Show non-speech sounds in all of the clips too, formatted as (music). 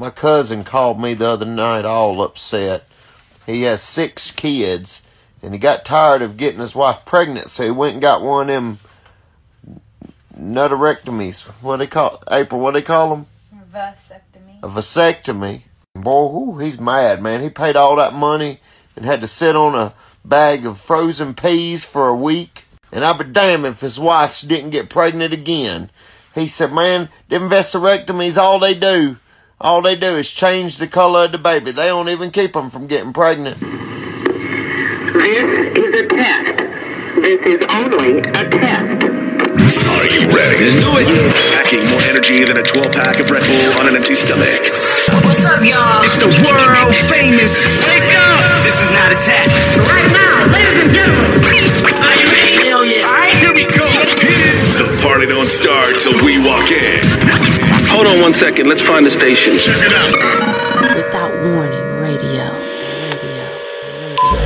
My cousin called me the other night all upset. He has six kids and he got tired of getting his wife pregnant, so he went and got one of them nuterectomies. What they call April? What they call them? Vasectomy. A vasectomy. Boy, whew, he's mad, man. He paid all that money and had to sit on a bag of frozen peas for a week. And I'd be damned if his wife didn't get pregnant again. He said, man, them vasectomies, all they do, all they do is change the color of the baby. They don't even keep them from getting pregnant. This is a test. This is only a test. Are you ready? Let's do it. Packing more energy than a 12 pack of Red Bull on an empty stomach. What's up, y'all? It's the world famous. Wake up! This is not a test. Right now, ladies and gentlemen, are you ready? Hell yeah. All right, here we go. The party don't start till we walk in. Hold on one second. Let's find the station. Check it out. Without warning, radio. Radio. Radio.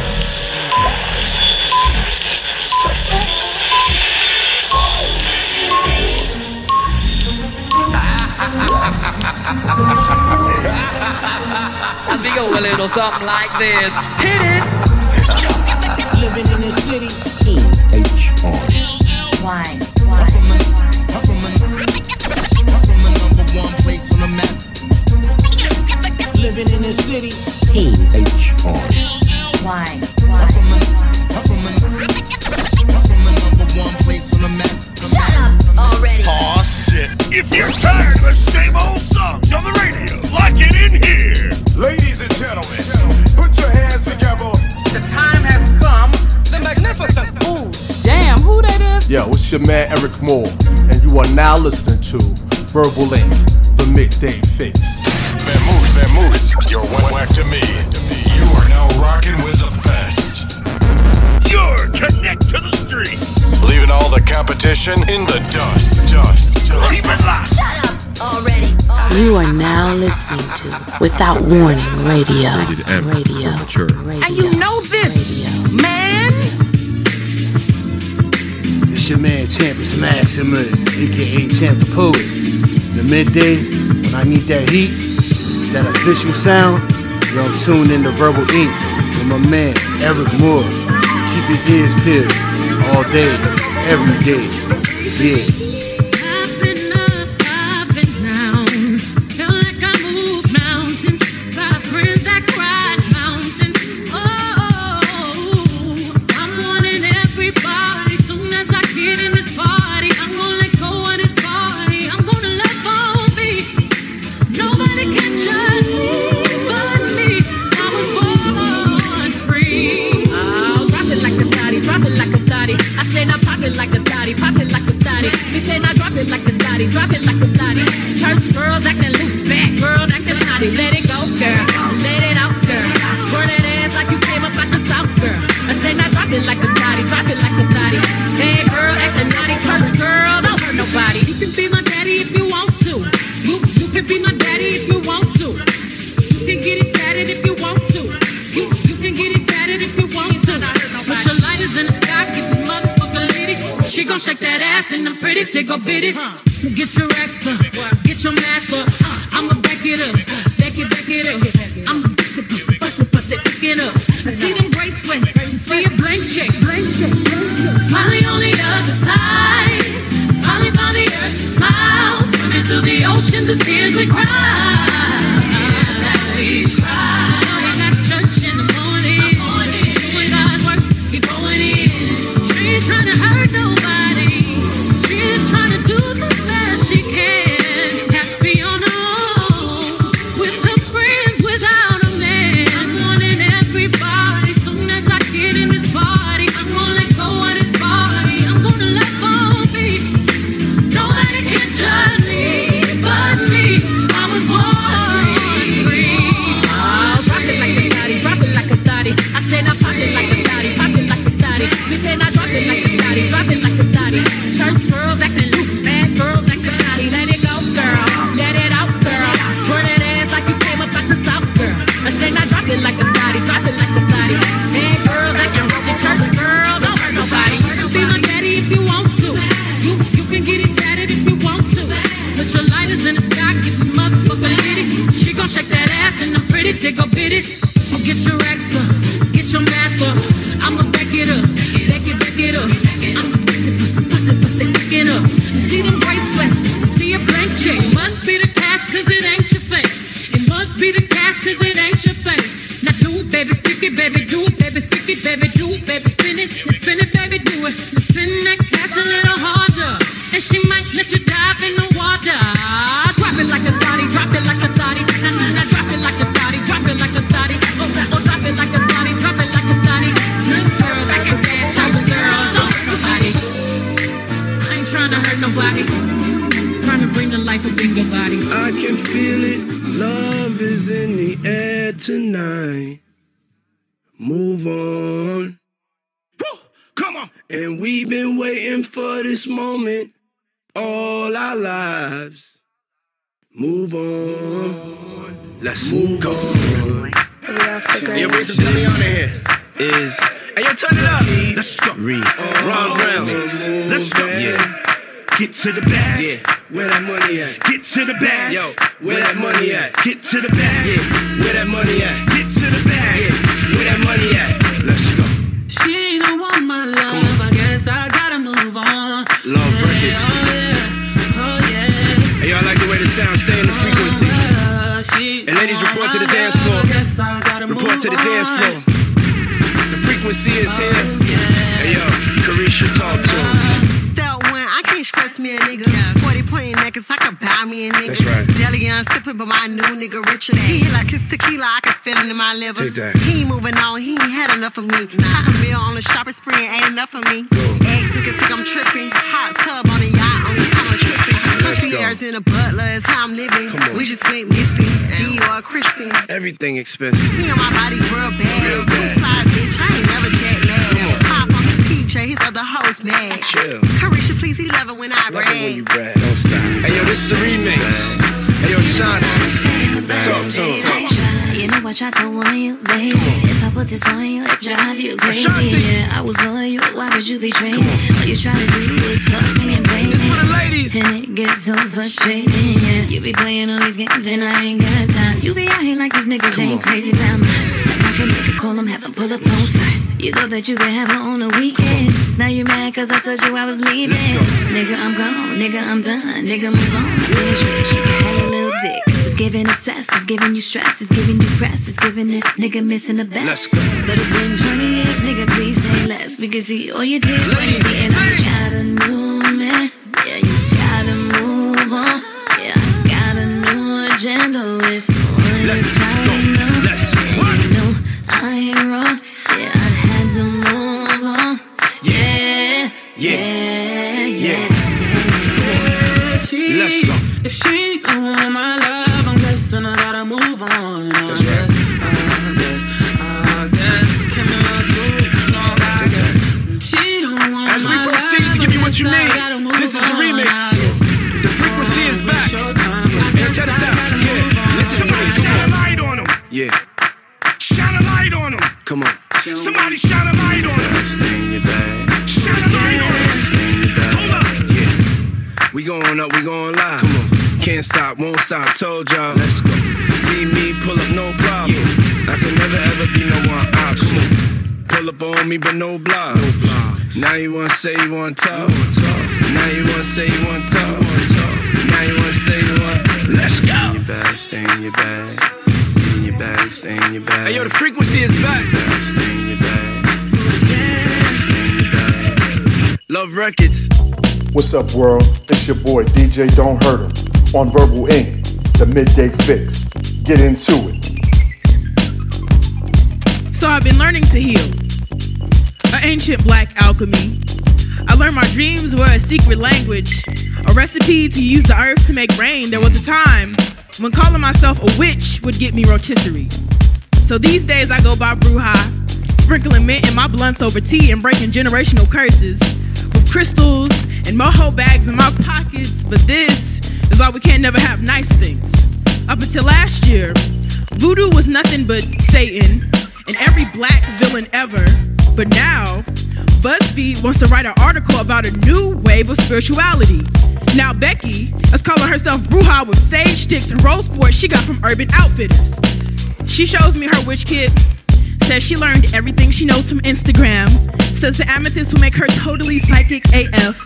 We go a little something like this. Hit it. Living in this city. Why? Why? I'm Living in this city. Why? I'm Why? map. Shut up already. Aw, shit. If you're tired of the same old songs on the radio, lock it in here. Ladies and gentlemen, put your hands together. The time has come. The magnificent. Ooh. Damn, who that is? Yo, it's your man Eryk Moore, and you are now listening to Verbal Ink, the midday fix. Van Moose, Moose, you're one whack to me. You are now rocking with the best. You're connect to the street. Leaving all the competition in the dust. Dust. dust. Keep it locked. Shut up already. You are now listening to Without Warning Radio. Radio. Radio. And you know this, Radio. man. It's your man Champions Maximus, aka Champ the Poet. The midday, when I need that heat, that official sound, I'm tuned in to Verbal Ink with my man Eryk Moore. Keep your ears peeled all day, every day. Yeah. You be my daddy if you want to. You can get it tatted if you want to. You you can get it tatted if you want to. Put your lighters in the sky, get this motherfucker litty. She gon' shake that ass and I'm pretty Take tickle bitties. So get your racks up, get your math up. I'ma back it up, back it, back it up. I'ma bust it, bust it, bust it, bust it, pick it up. I see them great sweats, see a blank check, blank check. Finally on the other side, finally found the earth. She smiles, swimming through the oceans of tears we cry. To go bid it. Forget your ex, uh, get your math up. I'ma back it up, back it, back it up. I'ma pussy, pussy, pussy, pussy, back it up. You see them bright sweats, see a blank check. Must be the cash, cause it ain't your face. It must be the cash, cause it ain't your face. Now do it, baby, stick it, baby, do it, baby, stick it, baby, do it, baby, spin it, spin it, baby, do it. Now spin that cash a little harder, and she might let you tonight. Move on. Woo! Come on. And we've been waiting for this moment all our lives. Move on. Let's move go. on. Yeah, bring some Damiana here. Is Hey, yo, turn it up. Let's go. re Ron Brown. Let's go. Yeah. Get to the bag. Yeah, where that money at? Get to the bag. Yo, where that money at? Get to the bag. Yeah, where that money at? Get to the bag. Yeah, where that money at? Let's go. She don't want my love. I guess I gotta move on. Love records. Oh yeah, oh yeah. Hey, y'all like the way the sound stay in the frequency. Oh, she And ladies, report to the dance floor. I guess I gotta Report to the move dance on. floor. The frequency is Oh, here. Hey, yo, Carisha, talk to him. Oh, Step one, I can't stress me a nigga. 40 point necklace, I could buy me a nigga. That's right. Deli on sipping, but my new nigga richer. He hit like his tequila, I can feel it in my liver. Take that. He ain't moving on, he ain't had enough of me. Half a meal on the shopping spree ain't enough of me. Ex nigga think I'm tripping. Hot tub on a yacht, only time I'm tripping. Let's. Concierge in a butler is how I'm living. We just went missing. Dior Christian. Everything expensive. He on my body real bad. Real Too bad. fly, bitch. I ain't never jet lag. Pop on his PJ, his other hoes mad. Chill. Carisha, please, he love it when I Love it when brag. you brag. Don't stop. Hey, yo, this is the remix. Hey, yo, Shanti. Talk to him. You know I tried to warn you, baby. If I put this on you, it drive you crazy. Ashanti. Yeah, I was loyal. Why would you betray me? All you try to do is fuck me and play me. This for the ladies. And it gets so frustrating. Yeah, you be playing all these games and I ain't got time. You be out here like these niggas ain't crazy about me. Can make a call, I'm having pull up on site. You thought that you could have her on the weekends. Now you mad cause I told you I was leaving. Nigga, I'm gone. Nigga, I'm done. Nigga, move on. With the shit. Had your little dick. It's giving obsessed. It's giving you stress. It's giving you press. It's giving this nigga missing the best. Let's go. But it's been 20 years, nigga. Please say less. We can see all you did 20 and I got a new man. Yeah, you gotta move on. Yeah, I got a new agenda. It's all Let's go. Let's go. If she don't want my love, I'm guessing I gotta move on. That's right. I guess, I guess, I do strong. I guess. She don't want As we my proceed love, to give you I what you need, gotta move this is the remix. The frequency is back. Showtime. I Hey, guess check this out. Yeah, listen to me. Shine a light on him. Yeah, Shine a light on him. come on. Somebody shine a light on him. We going up, we going live. Come on. Can't stop, won't stop. Told y'all. Let's go. See me pull up, no problem. I can never ever be no one option. Pull up on me, but no block. Now you wanna say you wanna talk. Now you wanna say you wanna talk. Now you wanna say you want. Let's go. Stay in your bag, stay in your bag. Get in your bag, stay in your bag. Hey yo, the frequency is back. Stay in your bag. Stay in your bag. Love records. What's up, world? It's your boy DJ Don't Hurt 'Em on Verbal Ink, the midday fix. Get into it. So I've been learning to heal. An ancient black alchemy. I learned my dreams were a secret language, a recipe to use the earth to make rain. There was a time when calling myself a witch would get me rotisserie. So these days I go by Bruja, sprinkling mint in my blunts over tea and breaking generational curses crystals and mojo bags in my pockets. But this is why we can't never have nice things. Up until last year, voodoo was nothing but Satan and every black villain ever. But now, BuzzFeed wants to write an article about a new wave of spirituality. Now Becky is calling herself Bruja with sage sticks and rose quartz she got from Urban Outfitters. She shows me her witch kit. Says she learned everything she knows from Instagram. Says the amethyst will make her totally psychic AF.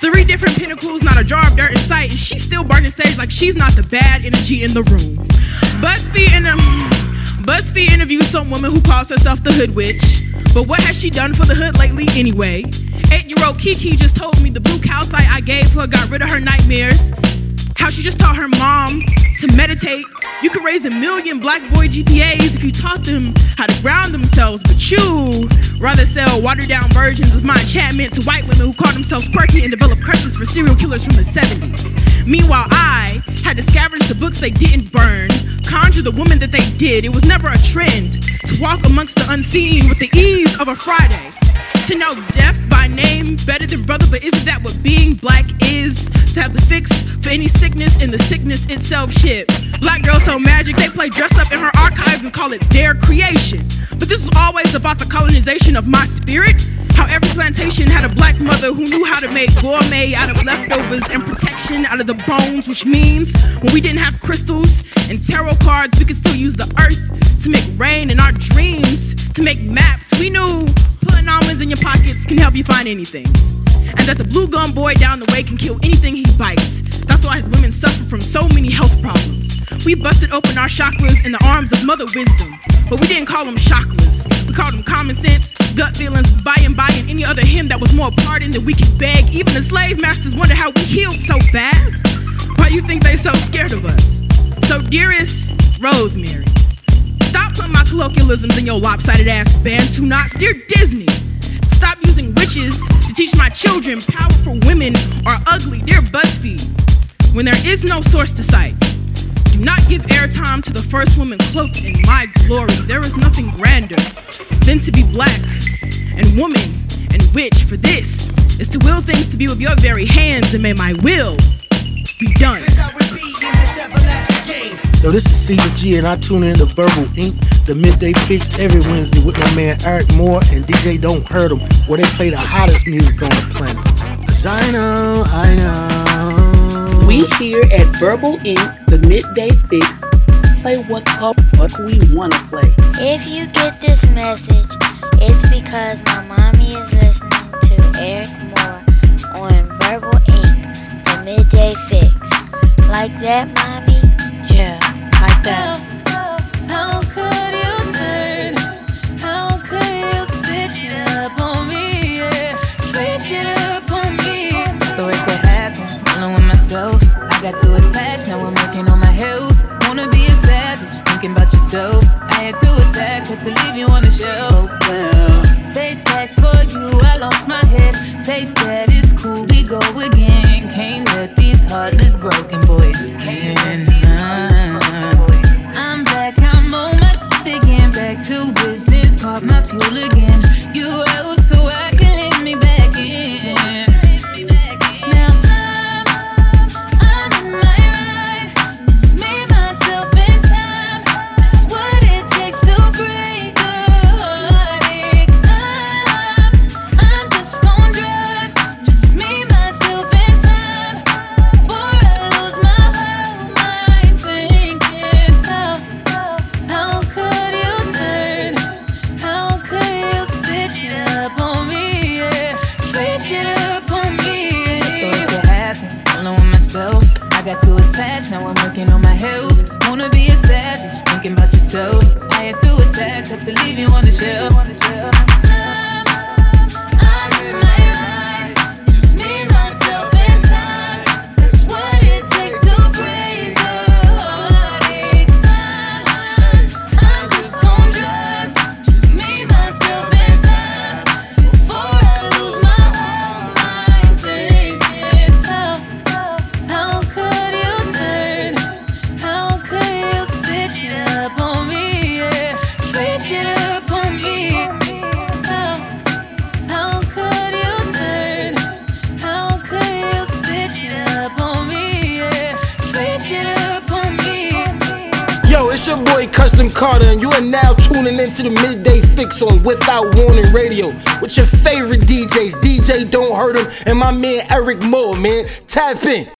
Three different pinnacles, not a jar of dirt in sight, and she's still burning stage like she's not the bad energy in the room. BuzzFeed in BuzzFeed interviews some woman who calls herself the Hood Witch. But what has she done for the hood lately anyway? Eight-year-old Kiki just told me the blue calcite I gave her got rid of her nightmares. How she just taught her mom to meditate. You could raise a million black boy GPAs if you taught them how to ground themselves, but you rather sell watered down versions of my enchantment to white women who call themselves quirky and develop crushes for serial killers from the 70s. Meanwhile, I had to scavenge the books they didn't burn, conjure the woman that they did. It was never a trend to walk amongst the unseen with the ease of a Friday. To know death by name better than brother, but isn't that what being black is? To have the fix for any sickness and the sickness itself shit. Black girls so magic, they play dress up in her archives and call it their creation. But this was always about the colonization of my spirit. How every plantation had a black mother who knew how to make gourmet out of leftovers and protection out of the bones, which means when we didn't have crystals and tarot cards, we could still use the earth to make rain and our dreams to make maps. We knew putting almonds in your pockets can help you find anything. And that the blue gum boy down the way can kill anything he bites. That's why his women suffer from so many health problems. We busted open our chakras in the arms of Mother Wisdom, but we didn't call them chakras. We called them common sense, gut feelings, by and by, and any other hymn that was more pardon than we could beg. Even the slave masters wonder how we healed so fast. Why you think they so scared of us? So, dearest Rosemary, stop putting my colloquialisms in your lopsided ass bantu knots. Dear Disney, stop using witches to teach my children powerful women are ugly. Dear BuzzFeed, when there is no source to cite, do not give airtime to the first woman cloaked in my glory. There is nothing grander than to be black and woman and witch. For this is to will things to be with your very hands, and may my will be done. Yo, this is Caesar G, and I tune in to Verbal Ink, the midday fix every Wednesday with my man Eryk Moore and DJ Don't Hurt 'em, where they play the hottest music on the planet. Cause I know, I know. We here at Verbal Ink, the midday fix, play what the fuck we wanna play. If you get this message, it's because my mommy is listening to Eryk Moore on Verbal Ink, the midday fix. Like that, mommy? Yeah, like that. Thinking. I had to attack, had to leave you on the shelf. Oh, well, face facts for you, I lost my head. Face that is cool, we go again. Can't let these heartless broken boys in. I'm back, I'm on my again. Back to business, caught my fuel again. I had to attack, had to leave you on the shelf. Custom Carter, and you are now tuning into the midday fix on Without Warning Radio with your favorite DJs, DJ Don't Hurt 'em, and my man Eryk Moore, man. Tap in.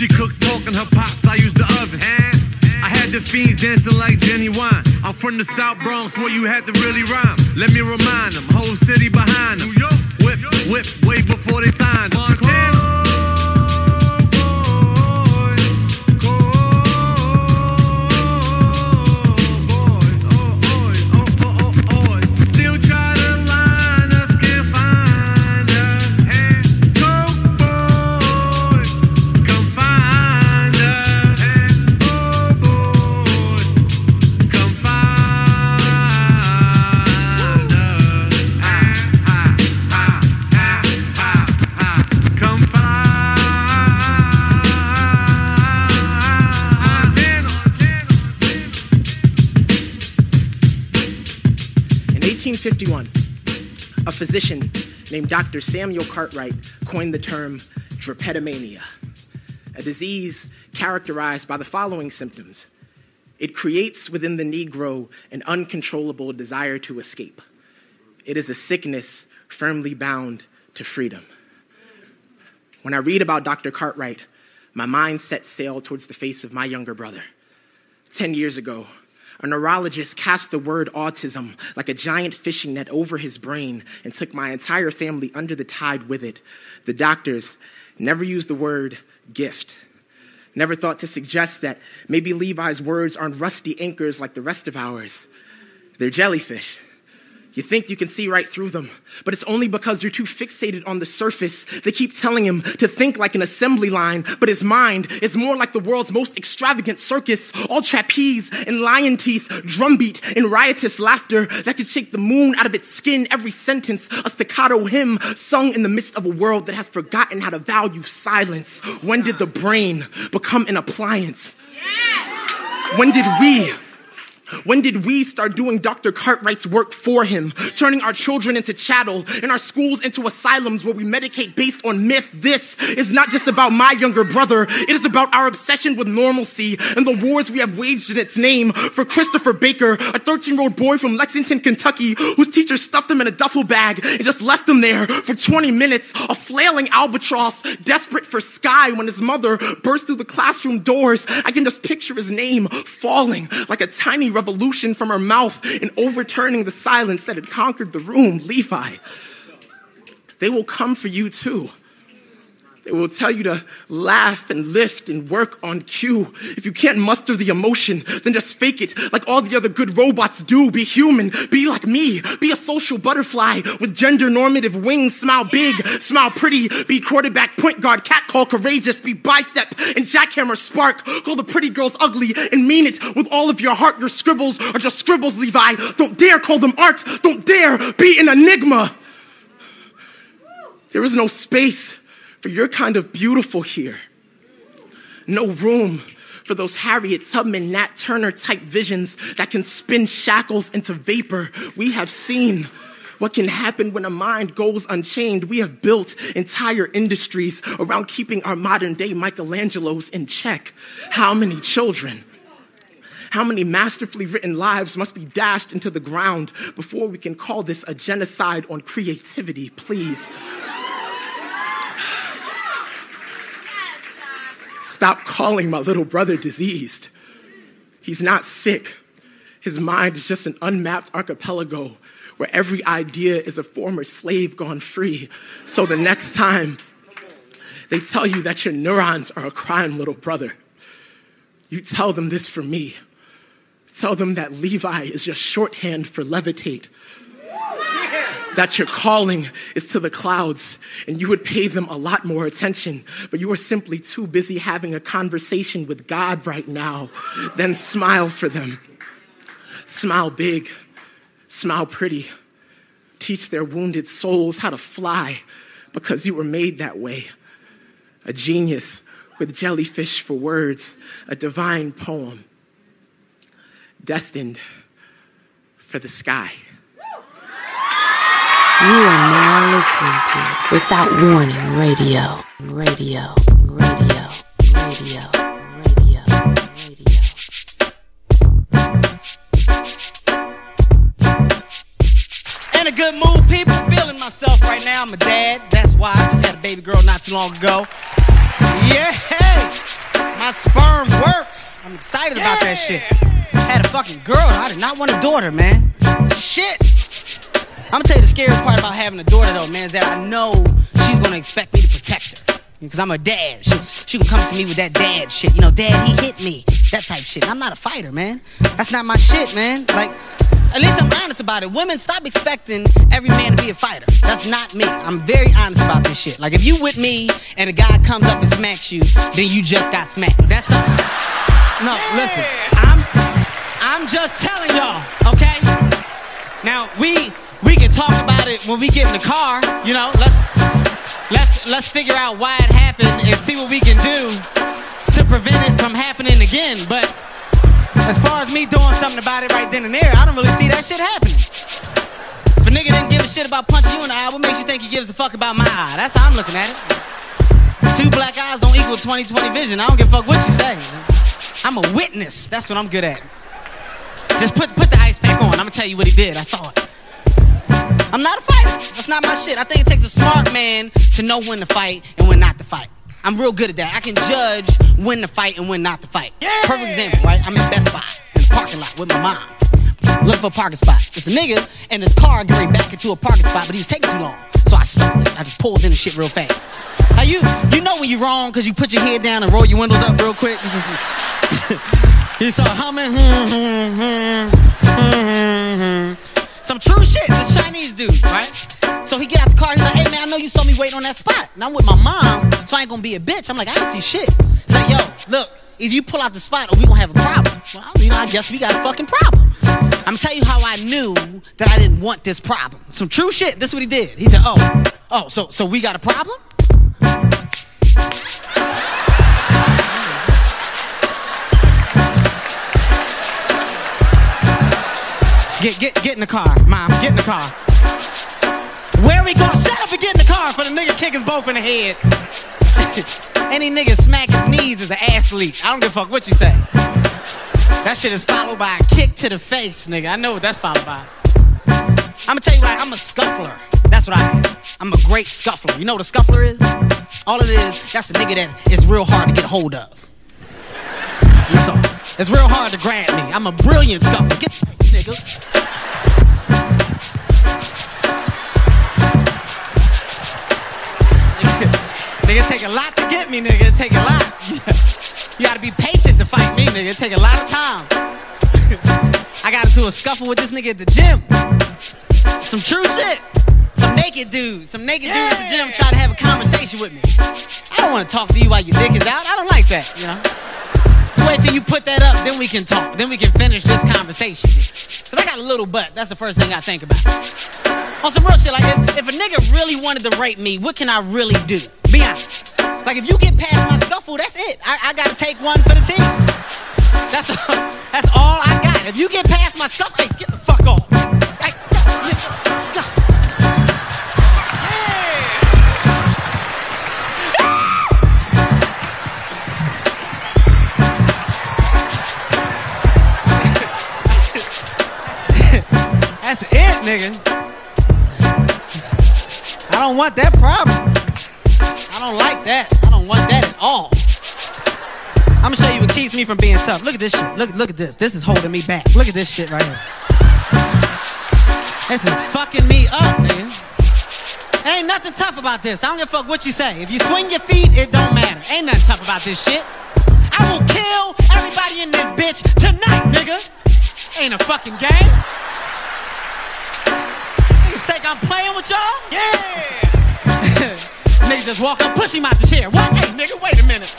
She cooked pork in her pots, I used the oven. I had the fiends dancing like Jenny Wine. I'm from the South Bronx where you had to really rhyme. Let me remind them, whole city behind them. Whip, whip, way before they signed. Montana. 1951, a physician named Dr. Samuel Cartwright coined the term drapetomania, a disease characterized by the following symptoms it creates within the Negro an uncontrollable desire to escape. It is a sickness firmly bound to freedom. When I read about Dr. Cartwright, my mind sets sail towards the face of my younger brother. Ten years ago, a neurologist cast the word autism like a giant fishing net over his brain and took my entire family under the tide with it. The doctors never used the word gift, never thought to suggest that maybe Levi's words aren't rusty anchors like the rest of ours. They're jellyfish. You think you can see right through them, but it's only because you're too fixated on the surface. They keep telling him to think like an assembly line, but his mind is more like the world's most extravagant circus, all trapeze and lion teeth, drumbeat and riotous laughter that could shake the moon out of its skin every sentence, a staccato hymn sung in the midst of a world that has forgotten how to value silence. When did the brain become an appliance? When did we? When did we start doing Dr. Cartwright's work for him, turning our children into chattel and our schools into asylums where we medicate based on myth? This is not just about my younger brother, it is about our obsession with normalcy and the wars we have waged in its name. For Christopher Baker, a 13 year old boy from Lexington, Kentucky, whose teacher stuffed him in a duffel bag and just left him there for 20 minutes, a flailing albatross, desperate for sky when his mother burst through the classroom doors. I can just picture his name falling like a tiny revolution from her mouth and overturning the silence that had conquered the room. Levi, they will come for you too. They will tell you to laugh and lift and work on cue. If you can't muster the emotion, then just fake it like all the other good robots do. Be human, be like me, be a social butterfly with gender normative wings. Smile big, smile pretty, be quarterback, point guard, cat call courageous, be bicep and jackhammer spark. Call the pretty girls ugly and mean it with all of your heart. Your scribbles are just scribbles, Levi. Don't dare call them art, don't dare be an enigma. There is no space for your kind of beautiful here. No room for those Harriet Tubman, Nat Turner type visions that can spin shackles into vapor. We have seen what can happen when a mind goes unchained. We have built entire industries around keeping our modern day Michelangelos in check. How many children? How many masterfully written lives must be dashed into the ground before we can call this a genocide on creativity? Please. Stop calling my little brother diseased. He's not sick. His mind is just an unmapped archipelago where every idea is a former slave gone free. So the next time they tell you that your neurons are a crime, little brother, you tell them this for me. Tell them that Levi is just shorthand for levitate that your calling is to the clouds and you would pay them a lot more attention, but you are simply too busy having a conversation with God right now. Then smile for them. Smile big, smile pretty. Teach their wounded souls how to fly because you were made that way. A genius with jellyfish for words, a divine poem destined for the sky. You are now listening to Without Warning Radio. Radio. Radio. Radio. Radio. Radio. In a good mood, people. Feeling myself right now. I'm a dad. That's why I just had a baby girl not too long ago. Yeah, my sperm works. I'm excited about that shit. Had a fucking girl. I did not want a daughter, man. Shit. I'm gonna tell you the scary part about having a daughter, though, man, is that I know she's gonna expect me to protect her. Because I'm a dad. She, she can come to me with that dad shit. You know, dad, he hit me. That type shit. I'm not a fighter, man. That's not my shit, man. Like, at least I'm honest about it. Women, stop expecting every man to be a fighter. That's not me. I'm very honest about this shit. Like, if you with me and a guy comes up and smacks you, then you just got smacked. That's a. No, listen. I'm, I'm just telling y'all, okay? Now, we, we can talk about it when we get in the car. You know, let's, let's, let's figure out why it happened and see what we can do to prevent it from happening again. But as far as me doing something about it right then and there, I don't really see that shit happening. If a nigga didn't give a shit about punching you in the eye, what makes you think he gives a fuck about my eye? That's how I'm looking at it. Two black eyes don't equal 20/20 vision. I don't give a fuck what you say. I'm a witness. That's what I'm good at. Just put put the ice pack on. I'm gonna tell you what he did. I saw it. I'm not a fighter. That's not my shit. I think it takes a smart man to know when to fight and when not to fight. I'm real good at that. I can judge when to fight and when not to fight. Perfect example, right? I'm in Best Buy in the parking lot with my mom. Looking for a parking spot. It's a nigga in his car getting back into a parking spot, but he was taking too long. So I stopped it. I just pulled in the shit real fast. Now you you know when you're wrong because you put your head down and roll your windows up real quick. You just (laughs) you start humming. Hmm, hmm, hmm, Some true shit. The Chinese dude, right? So he get out the car. He's like, "Hey man, I know you saw me waiting on that spot, and I'm with my mom, so I ain't gonna be a bitch." I'm like, "I didn't see shit." He's like, "Yo, look, if you pull out the spot, we gonna have a problem." Well, you know, I guess we got a fucking problem. I'm tell you how I knew that I didn't want this problem. Some true shit. This is what he did. He said, "Oh, oh, so so we got a problem." Get get get in the car, mom. Get in the car. Where we going? Shut up and get in the car for the nigga kick us both in the head. (laughs) Any nigga smack his knees is an athlete. I don't give a fuck what you say. That shit is followed by a kick to the face, nigga. I know what that's followed by. I'ma tell you what, I'm a scuffler. That's what I am. I'm a great scuffler. You know what a scuffler is? All it is, that's a nigga that is real hard to get hold of. That's all. It's real hard to grab me. I'm a brilliant scuffler. Get nigga. (laughs) nigga, take a lot to get me, nigga. Take a lot. (laughs) You gotta be patient to fight me, nigga. Take a lot of time. (laughs) I got into a scuffle with this nigga at the gym. Some true shit. Some naked dude. Some naked dude at the gym trying to have a conversation with me. I don't wanna talk to you while your dick is out. I don't like that, you know? Wait till you put that up, then we can talk. Then we can finish this conversation. Cause I got a little butt. That's the first thing I think about. On some real shit, like if, if a nigga really wanted to rape me, what can I really do? Be honest. Like if you get past my scuffle, that's it. I, I gotta take one for the team. That's all, (laughs) that's all I got. If you get past my scuffle, hey, get the fuck off. Hey, nigga. I don't want that problem. I don't like that. I don't want that at all. I'm gonna show you what keeps me from being tough. Look at this shit. Look, look at this. This is holding me back. Look at this shit right here. This is fucking me up, man. There ain't nothing tough about this. I don't give a fuck what you say. If you swing your feet, it don't matter. Ain't nothing tough about this shit. I will kill everybody in this bitch tonight, nigga. Ain't a fucking game. Think I'm playing with y'all? Yeah. (laughs) nigga just walk up, push him out the chair. What? Hey, nigga, wait a minute.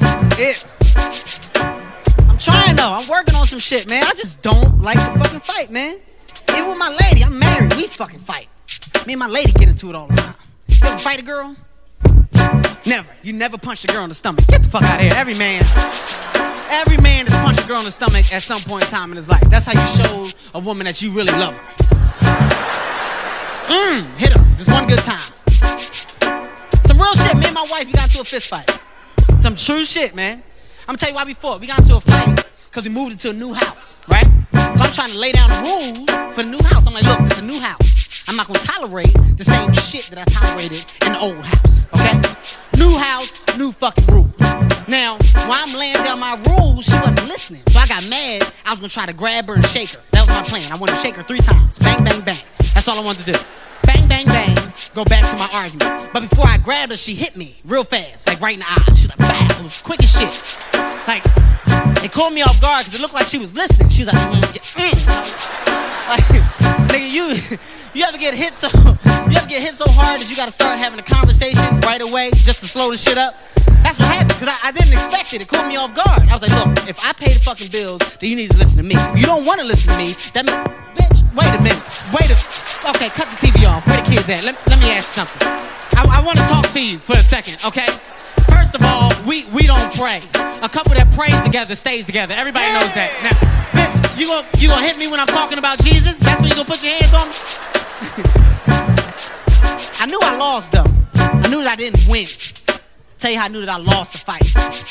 That's it. I'm trying though. I'm working on some shit, man. I just don't like to fucking fight, man. Even with my lady, I'm married. We fucking fight. Me and my lady get into it all the time. You ever fight a girl? Never. You never punch a girl in the stomach. Get the fuck out of here. Every man. Every man has punched a girl in the stomach at some point in time in his life. That's how you show a woman that you really love her. Mmm, hit her. Just one good time. Some real shit. Me and my wife, we got into a fist fight. Some true shit, man. I'm gonna tell you why we fought. We got into a fight because we moved into a new house, right? So I'm trying to lay down the rules for the new house. I'm like, look, this is a new house. I'm not gonna tolerate the same shit that I tolerated in the old house, okay? New house, new fucking rules. Now, while I'm laying down my rules, she wasn't listening. So I got mad. I was gonna try to grab her and shake her. That was my plan. I wanted to shake her three times. Bang, bang, bang. That's all I wanted to do. Bang, bang, bang. Go back to my argument. But before I grabbed her, she hit me real fast, like right in the eye. She was like, bam. It was quick as shit. Like, it caught me off guard because it looked like she was listening. She was like, mm, mm. Like, (laughs) nigga, you (laughs) you ever get hit so (laughs) you ever get hit so hard that you gotta start having a conversation right away just to slow the shit up? That's what happened, because I, I didn't expect it. It caught me off guard. I was like, look, if I pay the fucking bills, then you need to listen to me. If you don't wanna listen to me, that means bitch, wait a minute. Wait a okay, cut the TV off. Where the kids at? Let, let me ask you something. I, I wanna talk to you for a second, okay? First of all, we we don't pray. A couple that prays together stays together. Everybody knows that. Now, bitch, you gonna you gonna hit me when I'm talking about Jesus? That's when you gonna put your hands on me? (laughs) I knew I lost though. I knew that I didn't win. Tell you how I knew that I lost the fight.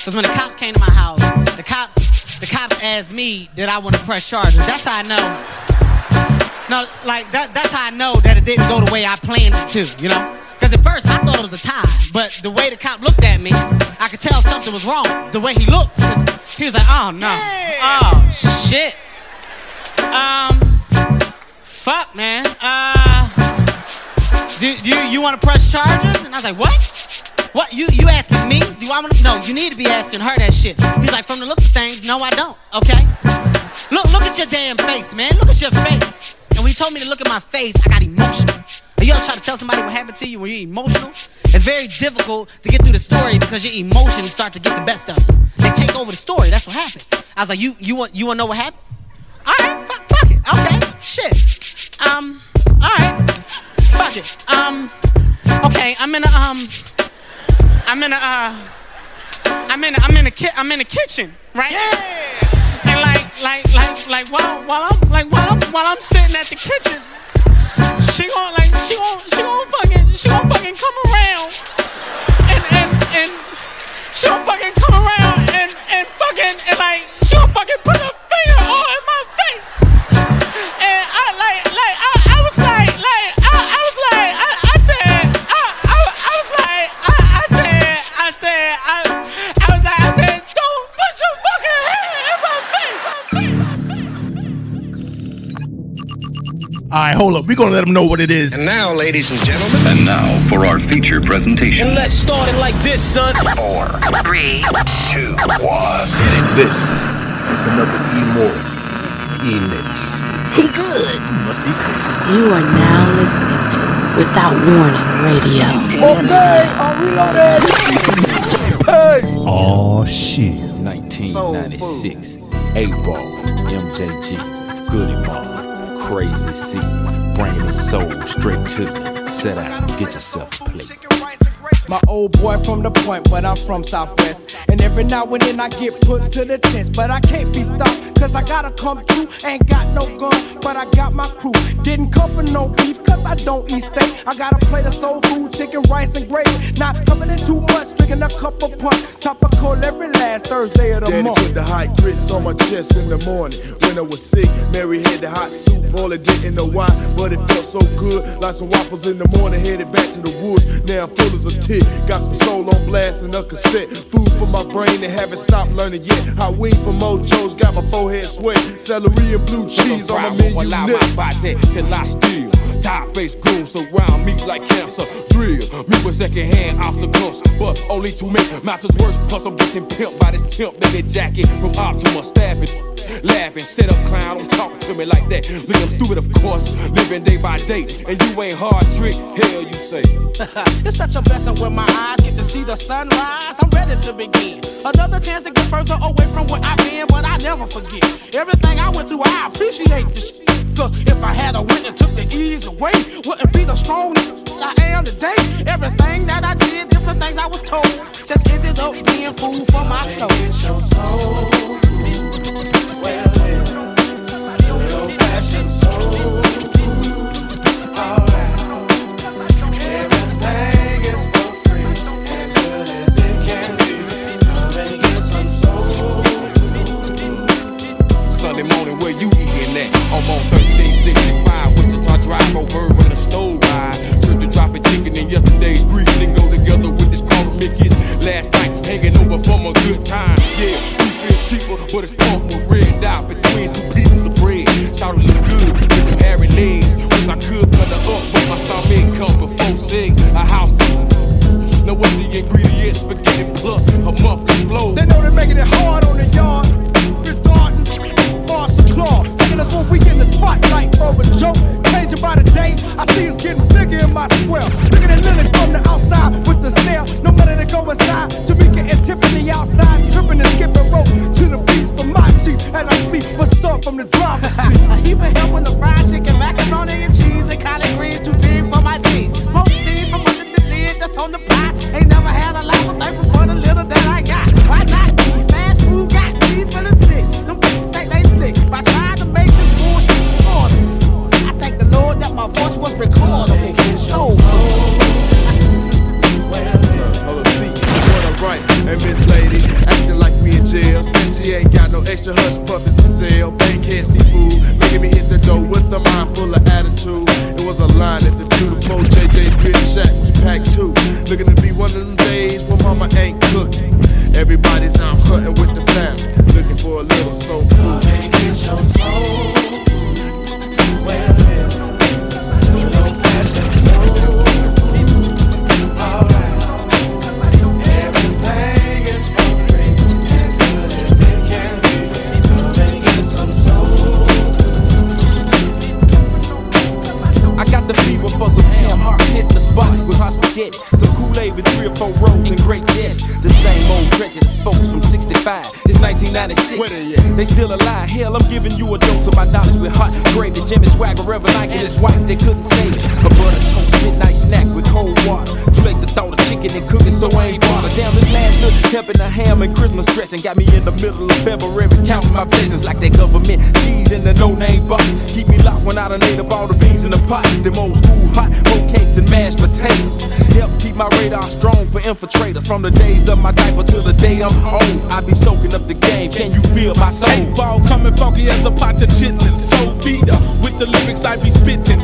Cause when the cops came to my house, the cops the cops asked me did I want to press charges. That's how I know. No, like that that's how I know that it didn't go the way I planned it to, you know? Cause at first I thought it was a tie, but the way the cop looked at me, I could tell something was wrong. The way he looked, 'cause he was like, oh no. Oh shit. Um fuck man. Uh do, do you, you want to press charges? And I was like, what? What? You you asking me? Do I want to? No, you need to be asking her that shit. He's like, from the looks of things, no, I don't. Okay. Look look at your damn face, man. Look at your face. And when he told me to look at my face, I got emotional. And y'all try to tell somebody what happened to you when you're emotional? It's very difficult to get through the story because your emotions start to get the best of you. They take over the story. That's what happened. I was like, you you want you want to know what happened? All right, fuck, fuck it. Okay, shit. Um, all right, fuck it. Um, okay, I'm in a um, I'm in a uh, I'm in a, I'm in a ki- I'm in the kitchen, right? Yeah. And like like like like while while I'm like while I'm while I'm sitting at the kitchen, she gon' like she gon' she gon' fucking she gon' fucking come around and and and she gon' fucking come around and and fucking and like she gon' fucking put her finger all in my All right, hold up. We're going to let them know what it is. And now, ladies and gentlemen. And now for our feature presentation. And let's start it like this, son. Four, three, two, one. This is another E More E Mix. He good. You are now listening to Without Warning Radio. Okay, are we loaded? Oh shit. 1996. 8 Ball, MJG, Goodie Mob, Crazy C, bringing his soul straight to you. Set out, get yourself a plate. My old boy from the point, but I'm from Southwest. And every now and then I get put to the test. But I can't be stopped, cause I gotta come through. Ain't got no gun, but I got my crew. Didn't come for no beef, cause I don't eat steak. I gotta play the soul food, chicken, rice, and gravy. Not coming in too much, drinking a cup of punch. Tropical every last Thursday of the Daddy month. put the hot grits on my chest in the morning. When I was sick, Mary had the hot soup. All it didn't know why, but it felt so good. Like some waffles in the morning, headed back to the woods. Now I'm full as a tick. Got some soul on blast and a cassette. Food for my brain and haven't stopped learning yet. Hot weed from Mojo's got my forehead sweat. Celery and blue cheese on my menu Allow next. my body till I steal. Top face goons surround me like cancer. Drill me with second hand off the coast, but only to make matters worse. Plus I'm getting pimped by this pimp that jacket from Optima staffing. Laughing, sit up, clown, don't talk to me like that. Look, I'm stupid, of course, living day by day. And you ain't hard trick, hell you say. (laughs) it's such a blessing when my eyes get to see the sunrise. I'm ready to begin. Another chance to get further away from where I've been, but I never forget. Everything I went through, I appreciate this. Cause if I had a win and took the ease away, wouldn't be the strong I am today. Everything that I did, different things I was told, just ended up being food for my soul. Sunday I'm on 1365, Wichita Drive, over in a stove ride. Church to drop a chicken in yesterday's grease, then go together with this quarter Mickey's. Last night, hanging over from a good time. Yeah, beef is cheaper, but it's pumped with red dot between two pieces of bread. Shout look good with them hairy legs. Wish I could cut her up, but my stomach comes before six. A house Know what the ingredients, spaghetti plus a monthly flow. They know they're making it hard on the yard. Spotlight for a joke. Changing by the day, I see it's getting bigger in my square. Bigger than Linux from the outside with the stare. No matter to go inside. Tamika and Tiffany outside, tripping and skipping rope to the beats from my seat as I speak. What's up from the driver's (laughs) seat? He been helping the fried chicken, macaroni and cheese, and collard greens too big for my teeth. Poke steam from under the lid that's on the pot. She ain't got no extra hush puppies to sell. Bankhead seafood, making me hit the door with a mind full of attitude. It was a line at the beautiful JJ's Beauty Shack was packed too. Looking to be one of them days when mama ain't cooking. Everybody's out hunting with the family, looking for a little soul food. I It's 1996. They still alive. Hell, I'm giving you a dose of my knowledge with hot gravy, Jimmy Swaggart, Reverend Ike and his wife. They couldn't say it. A butter toast midnight snack with cold water. Too late to throw the chicken and cook so I ain't bother. Damn, this last look, helping the ham and Christmas dressing got me in the middle of February counting my blessings like that government cheese in the no-name box. Keep me locked when I done ate up all the beans in the pot. Them old school hot roll cakes and mashed potatoes. Helps keep my radar strong for infiltrators. From the days of my diaper till the day I'm old. I be soaking up the game. Can you feel my Eight ball coming funky as a pot of chitlins. Soul feeder with the lyrics I be spitting,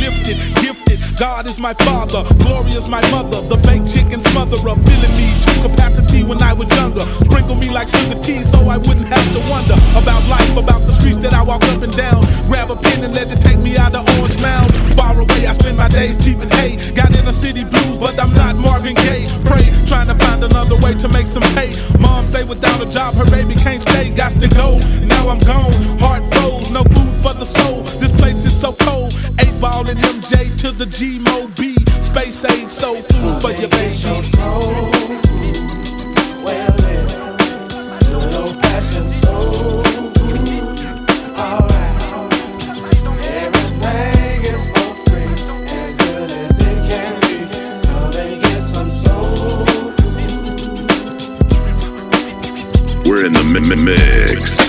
lifted. God is my father, glory is my mother. The baked chicken smotherer, filling me to capacity when I was younger. Sprinkle me like sugar tea so I wouldn't have to wonder about life, about the streets that I walk up and down. Grab a pen and let it take me out of Orange Mound. Far away, I spend my days cheaping hay. Got in the city blues, but I'm not Marvin Gaye. Pray, trying to find another way to make some pay. Mom say without a job, her baby can't stay. Got to go, now I'm gone. Heart no food for the soul. This place is so cold. Eight ball and MJ to the G Mo B. Space aid, soul food for your baby. We're in the mi- mi- mix.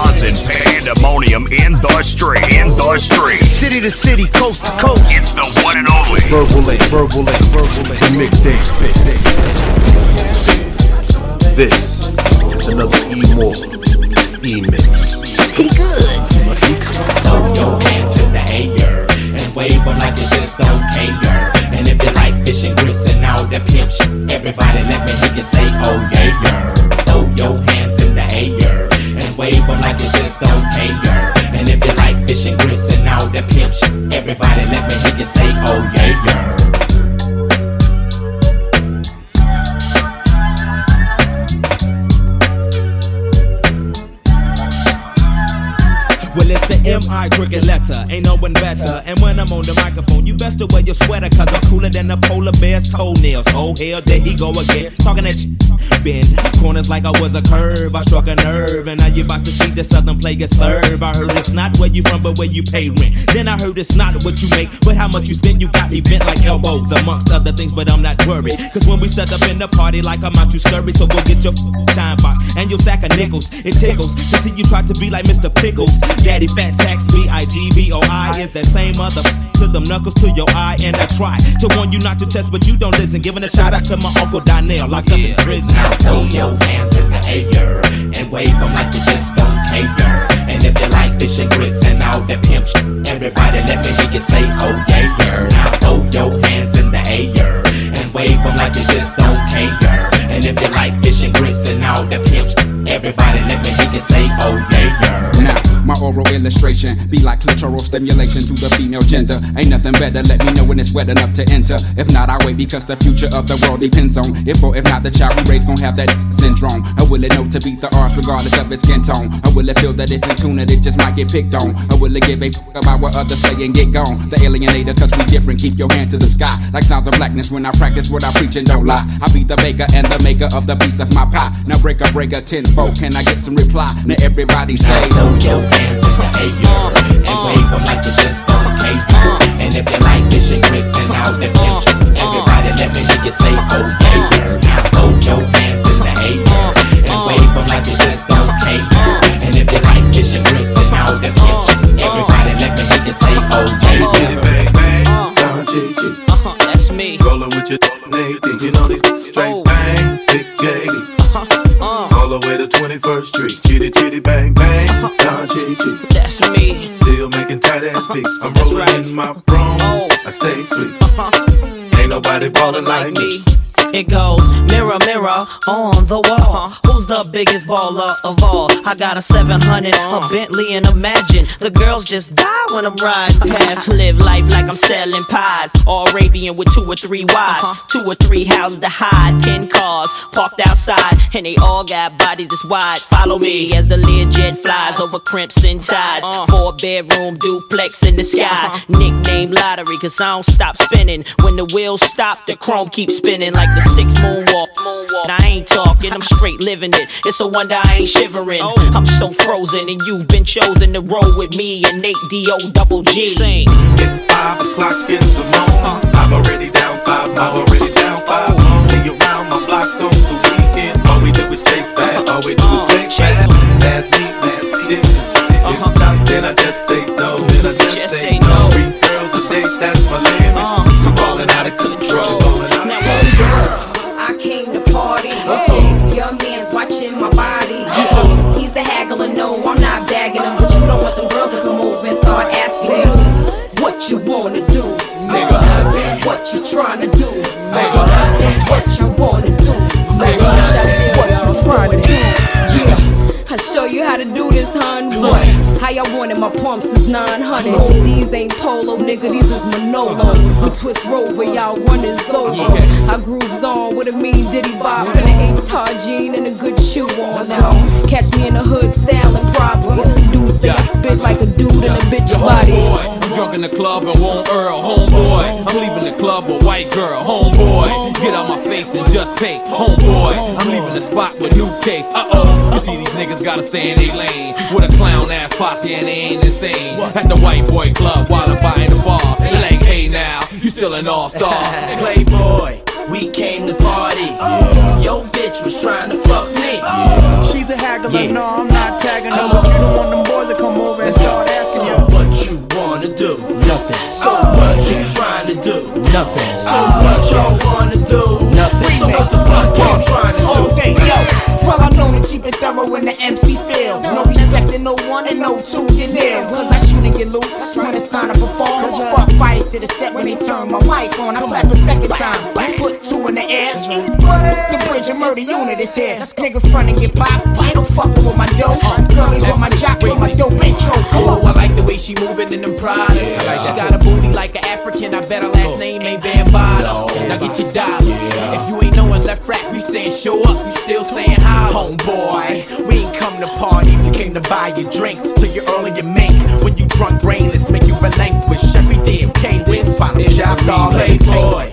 Causing pandemonium in the street. In the street. City to city, coast to coast. It's the one and only. Verbal Ink, verbal ink, verbal ink. The mixtape fix. This is another E more E mix. He good. Throw your hands in the air and wave them like you just don't care. And if you like fish and grits and all that pimp shit, everybody let me hear you say, oh yeah, yeah. Throw your hands in the air and wave them like you just don't care. And if you like fish and grits and all that pimp shit, everybody let me hear you say, oh yeah, yeah. Well, it's the M.I. cricket letter, ain't no one better. And when I'm on the microphone, you best to wear your sweater, cause I'm cooler than a polar bear's toenails. Oh, hell, there he go again. Talking that shit. Bend corners like I was a curve. I struck a nerve, and now you about to see the southern player serve. I heard it's not where you from, but where you pay rent. Then I heard it's not what you make, but how much you spend. You got me bent like elbows, amongst other things, but I'm not worried. Cause when we set up in the party, like I'm out, you scurry. So go get your time box and your sack of nickels. It tickles to see you try to be like Mr. Pickles. Daddy Fat Sax B-I-G-B-O-I is that same mother to them knuckles to your eye and I try to warn you not to test but you don't listen giving a shout out to my uncle Donnell locked up in prison Now throw your hands in the air and wave them like you just don't care. And if you like fish and grits and all that pimp shit, everybody let me hear you say, oh yeah, yeah. Now throw your hands in the air and wave them like you just don't care. And if you like fish and grits and all that pimp shit, everybody let me hear you say, oh yeah, yeah. Now, my oral illustration be like clitoral stimulation to the female gender. Ain't nothing better, let me know when it's wet enough to enter. If not, I wait because the future of the world depends on if or if not the child we raise gon' have that syndrome. I will it know to beat the odds regardless of its skin tone? I will it feel that if in tune it, it just might get picked on? I will it give a f- about what others say and get gone? The alienators, cause we different, keep your hand to the sky. Like sounds of blackness when I practice what I preach and don't lie. I be the baker and the maker of the piece of my pie. Now break a break a tenfold, can I get some reply? Now everybody say, Throw your hands in the air and uh. wave them like you just don't care. And if you like fish and grits and all that pimp shit, everybody let me hear you say, oh yeah, yeah. Now throw your hands in the air uh. and uh. wave them like you just don't care. And if you like fish and grits and all that pimp shit, everybody let me hear you say, oh yeah, yeah. bang bang, Don Gigi. Uh-huh, that's me. Rollin' with your Nate, you know these oh. straight bang, big gay. All the way to 21st Street, chitty chitty bang bang, Don Gigi. That's me. Still making tight ass (laughs) beats. I'm rolling in my room, oh. I stay sweet. Uh-huh. Ain't nobody ballin' like me. It goes mirror, mirror on the wall. Uh-huh. Who's the biggest baller of all? I got a 700, a uh-huh. Bentley, and imagine the girls just die when I'm riding (laughs) past. Live life like I'm selling pies. All Arabian with two or three wives, uh-huh. two or three houses to hide, ten cars parked outside, and they all got bodies this wide. Follow me as the Learjet flies over crimson tides. Four bedroom duplex in the sky. Nickname lottery, cause I don't stop spinning. When the wheels stop, the chrome keeps spinning like the six moonwalk. And I ain't talking, I'm straight living it. It's a wonder I ain't shivering. Oh. I'm so frozen, and you've been chosen to roll with me and Nate D.O. double G. Sing. It's five o'clock niggas gotta stay in their lane with a clown ass posse and they ain't insane. At the white boy club while I'm buying the bar. They like, hey now, you still an all star. (laughs) Playboy, we came to party. Yo, bitch was trying to fuck me. She's a haggler, Yeah. Turn my mic on. I clap a second time. Put two in the air. The bridge and murder unit is here. Nigga front and get popped. I don't fucking with my dope. Girlies with my jock with my dope intro. Come Oh. I like the way she moving in them Pradas. she got a booty like an African. I bet her last name ain't Bambada. Now get your dollars. If you ain't knowing left rack, we saying show up. You still saying holla. Homeboy, we ain't come to party, we came to buy your drinks till you early you make. When you drunk brainless, make Playboy,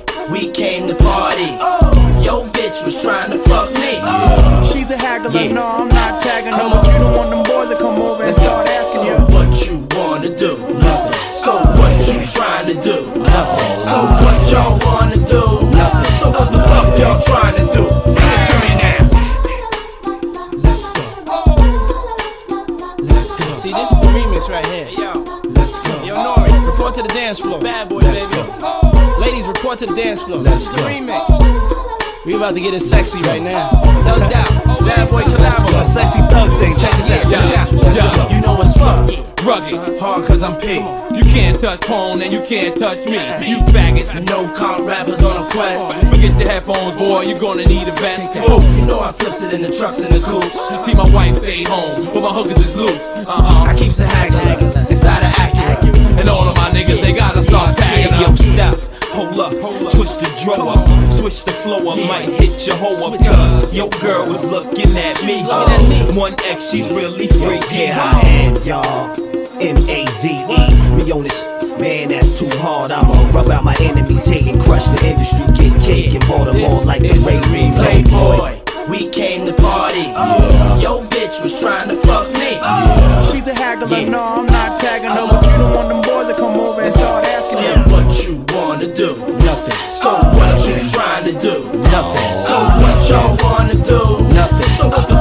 about to get it sexy right now. No doubt, bad boy collabo. A sexy thug thing, check this out, yeah. this out. You know what's funky? Rugged, uh-huh. hard cause I'm pink. You can't touch porn and you can't touch me. You faggots, no comp rappers on a quest. Forget your headphones, boy, you're gonna need a vest. Ooh, you know I flips it in the trucks and the coops. See, my wife stay home, but my hookers is loose. Uh huh. I keep the haggling inside of Acura. And all of my niggas, they gotta start tagging. Hey, yo, stop, hold up, twist the drawer. Switch the flow, I might hit your hoe up, cuz your girl was looking at me. One X, she's really freaking out And y'all, M A Z E, me on this. Man, that's too hard. I'ma rub out my enemies, hate and crush the industry. Get cake in Baltimore like the Ray Reed. boy. we came to party. Uh, Yo, bitch was trying to fuck me. She's a haggler, yeah. no, I'm not tagging her. Uh, but you don't want them boys to come over and start asking me. what you wanna do nothing. So what y'all wanna do? Nothing. So what the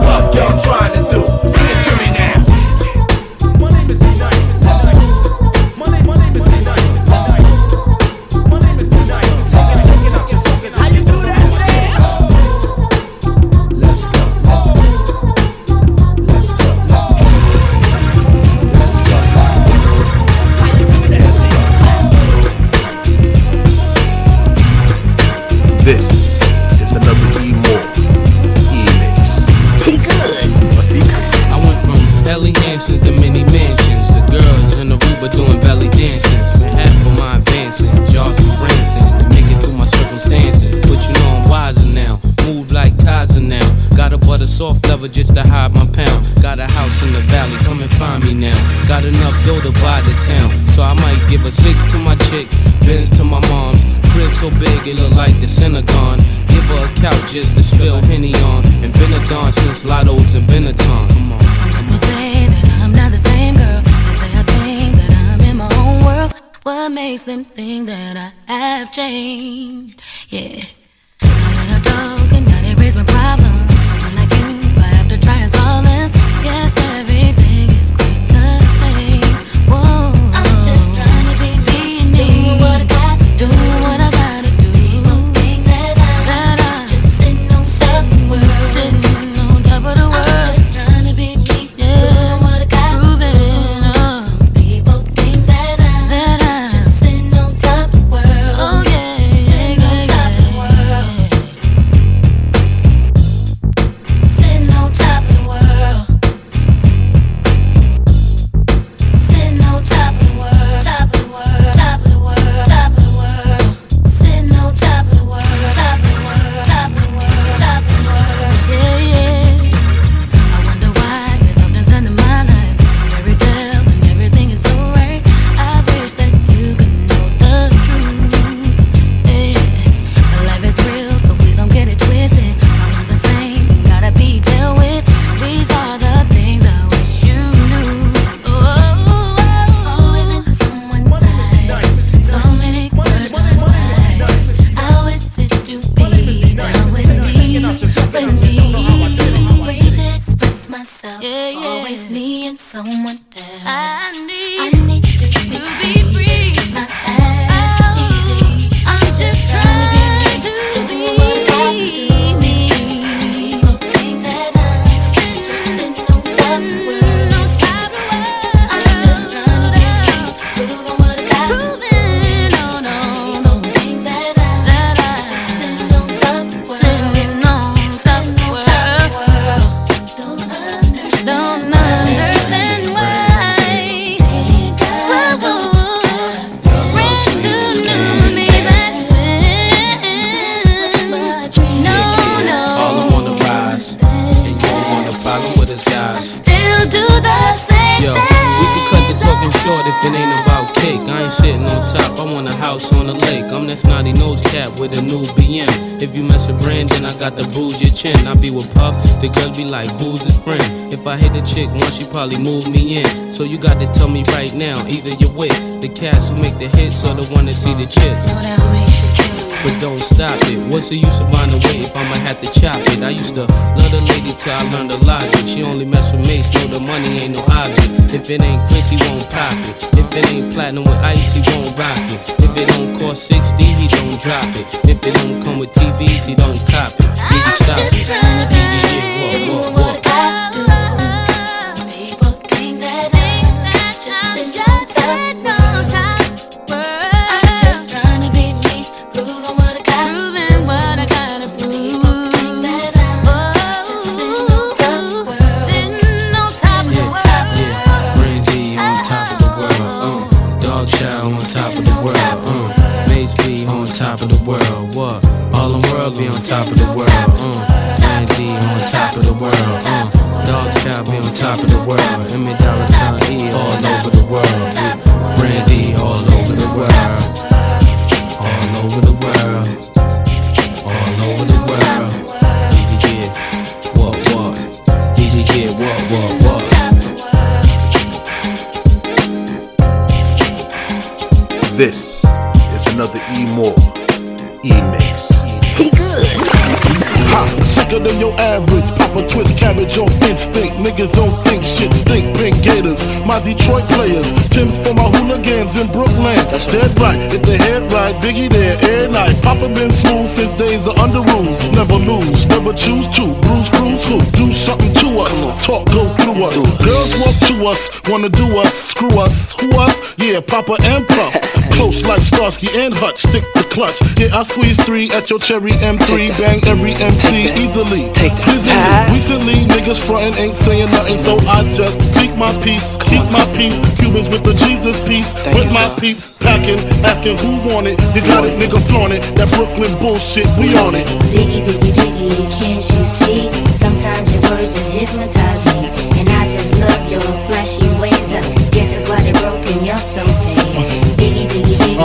wanna do us, screw us. Who us? Yeah, Papa and Puff. (laughs) Close like Starsky and Hutch, stick the clutch. Yeah, I squeeze three at your cherry M3, bang every MC easily. Take that. Recently, niggas frontin' ain't saying nothing, so I just speak my peace, keep my peace. Cubans with the Jesus peace, with my peeps packing, asking who want it. You got it, nigga flaunt it. That Brooklyn bullshit, we on it. Biggie, biggie, biggie, can't you see? Sometimes your words just hypnotize me. And I just love your flashy ways. I guess that's why they're broken, you're so paid.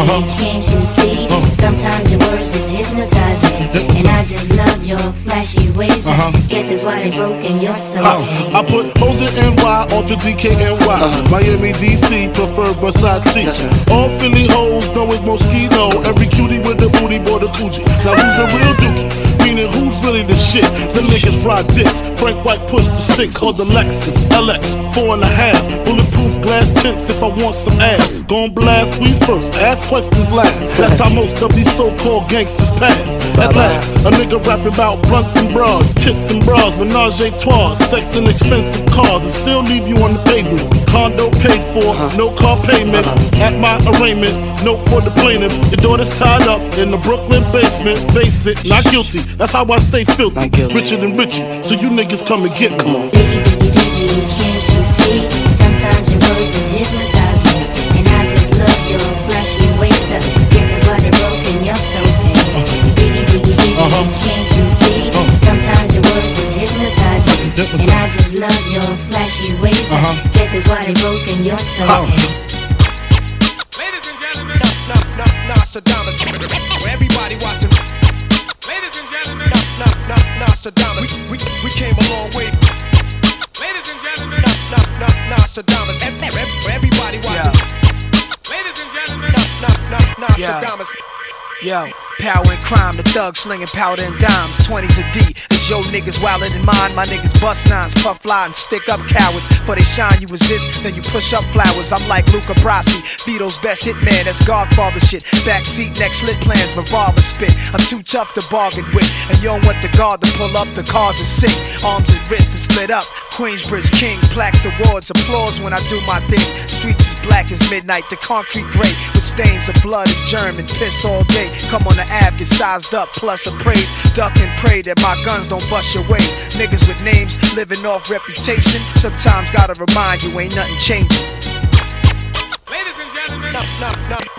Uh-huh. can't you see? Sometimes your words just hypnotize me. And I just love your flashy ways. I Uh-huh. guess it's why they're broken, you're so Ha. I put hoes in NY onto DKNY. Miami, DC, prefer Versace. All Philly hoes know it's Moschino. Every cutie with the booty, boy, the coochie. Now who's the real dookie? Meaning who's really the shit? The niggas ride this. Frank White push the stick or the Lexus LX, four and a half. Bulletproof glass tints if I want some ass. Gon' blast we first, ask questions last. That's how most of these so-called gangsters pass. At last, a nigga rapping about blunts and bras, tits and bras, menage a trois, sex and expensive cars, and still leave you on the pavement. Condo paid for, no car payment. At my arraignment, note for the plaintiff. Your daughter's tied up in the Brooklyn basement. Face it, not guilty. That's how I stay filthy. Richer than Richie, so you niggas come and get me. Can't you see? Sometimes your words just hypnotize me. And I just love your flashy ways. I guess that's why they're broken, you're so paid. Biggie, biggie, biggie, Uh-huh. can't you see? Sometimes your words just hypnotize me. And I just love your flashy ways. I Uh-huh. guess that's why they're broken, you're so paid. Nostradamus. Everybody watching. Ladies and gentlemen. knock, knock, Nostradamus. We, we, we came a long way. Ladies and gentlemen. Nostradamus. Ev- ev- Everybody watching. Ladies and gentlemen. knock, knock, Nostradamus. Yo, power and crime, the thugs slinging powder and dimes. 20s a D. Your niggas wilder than mine? My niggas bust nines, puff and stick up cowards. For they shine, you resist, then you push up flowers. I'm like Luca Brasi, Vito's best hitman. That's Godfather shit. Backseat, next lit plans, revolver spit. I'm too tough to bargain with. And you don't want the guard to pull up, the cars are sick. Arms and wrists is lit up. Queensbridge King, plaques, awards, applause when I do my thing. Streets is black as midnight, the concrete gray stains of blood and germ and piss all day. Come on the Ave, get sized up, plus appraised. Duck and pray that my guns don't bust your way. Niggas with names living off reputation. Sometimes gotta remind you ain't nothing changing.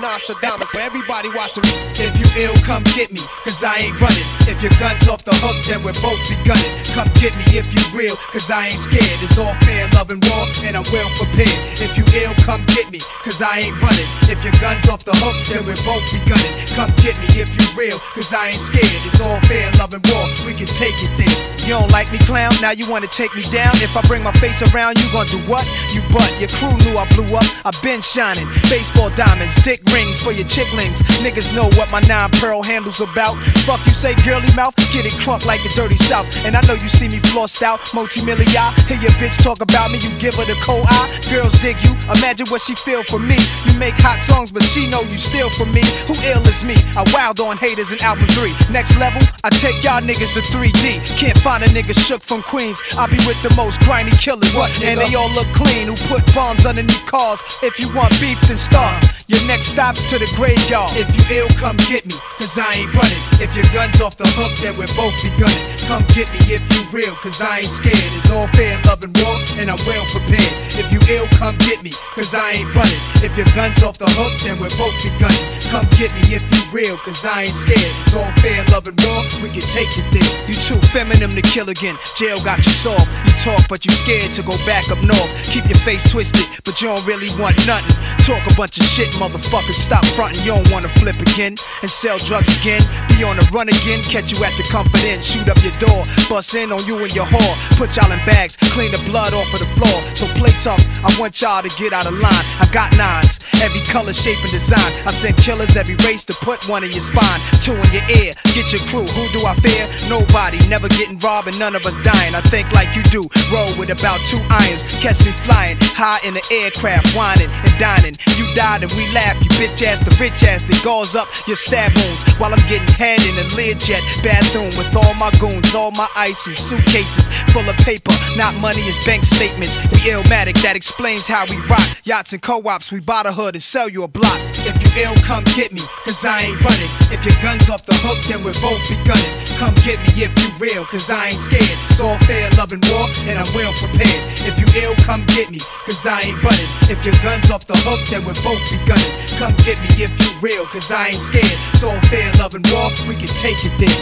Nostradamus. Everybody watching. If you ill, come get me, cause I ain't running. If your gun's off the hook, then we'll both be gunning. Come get me if you real, cause I ain't scared. It's all fair, love and raw, and I'm well prepared. If you ill, come get me, cause I ain't running. If your gun's off the hook, then we'll both be gunning. Come get me if you real, cause I ain't scared. It's all fair, love and raw, we can take it there. You don't like me, clown? Now you wanna take me down? If I bring my face around, you gon' do what? you, but your crew knew I blew up. i been shining. Baseball diamonds, dick rings for your chicklings. Niggas know what my nine pearl handles about. Fuck you say, girly mouth, get it crunk like the dirty south. And I know you see me flossed out, multi-million. Hear your bitch talk about me, you give her the cold eye. Girls dig you, imagine what she feel for me. You make hot songs, but she know you steal from me. Who ill is me? I wild on haters in album three. Next level, I take y'all niggas to 3D. Can't find a nigga shook from Queens. I be with the most grimy killers, What, and they all look clean. Who put bombs underneath cars? If you want beef, then start. Uh, your next stop's to the graveyard. If you ill, come get me, cause I ain't running. If your gun's off the hook, then we'll both be gunning. Come get me if you real, cause I ain't scared. It's all fair, love and war, and I'm well prepared. If you ill, come get me, cause I ain't running. If your gun's off the hook, then we'll both be gunning. Come get me if you real, cause I ain't scared. It's all fair, love and war, we can take it there. You too feminine to kill again. Jail got you soft. You talk, but you scared to go back up north. Keep your face twisted, but you don't really want nothing. Talk a bunch of shit, motherfuckers. Stop frontin', you don't wanna flip again and sell drugs again. Be on the run again, catch you at the comfort inn, shoot up your door, bust in on you and your whore. Put y'all in bags, clean the blood off of the floor. So play tough, I want y'all to get out of line. I got nines, every color, shape, and design. I send killers every race to put one in your spine, two in your ear. Get your crew, who do I fear? Nobody, never getting robbed and none of us dying. I think like you do, roll with about two irons. Catch me flying high in the aircraft, whining and dining. You died and we laugh, you bitch ass, the rich ass that gauze up your stab wounds while I'm getting head in a Learjet bathroom with all my goons, all my ice and suitcases full of paper, not money, it's bank statements. We illmatic, that explains how we rock. Yachts and co-ops, we buy the hood and sell you a block. If ill, come get me, cause I ain't running. If your gun's off the hook, then we'll both be gunning. Come get me if you real, cause I ain't scared. It's all fair, love and war, and I'm well prepared. If you ill, come get me, cause I ain't running. If your gun's off the hook, then we'll both be gunning. Come get me if you real, cause I ain't scared. It's all fair, love and war, we can take it there.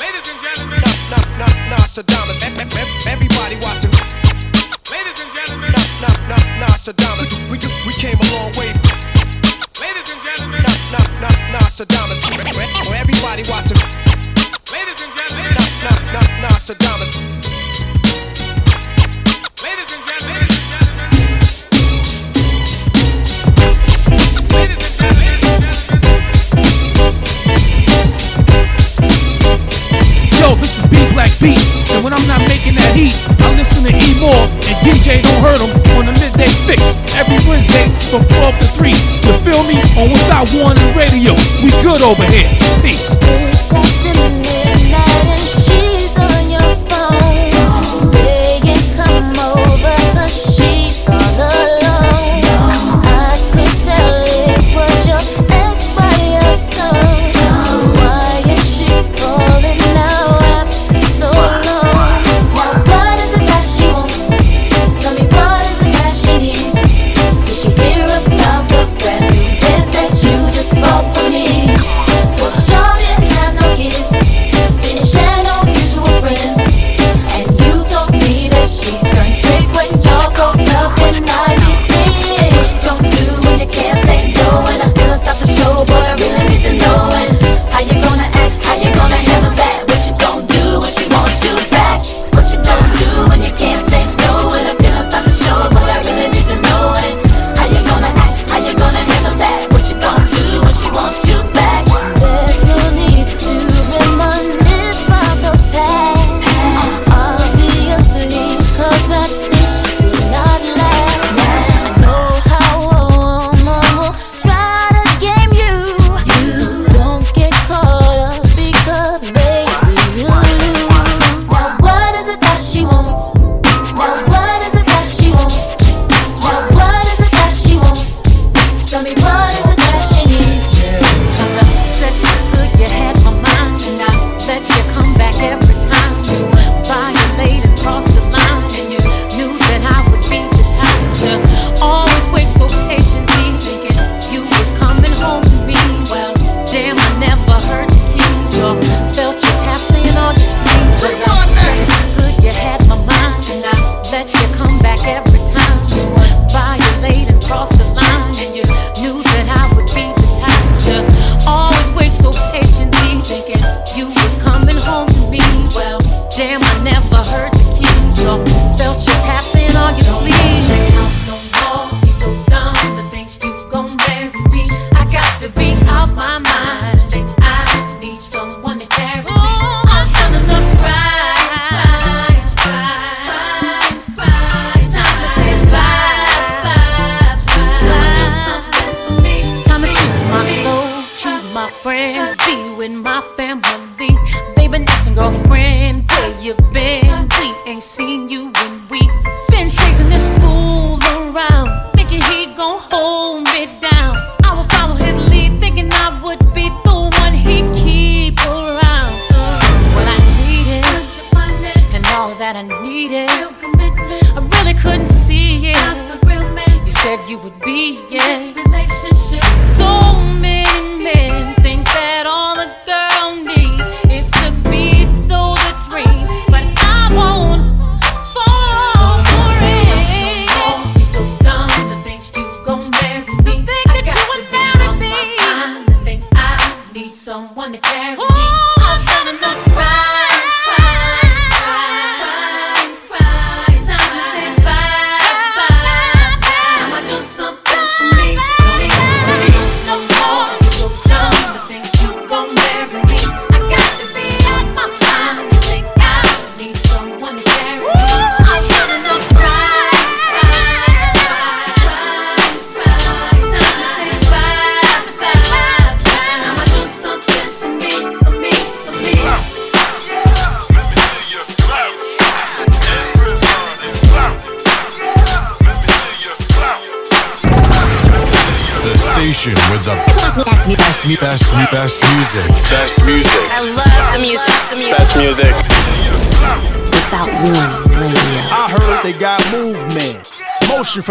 Ladies and gentlemen, nah, nah, nah, Nostradamus. Ev- ev- ev- Everybody watching. Ladies and gentlemen, nah, nah, nah, Nostradamus. We, we, we came a long way. Nostradamus. Everybody watching. Ladies and gentlemen, Nostradamus. This is Bee Black Beats, and when I'm not making that heat, I listen to E More and DJ Don't Hurt 'em on the midday fix every Wednesday from 12 to 3. You feel me? On Without Warning Radio. We good over here. Peace.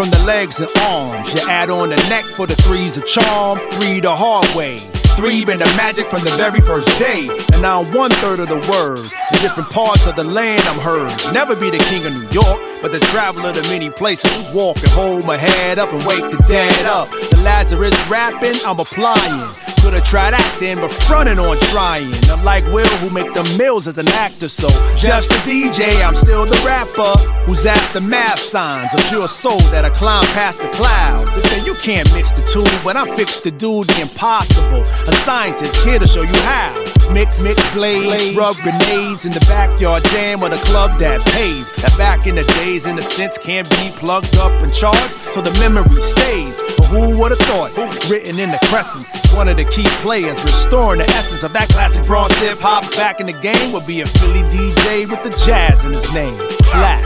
From the legs and arms. You add on the neck for the three's a charm. Three the hard way. Three been the magic from the very first day. And now one third of the word. In different parts of the land I'm heard. Never be the king of New York, but the traveler to many places. Walk and hold my head up and wake the dead up. The Lazarus rapping, I'm applying. Could've tried acting, but fronting on trying. Like Will, who make the mills as an actor. So just the DJ, I'm still the rapper. Who's at the math signs of pure soul that I climb past the clouds. They say you can't mix the two, but I'm fixed to do the impossible. A scientist here to show you how. Mix, mix blades, rub grenades in the backyard jam or the club that pays. That back in the days, in a sense, can't be plugged up and charged, so the memory stays. But who would've thought? Written in the crescents, one of the key players, restoring the essence of that classic bronze hip hop back in the game will be a Philly DJ with the jazz in his name. Flat.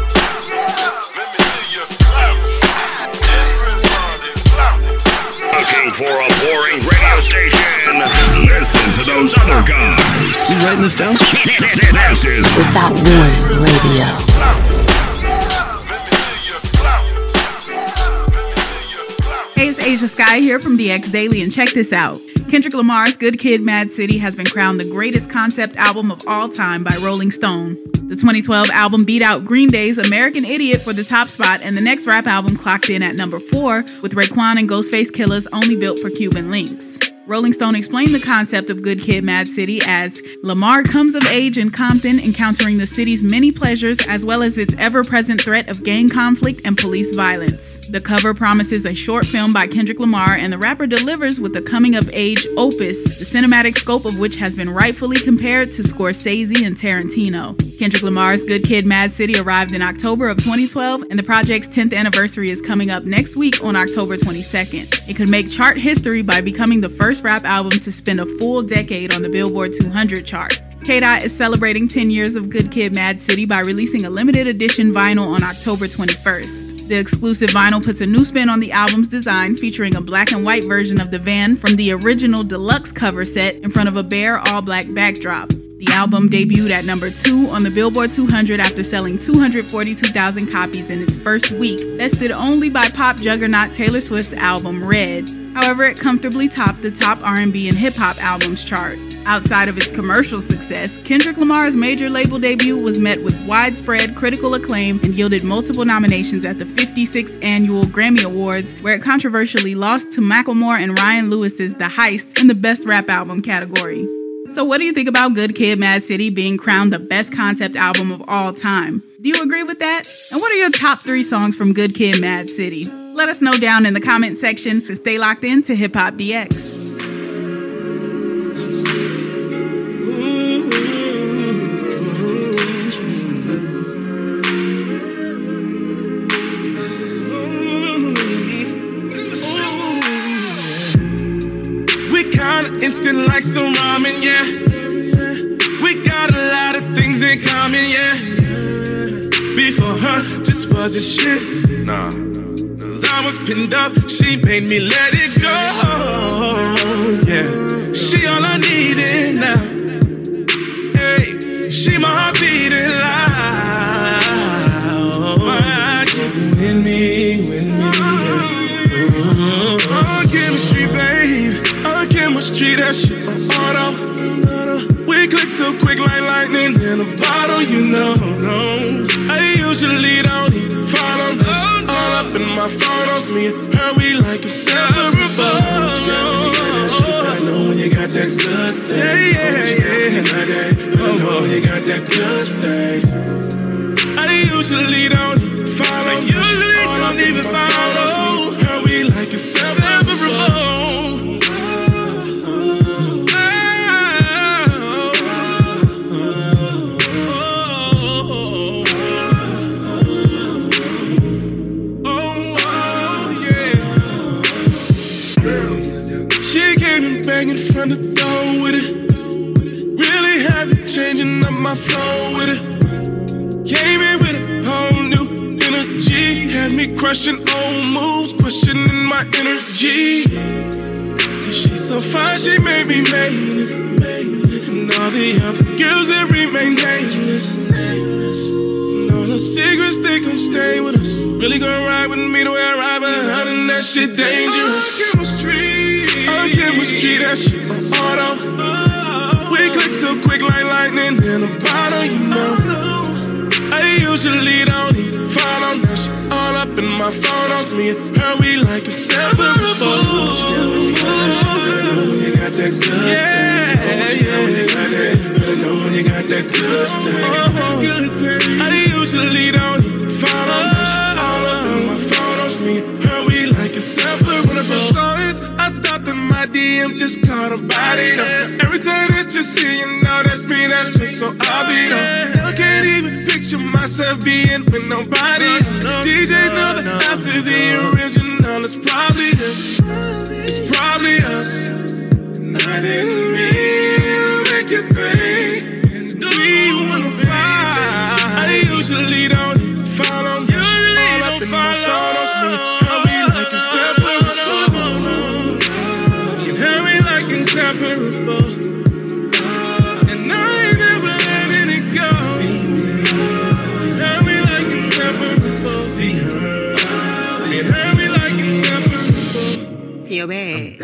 Looking for a boring radio station? Listen to those other guys. You writing this down? (laughs) this is Without warning, radio. Asia Sky here from DX Daily, and check this out. Kendrick Lamar's Good Kid Mad City has been crowned the greatest concept album of all time by Rolling Stone. The 2012 album beat out Green Day's American Idiot for the top spot, and the next rap album clocked in at number four with Raekwon and Ghostface Killah's Only Built for Cuban Links. Rolling Stone explained the concept of Good Kid Mad City as Lamar comes of age in Compton, encountering the city's many pleasures as well as its ever present threat of gang conflict and police violence. The cover promises a short film by Kendrick Lamar, and the rapper delivers with a coming of age opus, the cinematic scope of which has been rightfully compared to Scorsese and Tarantino. Kendrick Lamar's Good Kid Mad City arrived in October of 2012, and the project's 10th anniversary is coming up next week on October 22nd. It could make chart history by becoming the first rap album to spend a full decade on the Billboard 200 chart. K-Dot is celebrating 10 years of Good Kid Mad City by releasing a limited edition vinyl on October 21st. The exclusive vinyl puts a new spin on the album's design, featuring a black and white version of the van from the original deluxe cover set in front of a bare all black backdrop. The album debuted at number two on the Billboard 200 after selling 242,000 copies in its first week, bested only by pop juggernaut Taylor Swift's album Red. However, it comfortably topped the top R&B and hip hop albums chart. Outside of its commercial success, Kendrick Lamar's major label debut was met with widespread critical acclaim and yielded multiple nominations at the 56th annual Grammy Awards, where it controversially lost to Macklemore and Ryan Lewis's The Heist in the Best Rap Album category. So, what do you think about Good Kid Mad City being crowned the best concept album of all time? Do you agree with that? And what are your top three songs from Good Kid Mad City? Let us know down in the comment section to stay locked in to Hip Hop DX. some ramen, yeah. We got a lot of things in common, yeah. Before her, just wasn't shit. Nah. I was pinned up, she made me let it go. Yeah. She all I needed now. Hey, she my heart beating loud. Why you win me, win me? Oh, chemistry, babe. Oh, chemistry, that shit we click so quick like lightning in a bottle, you know. No. I usually don't even follow. That's all up in my photos. Me and her, we like inseparable. I know when you got that good thing. Yeah, yeah, oh, yeah. I know when you got that good thing. I usually don't Crushing old moves, questioning my energy. Cause she's so fine, she made me made it. And all the other girls that remain nameless. And all the secrets they gon' stay with us. Really gonna ride with me to where I ride behind, and that shit dangerous. Oh, chemistry. Oh, chemistry, that shit on auto. We click so quick like lightning in a bottle, you know. I usually don't even follow that shit in my photos. Me and her, we like inseparable. You got that good yeah, thing. Yeah, I know when you got that good thing. I usually don't follow that all up in my photos. Me and her, we like inseparable. When I first saw it, I thought that my DM just caught a body. Every time that you see, you know that's me. That's just so obvious. I can't even picture myself being with nobody. DJ know that after the original, it's probably us. It's probably us. And I didn't mean to make you think. We wanna fight. I usually don't follow. Usually don't follow.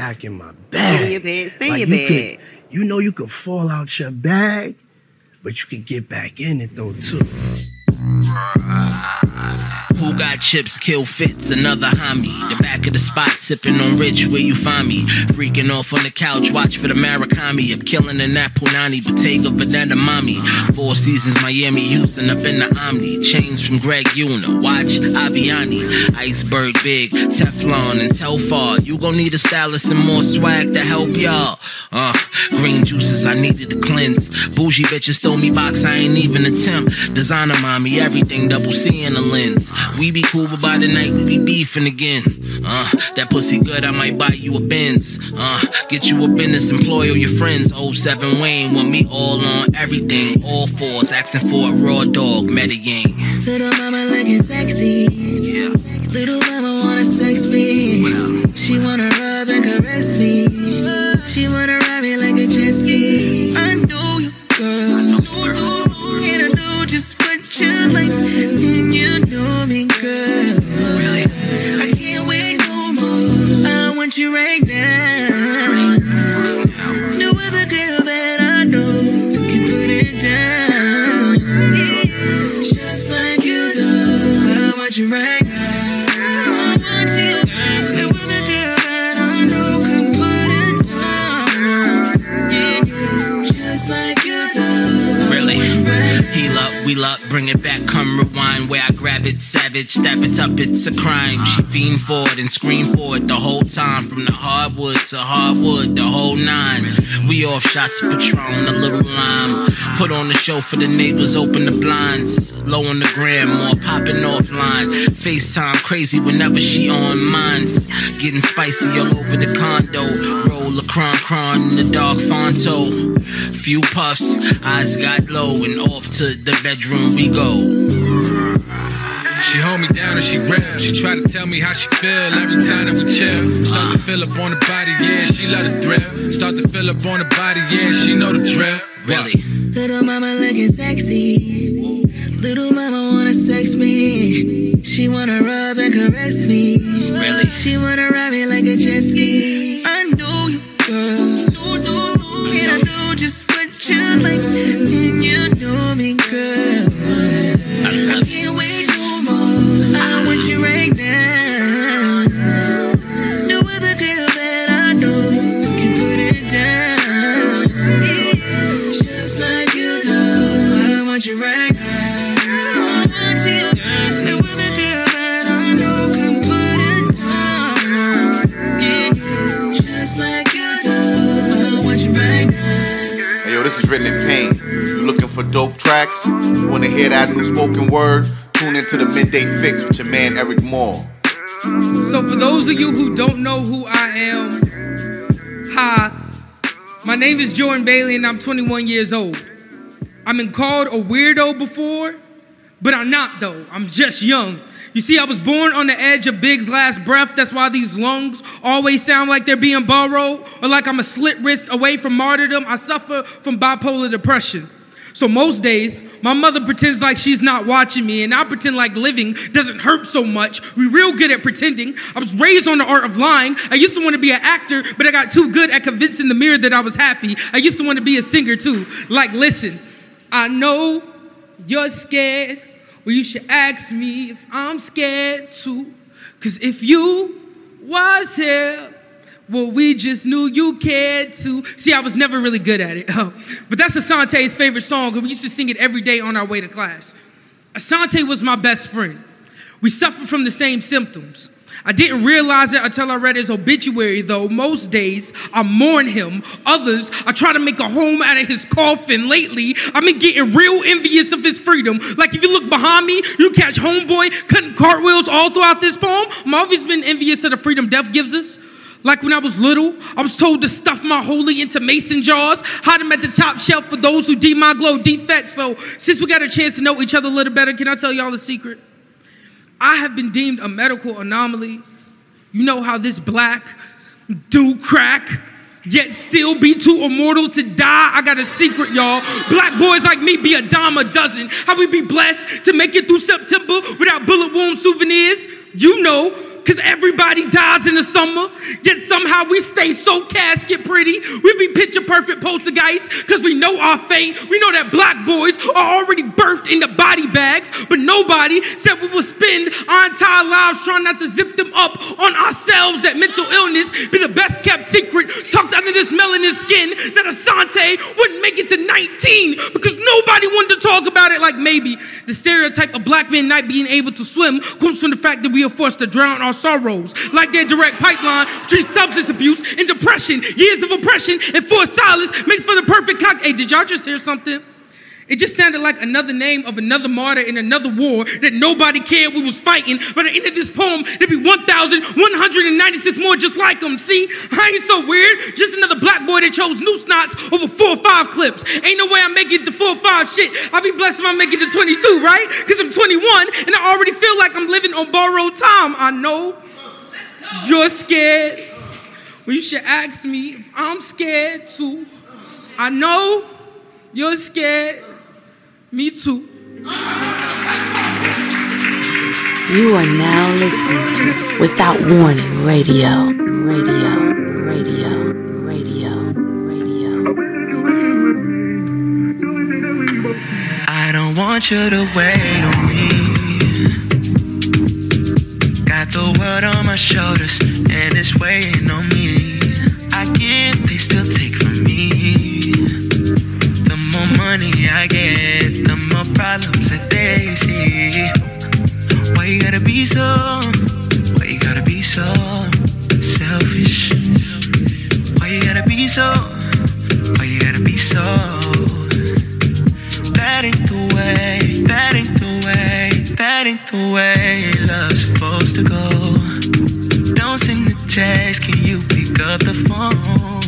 Back in my bag. Stay in your bed. Stay in your you bed. could- you know you can fall out your bag, but you can get back in it though too. Who got chips, kill fits, another homie. The back of the spot, sipping on rich, where you find me. Freaking off on the couch, watch for the Murakami. Of killing in that Punani, Bottega, Veneta, Mommy. Four seasons, Miami, Houston, up in the Omni. Chains from Greg Yuna, watch Avianne. Iceberg big, Teflon and Telfar. You gon' need a stylist and more swag to help y'all. Uh, green juices, I needed to cleanse. Bougie bitches throw me box, I ain't even attempt. Designer mommy, everything double C in the lens. We be cool, but by the night we be beefing again. Uh, that pussy good, I might buy you a Benz. Uh, get you a business, employ all your friends. 07 Wayne want me all on everything. All fours, asking for a raw dog, Medellin. Little mama looking sexy. Yeah. Little mama wanna sex me. She wanna rub and caress me. She wanna ride me like a jet ski. I know you, girl. And I know just what you me, girl. Really? I can't wait no more. I want you right now. No other girl that I know can put it down. Just like you do. I want you right Heal up, wheel up, bring it back, come rewind. Where I grab it, savage, stab it up, it's a crime. She fiend for it and scream for it the whole time. From the hardwood to hardwood, the whole nine. We off shots of Patron, a little lime. Put on the show for the neighbors, open the blinds. Low on the gram, more popping offline. FaceTime crazy whenever she on mines. Getting spicy all over the condo. Roll a cron cron in the dark fonto. Few puffs, eyes got low, and off to the bedroom we go. She hold me down and she rap. She try to tell me how she feel every time that we chill. Start to fill up on the body, yeah, she love the thrill. Start to fill up on the body, yeah, she know the drill. Really? Little mama looking sexy. Little mama wanna sex me. She wanna rub and caress me. Really? She wanna ride me like a jet ski. I know you, girl. And I know just what you like, and you know me, girl. I can't wait no more. I want you right now. In pain. You looking for dope tracks? You wanna hear that new spoken word? Tune into the midday fix with your man Eryk Moore. So, for those of you who don't know who I am, hi. My name is Jordan Bailey and I'm 21 years old. I've been called a weirdo before, but I'm not though. I'm just young. You see, I was born on the edge of Big's last breath. That's why these lungs always sound like they're being borrowed or like I'm a slit wrist away from martyrdom. I suffer from bipolar depression. So most days, my mother pretends like she's not watching me, and I pretend like living doesn't hurt so much. We real good at pretending. I was raised on the art of lying. I used to want to be an actor, but I got too good at convincing the mirror that I was happy. I used to want to be a singer too. Like, listen, I know you're scared. Well, you should ask me if I'm scared too. Cause if you was here, well, we just knew you cared too. See, I was never really good at it. but that's Asante's favorite song, and we used to sing it every day on our way to class. Asante was my best friend. We suffered from the same symptoms. I didn't realize it until I read his obituary, though. Most days I mourn him. Others, I try to make a home out of his coffin. Lately, I've been getting real envious of his freedom. Like if you look behind me, you catch Homeboy cutting cartwheels all throughout this poem. I've always been envious of the freedom death gives us. Like when I was little, I was told to stuff my holy into mason jars, hide them at the top shelf for those who deem my glow defects. So, since we got a chance to know each other a little better, can I tell y'all a secret? I have been deemed a medical anomaly. You know how this black do crack, yet still be too immortal to die. I got a secret, y'all. Black boys like me be a dime a dozen. How we be blessed to make it through September without bullet wound souvenirs? You know, Cause everybody dies in the summer, yet somehow we stay so casket pretty. We be picture perfect poltergeists, cause we know our fate. We know that black boys are already birthed into body bags, but nobody said we will spend our entire lives trying not to zip them up on ourselves. That mental illness be the best kept secret tucked under this melanin skin. That Asante wouldn't make it to 19 because nobody wanted to talk about it. Like maybe the stereotype of black men not being able to swim comes from the fact that we are forced to drown our sorrows, like their direct pipeline between substance abuse and depression. Years of oppression and forced silence makes for the perfect cock. Hey, did y'all just hear something? It just sounded like another name of another martyr in another war that nobody cared we was fighting. But at the end of this poem, there'd be 1,196 more just like them. See, I ain't so weird. Just another black boy that chose noose knots over four or five clips. Ain't no way I'm making it to four or five shit. I'll be blessed if I make it to 22, right? Because I'm 21 and I already feel like I'm living on borrowed time. I know you're scared. Well, you should ask me if I'm scared too. I know you're scared. Me too. You are now listening to Without Warning Radio. Radio. Radio. Radio. Radio. I don't want you to wait on me. Got the world on my shoulders and it's weighing on me. I give, they still take from me. The more money I get, the more problems that they see. Why you gotta be so? Why you gotta be so selfish? Why you gotta be so? Why you gotta be so? That ain't the way, that ain't the way, that ain't the way love's supposed to go. Don't send the text, can you pick up the phone?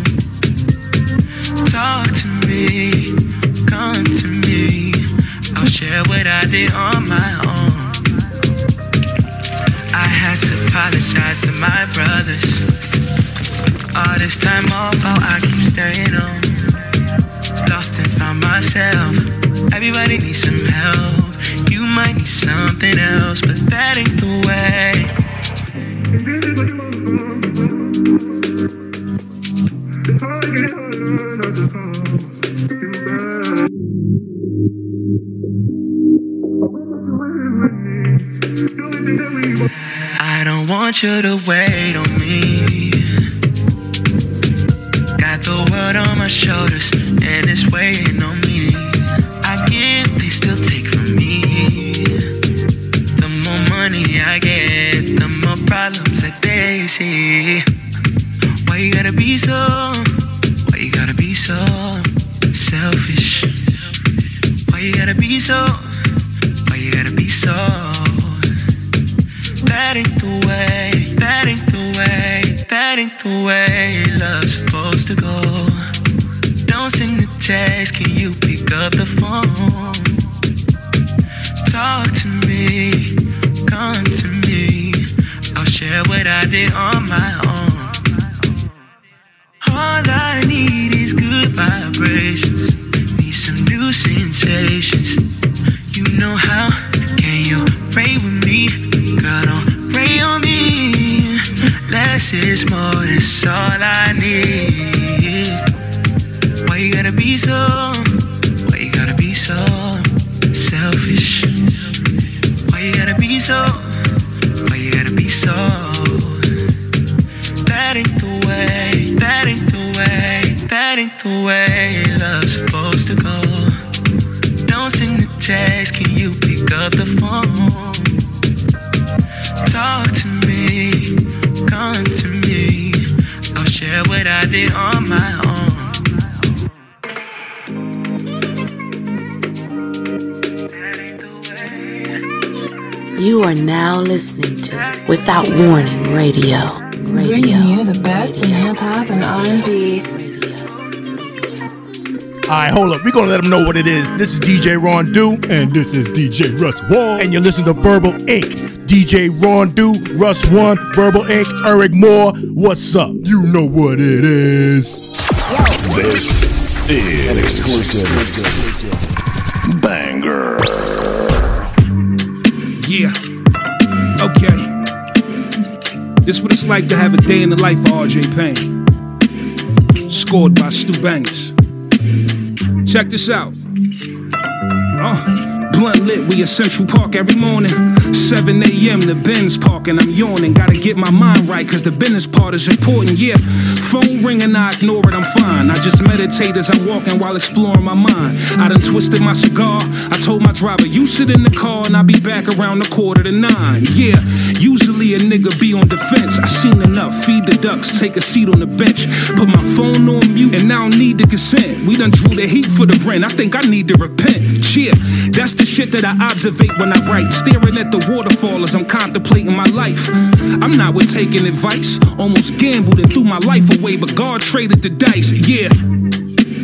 Talk to me, come to me. I'll share what I did on my own. I had to apologize to my brothers. All this time off, how I keep staying on. Lost and found myself. Everybody needs some help. You might need something else, but that ain't the way. Want you to wait on Radio. Radio. Bringing you the best in hip hop and R&B. All right, hold up. We're going to let them know what it is. This is DJ Ron Do. And this is DJ Russ One. And you're listening to Verbal Ink. DJ Ron Do, Russ One, Verbal Ink., Eryk Moore. What's up? You know what it is. This is an exclusive banger. Yeah. This what it's like to have a day in the life of RJ Payne. Scored by Stu Bangas. Check this out. Uh. Blunt lit, we at Central Park every morning. 7 a.m. the Benz park, and I'm yawning. Gotta get my mind right, cause the business part is important. Yeah, phone ringing, I ignore it, I'm fine. I just meditate as I'm walking while exploring my mind. I done twisted my cigar. I told my driver, you sit in the car, and I'll be back around the quarter to nine. Yeah, usually a nigga be on defense. I seen enough, feed the ducks, take a seat on the bench. Put my phone on mute, and now don't need the consent. We done drew the heat for the rent. I think I need to repent. Yeah, that's the shit that I observate when I write. Staring at the waterfall as I'm contemplating my life. I'm not with taking advice. Almost gambled and threw my life away, but God traded the dice. Yeah.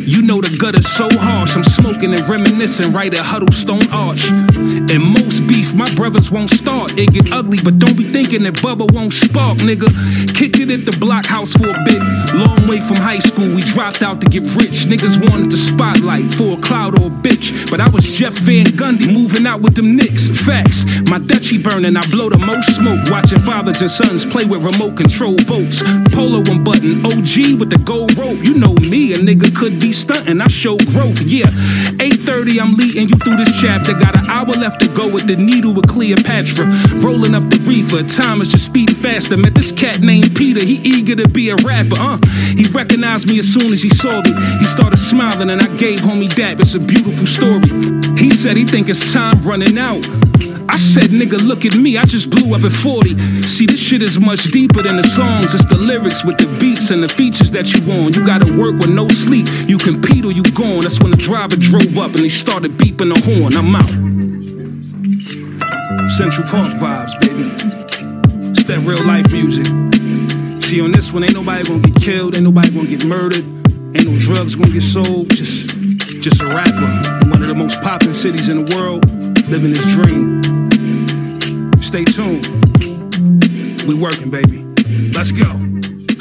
You know the gutter's so harsh. I'm smoking and reminiscing right at Huddlestone Arch. And most beef, my brothers won't start. It get ugly, but don't be thinking that Bubba won't spark, nigga. Kicked it at the block house for a bit. Long way from high school, we dropped out to get rich. Niggas wanted the spotlight for a cloud or a bitch. But I was Jeff Van Gundy moving out with them Knicks. Facts, my Dutchie burning, I blow the most smoke. Watching fathers and sons play with remote control boats. Polo one button, OG with the gold rope. You know me, a nigga could be stunting. I show growth, yeah. 8:30, I'm leading you through this chapter. Got an hour left to go with the needle with Cleopatra. Rolling up the reefer, time is just speeding faster. Met this cat named Peter, he eager to be a rapper, uh. He recognized me as soon as he saw me. He started smiling and I gave homie dap. It's a beautiful story. He said he think it's time running out. I said, nigga, look at me, I just blew up at 40. See, this shit is much deeper than the songs. It's the lyrics with the beats and the features that you want. You gotta work with no sleep. You compete or you gone. That's when the driver drove up and he started beeping the horn. I'm out. Central Park vibes, baby. It's that real life music. See, on this one, ain't nobody gonna get killed, ain't nobody gonna get murdered, ain't no drugs gonna get sold. Just, just a rapper in one of the most popular cities in the world, living his dream. Stay tuned. We working, baby. Let's go.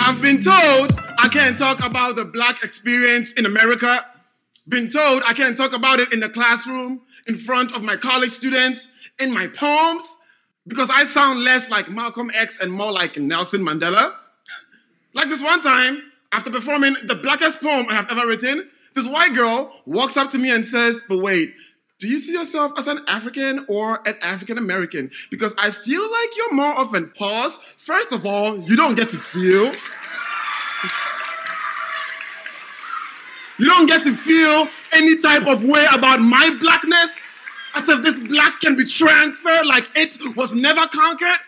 I've been told I can't talk about the black experience in America. Been told I can't talk about it in the classroom, in front of my college students, in my poems, because I sound less like Malcolm X and more like Nelson Mandela. Like this one time, after performing the blackest poem I have ever written, this white girl walks up to me and says, But wait, Do you see yourself as an African or an African American? Because I feel like you're more of an pause. First of all, you don't get to feel. You don't get to feel any type of way about my blackness as if this black can be transferred like it was never conquered.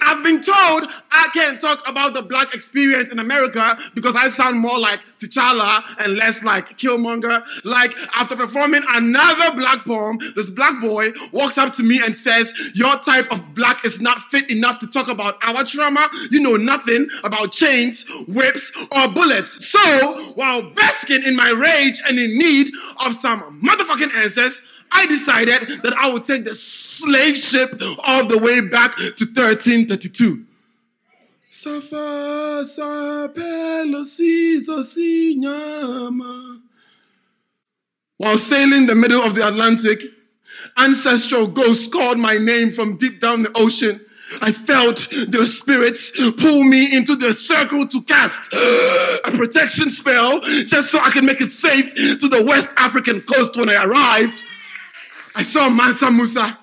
I've been told I can't talk about the black experience in America because I sound more like T'Challa and less like Killmonger. Like after performing another black poem, this black boy walks up to me and says, Your type of black is not fit enough to talk about our trauma. You know nothing about chains, whips, or bullets. So while basking in my rage and in need of some motherfucking answers, I decided that I would take the slave ship all the way back to 1332. Safa sapelo sizo sinyama. While sailing the middle of the Atlantic, ancestral ghosts called my name from deep down the ocean. I felt their spirits pull me into the circle to cast (gasps) a protection spell just so I could make it safe to the West African coast when I arrived. I saw Mansa Musa,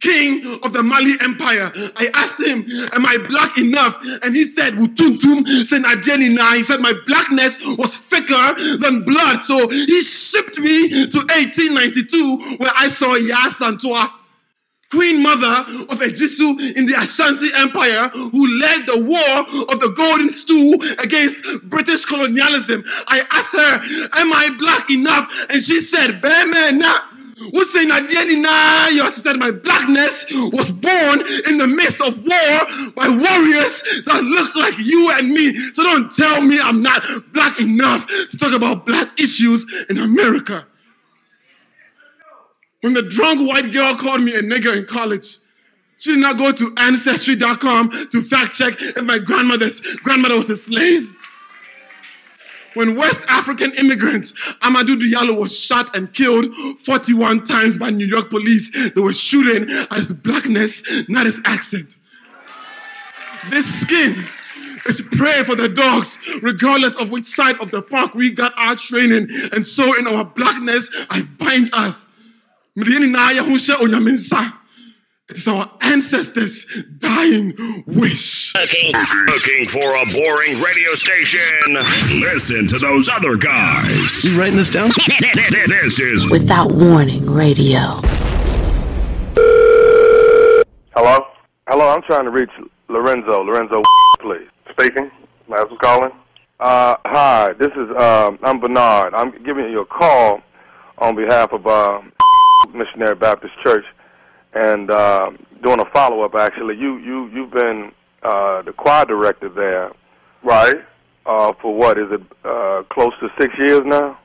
king of the Mali Empire. I asked him, Am I black enough? And he said, Wutuntum Senadjenina. He said, My blackness was thicker than blood. So he shipped me to 1892, where I saw Yaa Asantewaa. Queen Mother of Ejisu in the Ashanti Empire, who led the war of the Golden Stool against British colonialism. I asked her, Am I black enough? And she said, Beme na. What's saying She said, My blackness was born in the midst of war by warriors that look like you and me. So don't tell me I'm not black enough to talk about black issues in America. When the drunk white girl called me a nigger in college, she did not go to ancestry.com to fact check if my grandmother's grandmother was a slave. When West African immigrants, Amadou Diallo was shot and killed 41 times by New York police, they were shooting at his blackness, not his accent. This skin is prey for the dogs, regardless of which side of the park we got our training. And so in our blackness, I bind us. It is our ancestors' dying wish. Looking, looking for a boring radio station? Listen to those other guys. You writing this down? This is Without Warning Radio. Hello? Hello, I'm trying to reach Lorenzo. Lorenzo, (laughs) please. Speaking. That's who's calling. Uh, hi, this is, um, I'm Bernard. I'm giving you a call on behalf of uh, (laughs) Missionary Baptist Church and uh, doing a follow up. Actually, you you you've been uh, the choir director there, right? Uh, for what is it? Uh, close to six years now.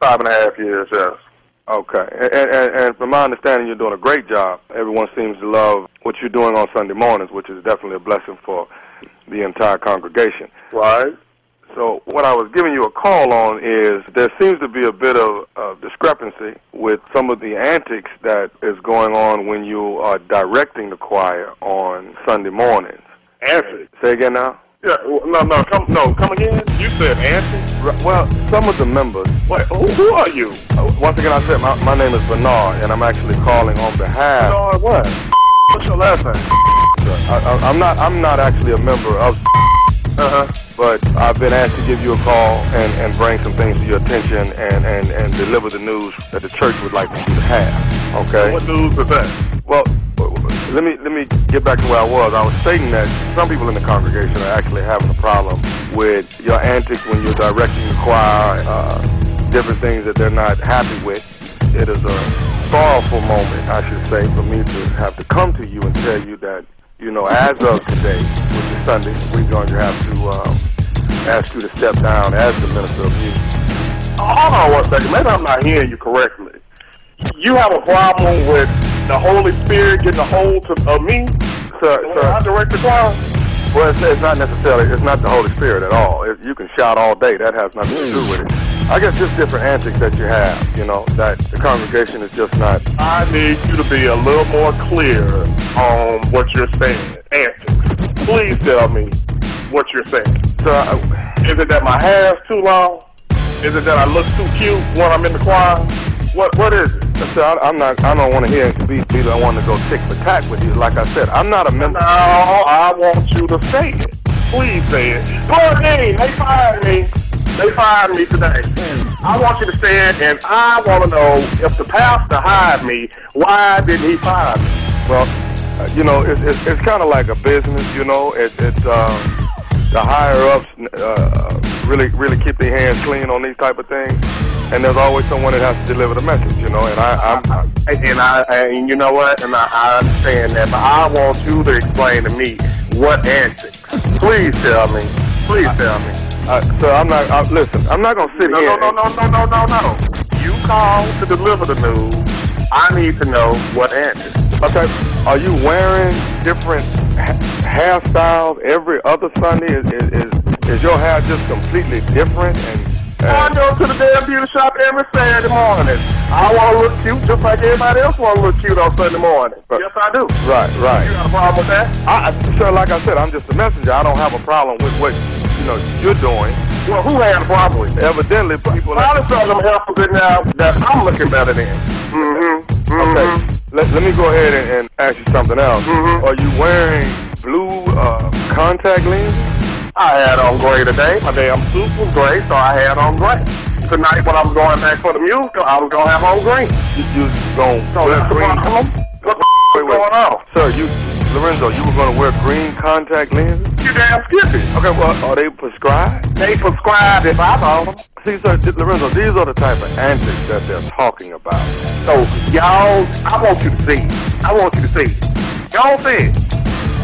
Five and a half years, yes. Okay, and, and, and from my understanding, you're doing a great job. Everyone seems to love what you're doing on Sunday mornings, which is definitely a blessing for the entire congregation. Right. So what I was giving you a call on is there seems to be a bit of uh, discrepancy with some of the antics that is going on when you are directing the choir on Sunday mornings. Antics? Say again now? Yeah, no, no, come, no, come again. You said antics. Well, some of the members. Wait, who, who are you? Uh, once again, I said my, my name is Bernard, and I'm actually calling on behalf. Bernard, what? What's your last name? I, I, I'm not. I'm not actually a member of. Uh-huh. But I've been asked to give you a call and, and bring some things to your attention and, and, and deliver the news that the church would like for you to have. Okay? What news is that? Well, let me let me get back to where I was. I was stating that some people in the congregation are actually having a problem with your antics when you're directing the choir, uh, different things that they're not happy with. It is a sorrowful moment, I should say, for me to have to come to you and tell you that you know, as of today, which is Sunday, we're going to have to um, ask you to step down as the minister of music. Hold on one second. Maybe I'm not hearing you correctly. You have a problem with the Holy Spirit getting a hold to, of me? Sir, sir. I direct the choir? Well, it's, it's not necessarily, it's not the Holy Spirit at all. It, you can shout all day. That has nothing to do with it. I guess just different antics that you have, you know, that the congregation is just not. I need you to be a little more clear on what you're saying. Antics. Please tell me what you're saying. So, is it that my hair's too long? Is it that I look too cute when I'm in the choir? What What is it? So I, I'm not. I don't want to hear be, be the one to go tick for tack with you. Like I said, I'm not a member. No, I want you to say it. Please say it. Lord, hey, they fired me. They fired me today. I want you to stand and I want to know if the pastor hired me, why didn't he fire me? Well, uh, you know, it's it's, it's kind of like a business. You know, it, it's um, the higher ups uh, really really keep their hands clean on these type of things, and there's always someone that has to deliver the message. You know, and I I'm. And I, and you know what? And I, I understand that, but I want you to explain to me what antics. Please tell me. Please tell me. Uh, so I'm not. Uh, listen, I'm not gonna sit No, here. no, no, no, no, no, no, no. You call to deliver the news. I need to know what antics. Okay, are you wearing different ha- hairstyles every other Sunday? Is, is is is your hair just completely different? And I go to the damn beauty shop every Saturday morning. I want to look cute just like everybody else want to look cute on Sunday morning. Yes, I do. right, right. You got a problem with that? I, I- sir, like I said, I'm just a messenger. I don't have a problem with what you know you're doing. Well, who had a problem with it? Evidently, people. Probably some of them helpers in there that I'm looking better than. Mm-hmm. Okay, let, let me go ahead and, and ask you something else. Mm-hmm. Are you wearing blue uh, contact lenses? I had on gray today. My damn suit was gray, so I had on gray. Tonight, when I was going back for the musical, I was going to have on green. You, just going So wear that's the green? Wait, wait. going on? Sir, you, Lorenzo, you were going to wear green contact lenses? You damn skippy. Okay, well, are they prescribed? They prescribed if I bought them. See, sir, Lorenzo, these are the type of antics that they're talking about. So, y'all, I want you to see. I want you to see. Y'all see it.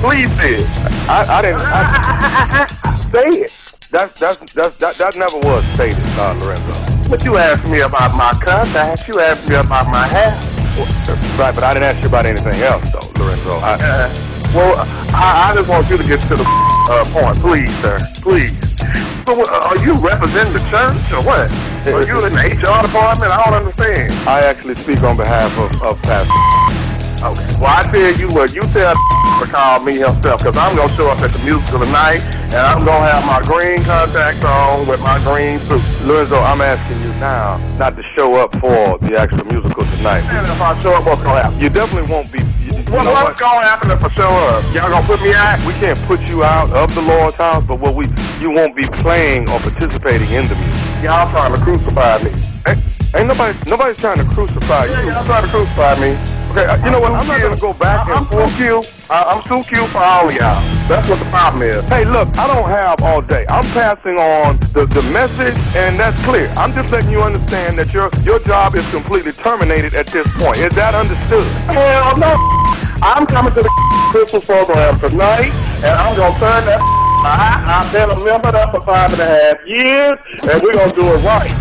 Please see it. I, I didn't. I, (laughs) Say it. that's, that's, that's, that, that never was stated, uh, Lorenzo. But you asked me about my contacts. You asked me about my hair. Right, but I didn't ask you about anything else, though, Lorenzo. I, Uh, well, I, I just want you to get to the uh, point, please, sir. Please. So, uh, are you representing the church or what? Are you in the HR department? I don't understand. I actually speak on behalf of, of Pastor. Okay. Well, I tell you what, you tell (laughs) to call me himself, because I'm going to show up at the musical tonight, and I'm going to have my green contacts on with my green suit. Lorenzo, I'm asking you now not to show up for the actual musical tonight. And if I show up, what's going to happen? You definitely won't be. You, you What, know what's going to happen if I show up? Y'all going to put me out? We can't put you out of the Lord's house, but what we you won't be playing or participating in the music. Y'all trying to crucify me. Ain't, ain't nobody nobody's trying to crucify Yeah, you. y'all trying to crucify me. Uh, you know what? I'm not gonna go back I'm and too forth. cute. I, I'm too cute for all y'all. That's what the problem is. Hey, look, I don't have all day. I'm passing on the, the message, and that's clear. I'm just letting you understand that your your job is completely terminated at this point. Is that understood? Hell no. I'm coming to the Christmas program tonight, and I'm going to turn that I, I've been a member there for five and a half years, and we're going to do it right.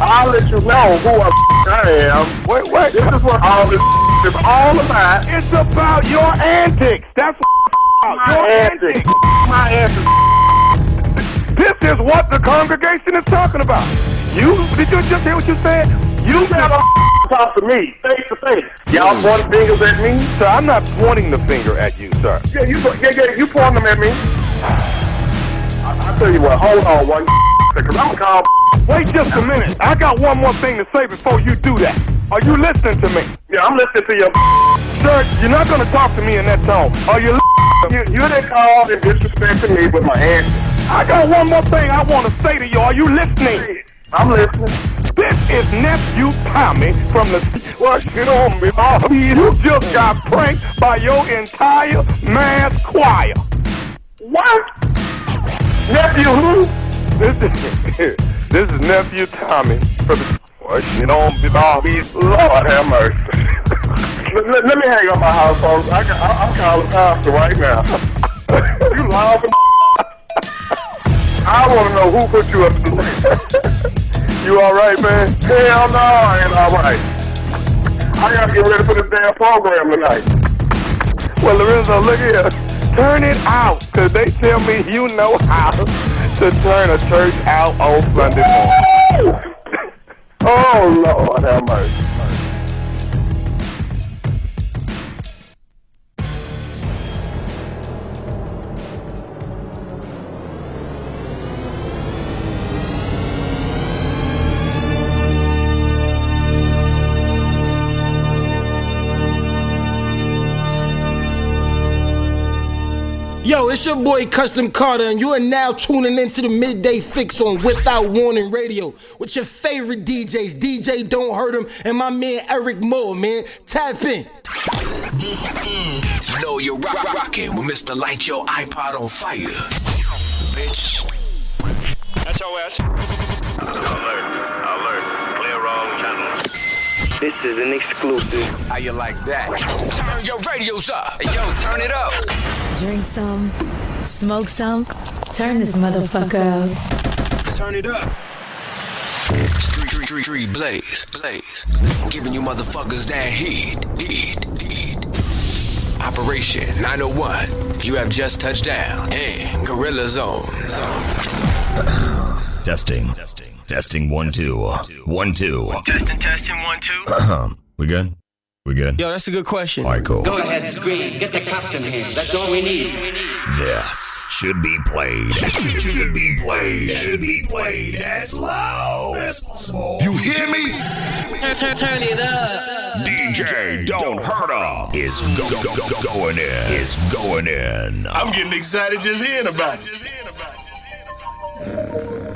I'll let you know who I, I am. Wait, wait. This is what all this is all about. It's about your antics. That's what My your antics. antics. My antics. This is what the congregation is talking about. You did you just hear what you said? You never talk to me face to face. Y'all hmm. pointing fingers at me. Sir, I'm not pointing the finger at you, sir. Yeah, you yeah, yeah, you point them at me. I, I tell you what, hold on one I'm gonna. (laughs) Wait just a minute. I got one more thing to say before you do that. Are you listening to me? Yeah, I'm listening to you. (laughs) Sir, you're not going to talk to me in that tone. Are you (laughs) You, you didn't call and disrespected me with my answer. I got one more thing I want to say to you. Are you listening? I'm listening. This is nephew Tommy from the Well, shit on me. Oh, you just got pranked by your entire mass choir. What? Nephew who? This is (laughs) this is nephew Tommy from the shit on me. Oh, Lord have mercy. (laughs) let, let- let me hang up my house phone. I, I, I'm calling pastor right now. (laughs) you laughing? I want to know who put you up to the You all right, man? Hell no, I ain't all right. I gotta get ready for this damn program tonight. Well, Lorenzo, look here. Turn it out, because they tell me you know how to turn a church out on Sunday morning. (laughs) Oh, Lord have mercy. Yo, it's your boy Custom Carter, and you are now tuning into the Midday Fixx on Without Warning Radio with your favorite DJs, DJ Don't Hurt 'Em, and my man Eryk Moore, man. Tap in. Yo, you're rock- rocking with Mr. Light Your iPod on Fire. Bitch. SOS. Alert. Alert. Clear wrong channels. This is an exclusive. How you like that? Turn your radios up. Hey, yo, turn it up. Drink some, smoke some, turn this motherfucker up. Turn it up. Street, street, street, street, blaze, blaze. Giving you motherfuckers that heat, heat, heat. Operation 901. You have just touched down in Gorilla Zone. Testing. Testing. One, two. One, two. Testing, testing, one, two. Uh-huh. we good? We good? Yo, that's a good question. All right, cool. Go ahead, scream. Get the cops in here. That's all we need. This should be played. Should be played. Should be played as loud as possible. You hear me? Turn, turn it up. DJ Don't Hurt 'em is go, go, go, go, going in. Is going in. I'm getting excited just hearing about it.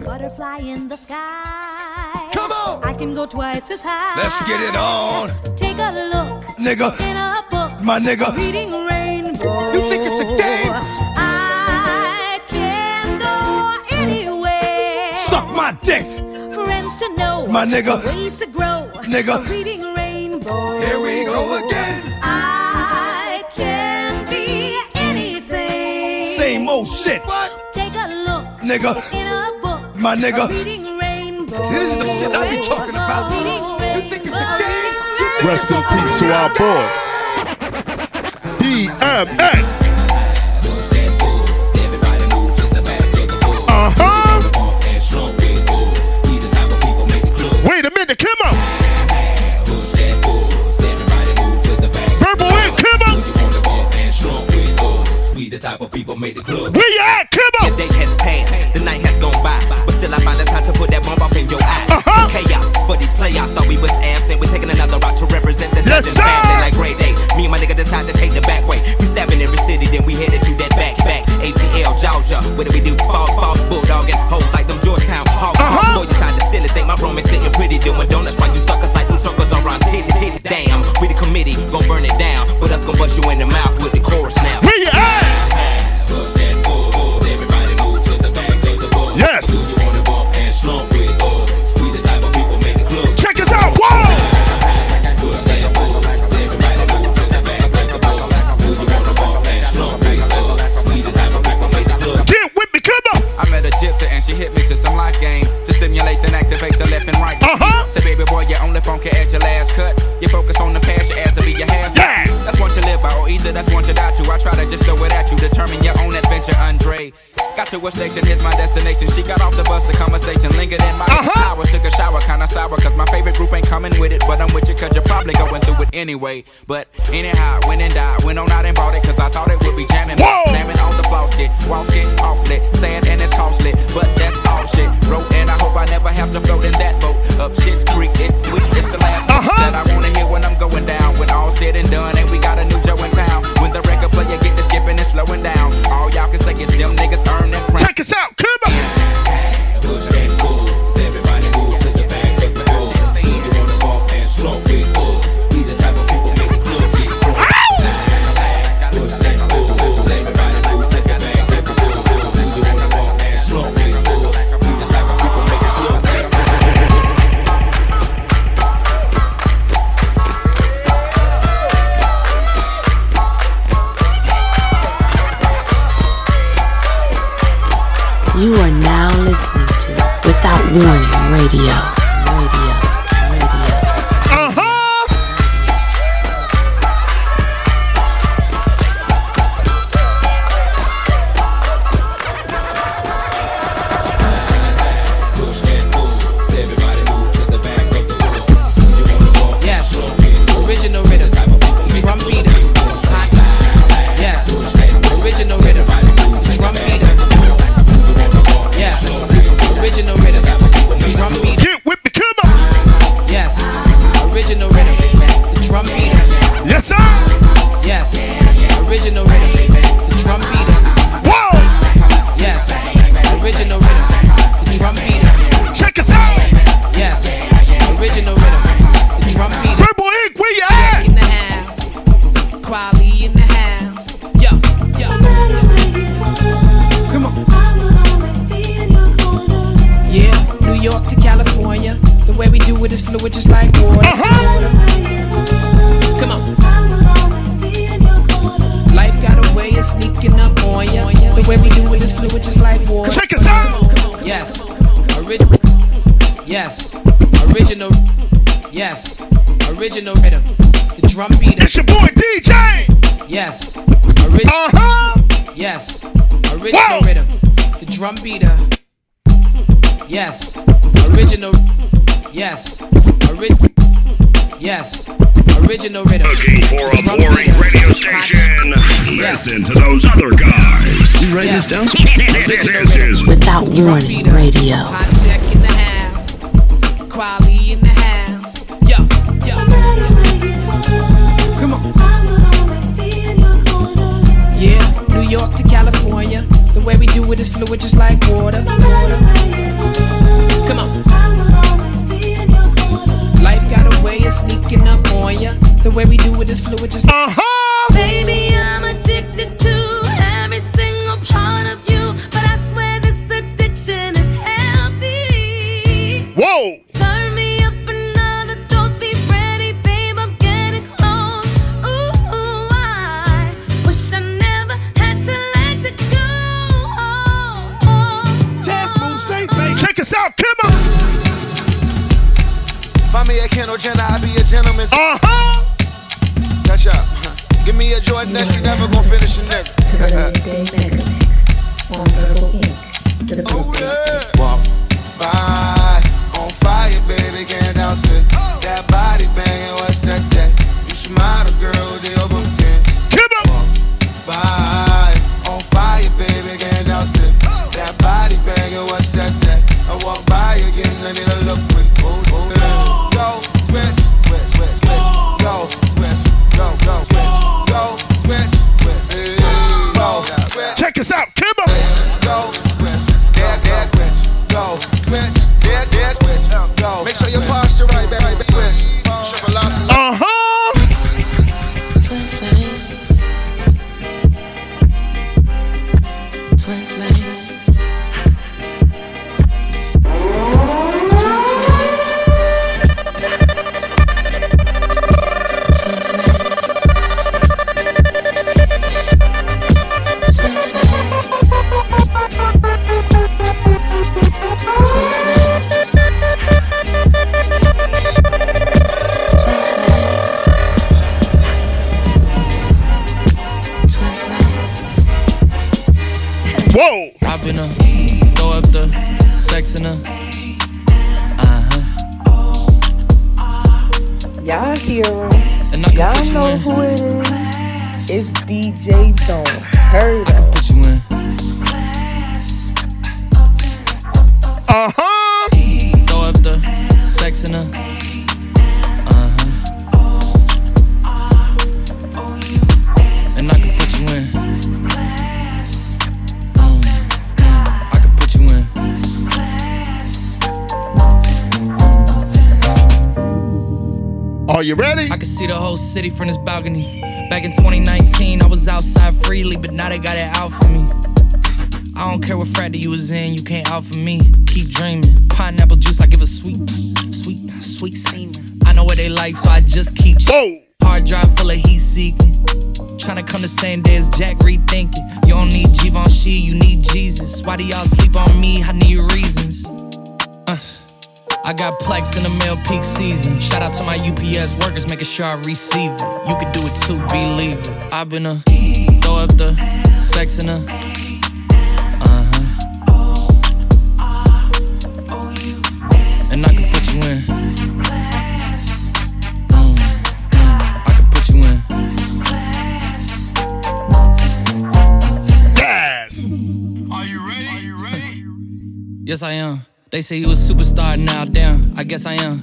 Butterfly in the sky. Come on! I can go twice as high. Let's get it on. Take a look Nigga. in a book. My nigga. Reading rainbow. You think it's a game? I can go anywhere. Suck my dick. Friends to know. My nigga. Ways to grow. Nigga. Reading rainbow. Here we go again. I can be anything. Same old shit. Take a look Nigga. in a book. My nigga. See, this is the shit I be talking about. You think it's a game? Rest in peace to our boy. DMX. Uh huh. Wait a minute, come on. The type of people made the club. Where you at? On. The day has passed, the night has gone by, but still I find the time to put that bomb off in your eye. Uh-huh. Chaos for these playoffs, so we was absent. We're taking another route to represent the Yes, sir. family like grade A. Me and my nigga decide to take the back way. We stabbing every city, then we headed to that back back. ATL Georgia, what do we do? Fall, fall, bulldog and hoes like them Georgetown hogs. Uh-huh. Boy, you sound the silly thing. My room is sitting pretty, doing donuts while you suckers like them circles around titties, titties. Damn, we the committee, gon' burn it down, but us gon' bust you in the mouth You focus on the past, your ass will be your half. Yeah. That's one to live by, or either that's one to die to. I try to just throw it at you, determine your own adventure, Andre. Got to a station, here's my destination. She got off the bus, the conversation lingered in my Uh-huh. hour. Took a shower, kinda sour, cause my favorite group ain't coming with it. But I'm with you, cause you're probably going through it anyway. But anyhow, went and died, went on out and bought it, cause I thought it would be jamming. Slamming on the floss kit, walls get awfully sad and it's costly. But that's all shit. Wrote and I hope I never have to float in that boat. Up shit's creek, it's sweet, it's the last Uh-huh. that I wanna hear when I'm going down. When all said and done, and we got a new Joe in town. When the record player get to skipping and slowing down, all y'all can say is them niggas earn crown. Check us out. Come on. You Warning Radio. Original rhythm. Looking for a boring radio station? Listen to those other guys. You writing this down? This is Without Warning Radio. Hot tech in the house. Quality in the house. Yo, yo. Come on. Yeah, New York to California. The way we do it is fluid just like water. Come on. Life got a way of sneaking up on ya. The way we do it is fluid just Uh-huh. Baby, I'm addicted to every single part of you, but I swear this addiction is healthy. Whoa. Turn me up another dose, be ready, babe. I'm getting close. Ooh, I wish I never had to let you go. Check us out. Come on. Find me a Kendall Jenner, I be a gentleman. Uh huh. Catch up. Give me a Jordan that she never gon' finish a nigga. oh yeah. Walk by city from this balcony. Back in 2019, I was outside freely, but now they got it out for me. I don't care what frat you was in, you can't out for me. Keep dreaming. Pineapple juice, I give a sweet, sweet, sweet semen. I know what they like, so I just keep. Whoa. Making sure I receive it. You could do it too, believe it. I've been a throw up the sex in her. Uh huh. And I can put you in. Mm, mm, I can put you in. Yes. Yes, I am. They say you a superstar now, damn. I guess I am.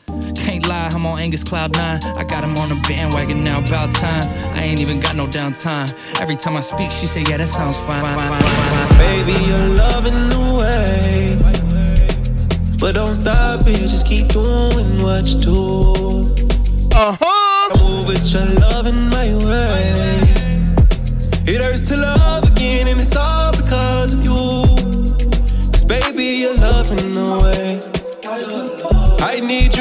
Can't Can't I'm on Angus Cloud 9. I got him on the bandwagon now, about time. I ain't even got no downtime. Every time I speak, she say, Yeah, that sounds fine. fine, fine, fine, fine. Baby, you're loving the way. But don't stop it, just keep doing what you do. Uh huh. I move with your love in my way. It hurts to love again, and it's all because of you. Cause baby, you're loving the way. I need you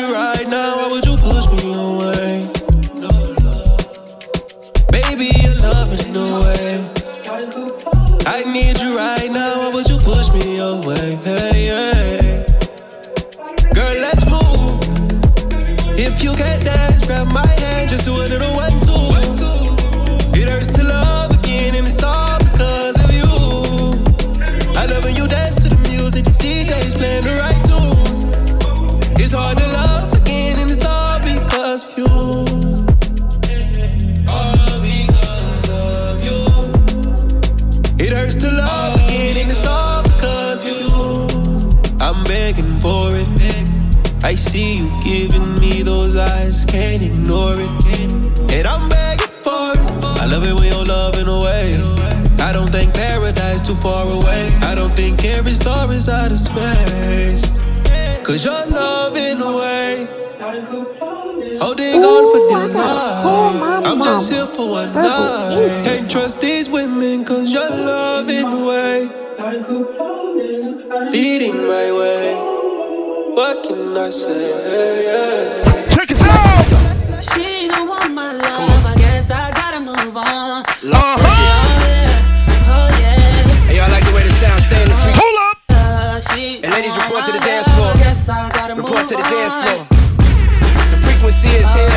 far away. I don't think every star is out of space. Cause you're loving away. Holding on for dear life. I'm just here for one night. Can't trust these women cause you're loving away. Leading my way. What can I say? Check it out. Report to the dance floor. I I gotta Report to the dance floor. The frequency is here.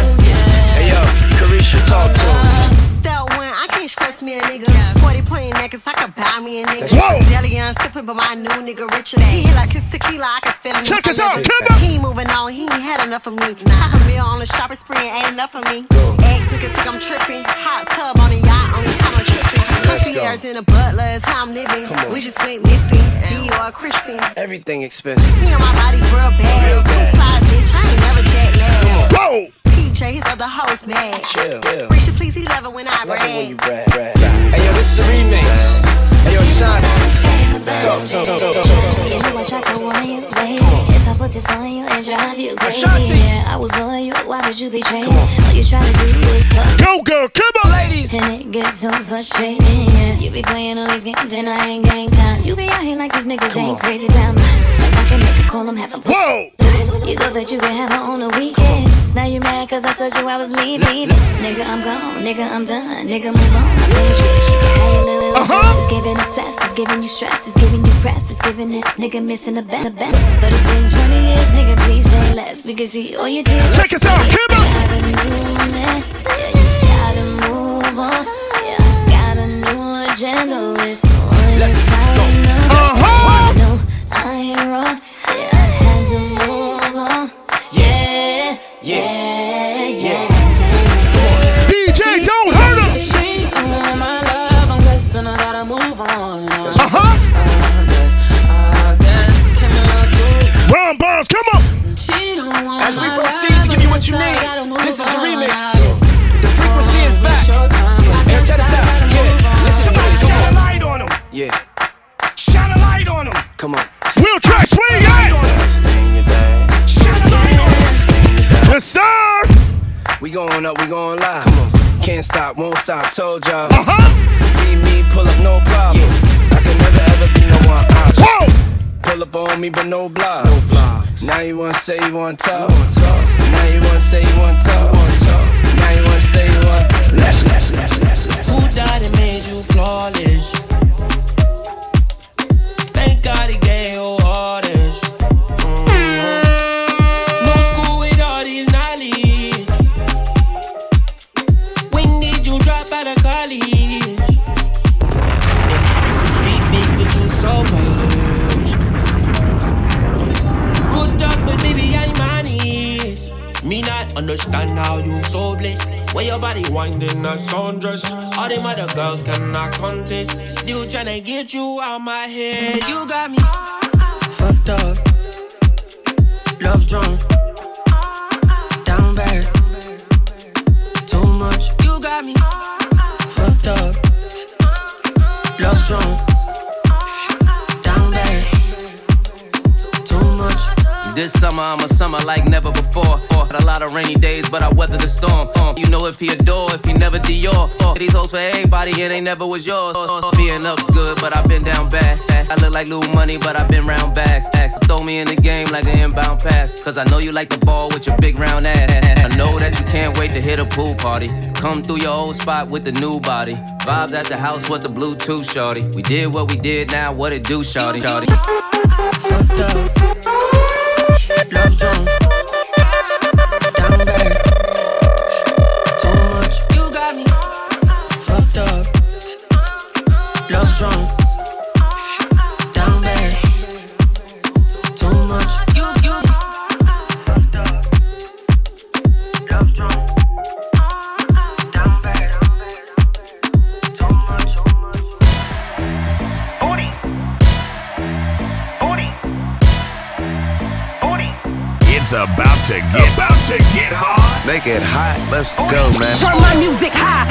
Hey, yo, Carisha, talk to him. Step one, I can't stress me a nigga. 40 point necklace, I could buy me a nigga. Whoa. Deli on sipping, but my new nigga richer. He hit like his tequila, I can feel him. Check if this out, let you. come. He ain't moving on, he ain't had enough of me. Half a meal on the shopping spree ain't enough of me. Ex nigga think I'm tripping. Hot tub on the yacht, only time I'm tripping. Let's go. Concierge in a butler is how I'm living. Come on. We just went missing. And you are Christian. Everything expensive. He on my body real bad. Real bad. Too fly, bitch. I ain't never jet lag. Whoa. PJ, his other host, man. Chill, chill. Risha, please, he love it when I Love it when you brag. brag, brag. Hey, yo, this is the remix. Hey, yo, Shanti. You I you, you you was loyal. Why would you you try to do is fuck. Go, girl. Come on. Ladies. You be playing all these games and I ain't time. You be out here like these niggas ain't crazy me. I can make a call, Whoa. You that you have on the weekends. Now you mad cause I told you I was leaving. Nigga, I'm gone. Nigga, I'm done. Nigga, move on. I It's giving obsessed. It's giving you stress. It's giving you press. It's giving this nigga missing a bet. a bet. But it's been 20 years, nigga. Please say less. We can see all your tears. Check us out. Come Got a new man, gotta move on. Got a new agenda. It's fire now. Uh-huh. No, I ain't wrong. Yeah, I had to move on. Yeah, yeah, what you I guess I need, this is the remix. The frequency is back. Hey, check this out. Yeah, listen to this. Shine a light on him. Yeah, Shine a light on him. come on. Wheel track swing, yeah. Stay in your bag. Shine a light on him. Stay in your bag. Yes, sir. We going up, we going live. Come on. Can't stop, won't stop, told y'all. Uh huh. See me pull up, no problem. I can never ever be no one option. Whoa. Pull up on me, but no block. Now you wanna say you wanna talk. Now you wanna say you wanna talk. Now you wanna say you want. Let's, let's, let's, let's, let's. Who died and made you flawless? Thank God he Understand how you so blessed. Where your body winding a sundress. All them other girls cannot contest. Still tryna get you out my head. You got me fucked up, love drunk, down bad, too much. You got me fucked up, love drunk. This summer I'm a summer like never before. Had a lot of rainy days, but I weathered the storm. Uh, you know if he adore, if he never Dior. Uh, these hoes for everybody and they never was yours. Uh, being up's good, but I've been down bad. I look like little money, but I've been round bags. So throw me in the game like an inbound pass. Cause I know you like the ball with your big round ass. I know that you can't wait to hit a pool party. Come through your old spot with the new body. Vibes at the house was the Bluetooth shorty. We did what we did, now what it do, shorty. shorty. Fucked up, love drunk, about to get about to get hot. Make it hot. Let's go, man. Turn my music high.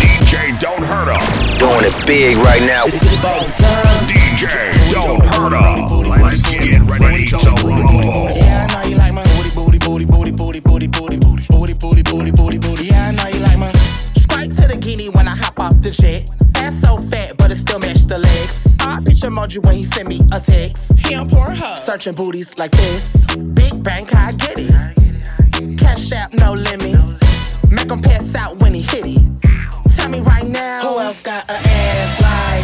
DJ Don't Hurt Hurt 'em. Doing it big right now. DJ Don't Hurt Hurt 'em. Let's get ready to rumble. Yeah, I know you like my booty, booty, booty, booty, booty, booty, booty, booty, booty, booty, booty, booty, booty. Yeah, I know you like my. Straight to the guinea when I hop off the jet. Ass so fat, Picture emoji when he send me a text. He on Pornhub. Searching booties like this. Big bank, I get it. Cash app, no limit. Make him pass out when he hit it. Tell me right now. Who else got an ass like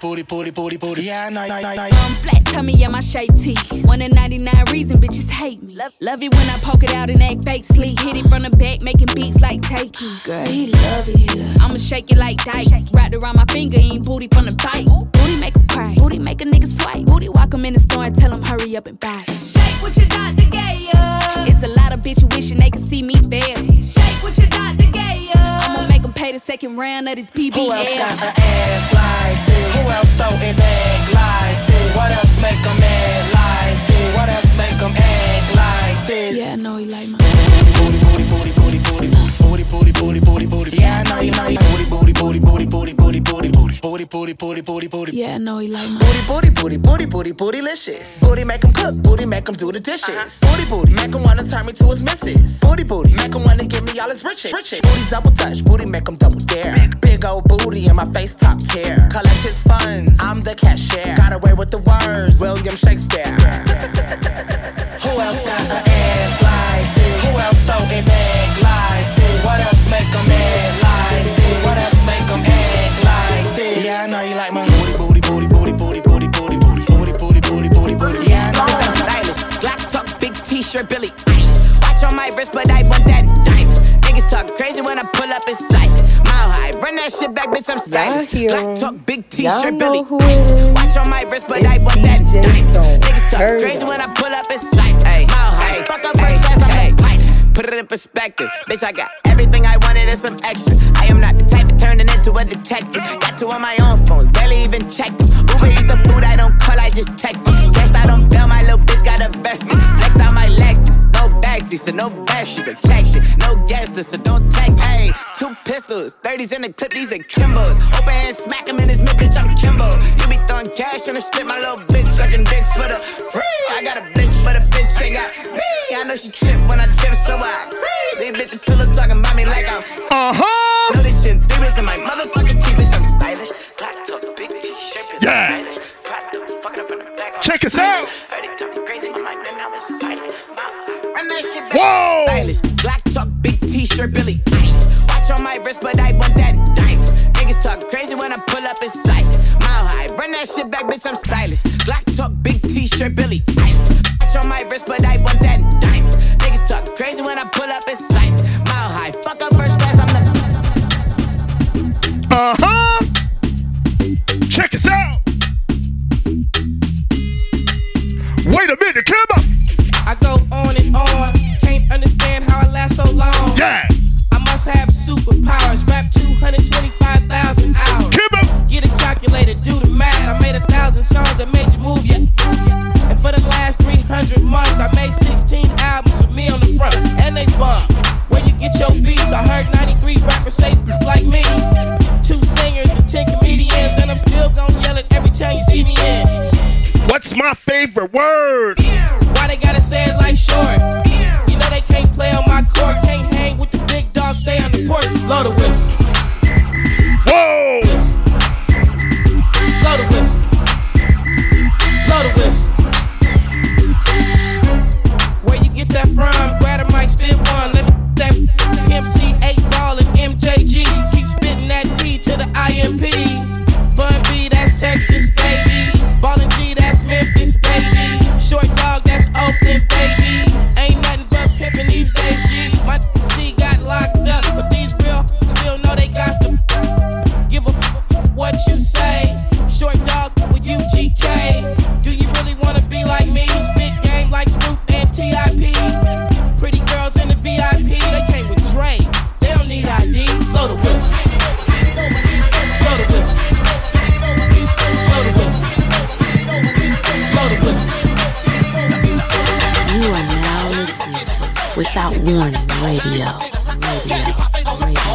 booty, booty, booty, booty, booty. Yeah, I know, know, know, know. Um, flat tummy, yeah, my shade tee. One in 99 reason bitches hate me. Love, love it when I poke it out and act fake sleep. Hit it from the back, making beats like takey. Girl, he love it. I'ma shake it like dice. Wrapped around my finger, ain't booty from the bite. Booty make him cry. Booty make a nigga swipe. Booty walk him in the store and tell him hurry up and buy. it. Shake what your doctor gave ya. It's a lot of bitches wishing they could see me there. Shake what your doctor gave ya. I'ma make him pay the second round of this PBL. Who else got an ass like this? Else throw it back like this? What else make them mad like this? What else make them act like this? Yeah, I know he like my booty, booty, booty, booty, booty, booty, booty, booty, booty, booty. Yeah, I know you know you booty, booty, booty, booty, booty, booty, booty, booty, booty, booty, booty, booty, booty. Yeah, I know he like my Booty, booty, booty, booty, booty, bootylicious. Booty make him cook, booty make him do the dishes. Booty, booty, make him wanna turn me to his missus. Booty, booty, make him wanna give me all his riches. riches. Booty double touch, booty make him double dare. Big old booty in my face top tier. Collect his funds, I'm the cashier. Got away with the words, William Shakespeare. Who else got an ass like this? Who else throw it back like this? What else make 'em mad like this? What else make 'em act like this? Yeah, I know you like my booty, booty, booty, booty, booty, booty, booty, booty, booty, booty, booty, booty, booty. Yeah, I know you like stylish. Black tuck, big t-shirt, Billie Eilish. Watch on my wrist, but I want that diamond. Niggas talk crazy when I pull up in sight. Mile high, run that shit back, bitch, I'm stylish. Black tuck, big t-shirt, Billie Eilish. Watch on my wrist, but I want that diamond. Niggas talk crazy when I pull up in sight. Ay, mile high, fuck up Put it in perspective, bitch. I got everything I wanted and some extra. I am not the type of turning into a detective. Got two on my own phone, barely even checked them. Uber eats the food I don't call, I just text it. Out on bail, my little bitch got invested. Flexed out my Lexus, no backseat, so no best. She protected, no gas, so don't text. Hey, two pistols, 30s in the clip, these are Kimbos. Open hand, smack him in his mid, bitch. I'm Kimbo. You be throwing cash on the strip, my little bitch sucking dick for the free. I got a bitch, but a bitch ain't got me. I know she trip when I dip, so I free. These bitches still talking about me like I'm. Uh huh. Know this shit in three in my motherfucking teeth, bitch. I'm stylish. Black big t-shirt. Yeah. Check us out. Whoa! Stylish, black top, big t-shirt, Billie Eilish. Watch on my wrist, but I want that diamond. Niggas talk crazy when I pull up in sight. Mile high, run that shit back, bitch. I'm stylish. Black top, big t-shirt, Billie Eilish. Watch on my wrist, but I want that diamond. Niggas talk crazy when I pull up in sight. Mile high, fuck up first class, I'm the. Uh huh. Check us out. Wait a minute, come on. so long. Yes. I must have superpowers. Rap 225,000 hours. Keep up. Get a calculator, do the math. I made a thousand songs that made you move, yeah. And for the last 300 months, I made 16 albums with me on the front, and they bump. Where you get your beats? I heard 93 rappers say like me. Two singers and 10 comedians, and I'm still gonna yell it every time you see me in. What's my favorite word? Why they gotta say it like short? Can't play on my court. Can't hang with the big dogs, stay on the porch. Blow the whistle. Whoa! Blow the whistle. Blow the whistle. Where you get that from? Grab a mic, spit one. Let me that MC 8 ball and MJG. Keep spitting that P to the IMP. Bun B, that's Texas, baby. Ballin' G, that's Memphis, baby. Short dog, that's Oakland, G. My C got locked up, but these real still know they got to give a what you say. Warning Radio. Radio. Radio.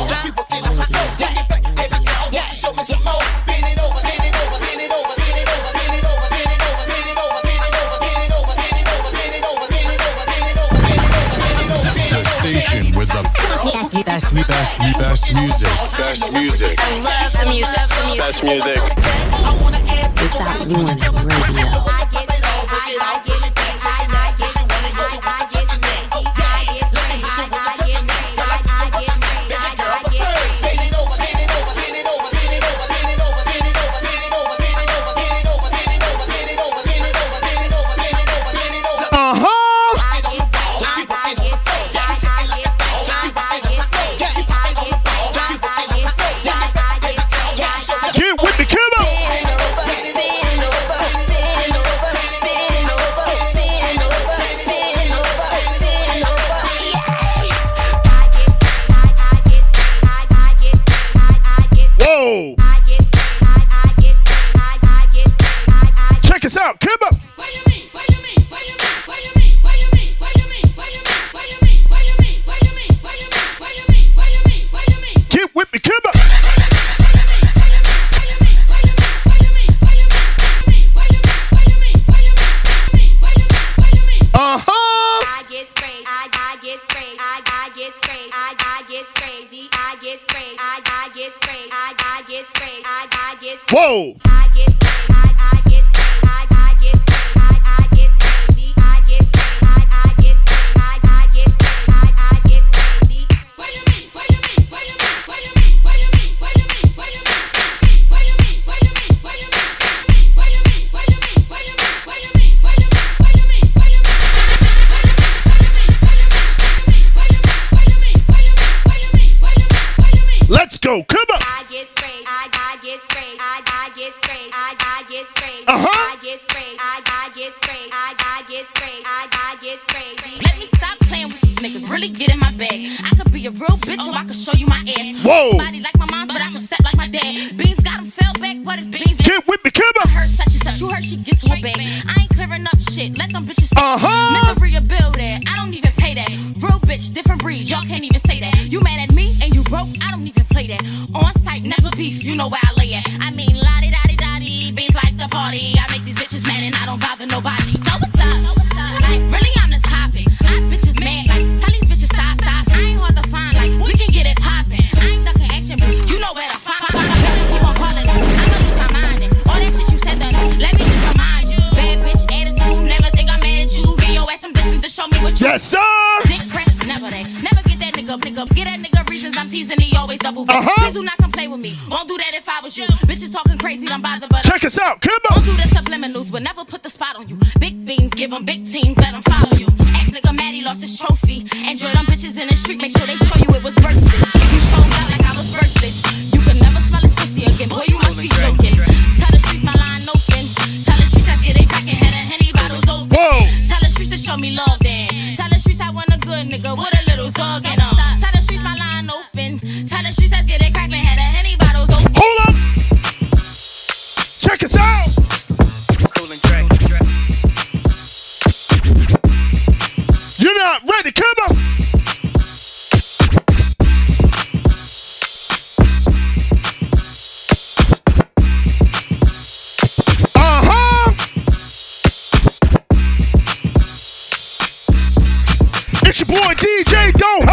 The station with the best, best, best, best music. Best music. I love the music. Best music. Without Warning Radio. Get Us out, Kimbo. Get Let's go, I get sprayed. I, I get sprayed. I, I get sprayed. I, I get sprayed. Uh-huh. I get sprayed. I, I get sprayed. I, I get sprayed. I, I get sprayed. Let me stop playing with these niggas. Really get in my bag. I could be a real bitch or I could show you my ass. Whoa. Body like my mom's, but I'm a step like my dad. Beans got him fell back, but it's beans. Get with the Kimbo. I heard such and such. You heard she get to a bag. I ain't clearing up shit. Let them bitches. Uh-huh. Misery a bill that. I don't even pay that. Real bitch, different breed. Y'all can't even say that. You mad at me and you broke? I don't even play that. On site, never beef. You know where I lay at. I mean, la di da di da di. Beans like the party. I make these bitches mad and I don't bother nobody. So what's up? Like, really, I'm the topic. I bitches mad. Like, tell these bitches stop, stop. I ain't hard to find. Like, we can get it poppin'. I ain't ducking action, but you know where to find. find, find. Keep on calling me. I know lose my mind. And all that shit you said to me. Let me just remind you. Bad bitch attitude. Never think I'm mad at you. Get your ass some distance to show me what you. Yes, sir. Dick press, never they. Never get that nigga, nigga. Get that nigga reasons I'm teasing. Double back. Uh-huh. Please do not come play with me. Won't do that if I was you. Bitches talking crazy, don't bother, but Check us out, Kimbo. Won't do the subliminals, but never put the spot on you. Big beans, give them big teams, let them follow you. Ex nigga Maddie lost his trophy. Enjoy them bitches in the street, make sure they show you it was worth it. You showed out like I was worth it. You could never smell his pussy again, boy, you must be joking. Tell the streets my line open. Tell the streets I get it cracking, had a henny bottles open. Whoa. Tell the streets to show me love then. Tell the streets I want a good nigga with a little thug in him. Check us out. You're not ready. Come on. Uh-huh. It's your boy DJ Don't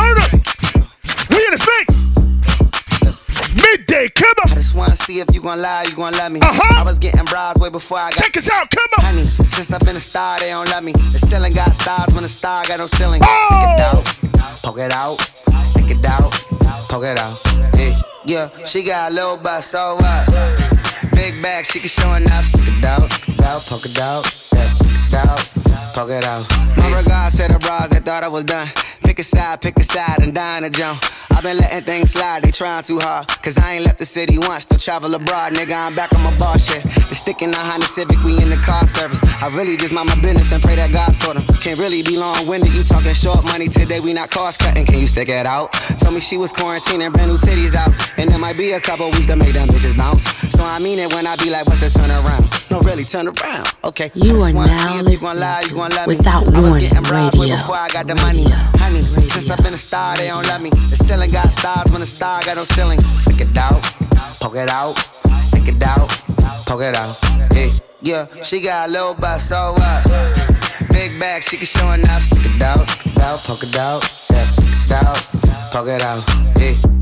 come on. I just wanna see if you gon' lie, you gon' love me. Uh-huh. I was getting bras way before I got. Check us out, come on. Honey, since I've been a star, they don't love me. The ceiling got stars when the star got no ceiling. Oh. Stick it out, poke it out, stick it out, poke it out. Yeah, yeah. she got a little butt, so what? Big bag, she can show enough. Stick it out, stick it out, poke it out, yeah, stick it out, poke it out. My regards to the bras that thought I was done. Pick a side, pick a side, and dine a jump. I've been letting things slide, they trying too hard. Cause I ain't left the city once, still travel abroad. Nigga, I'm back on my bar shit. The stick in the Honda Civic, we in the car service. I really just mind my business and pray that God sort them. Can't really be long winded, you talking short money today, we not cost cutting. Can you stick it out? Told me she was quarantining, brand new titties out. And there might be a couple weeks to make them bitches bounce. So I mean it when I be like, what's the turn around? No, really, turn around. Okay. You are now you gon' love me. Without I was Warning getting Radio. before I got the money. Honey, since I've been a star, they don't love me. The ceiling got stars when the star got no ceiling. Stick it out, poke it out, stick it out, poke it out. Yeah, yeah, she got a little butt, so what? Big bag, she can show enough. Stick it out, stick it out, poke it out, yeah, stick it out, poke it out. Yeah.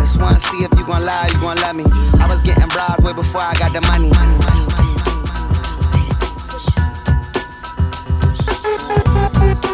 Just wanna see if you gon' lie, you gon' love me. I was getting bras way before I got the money. She's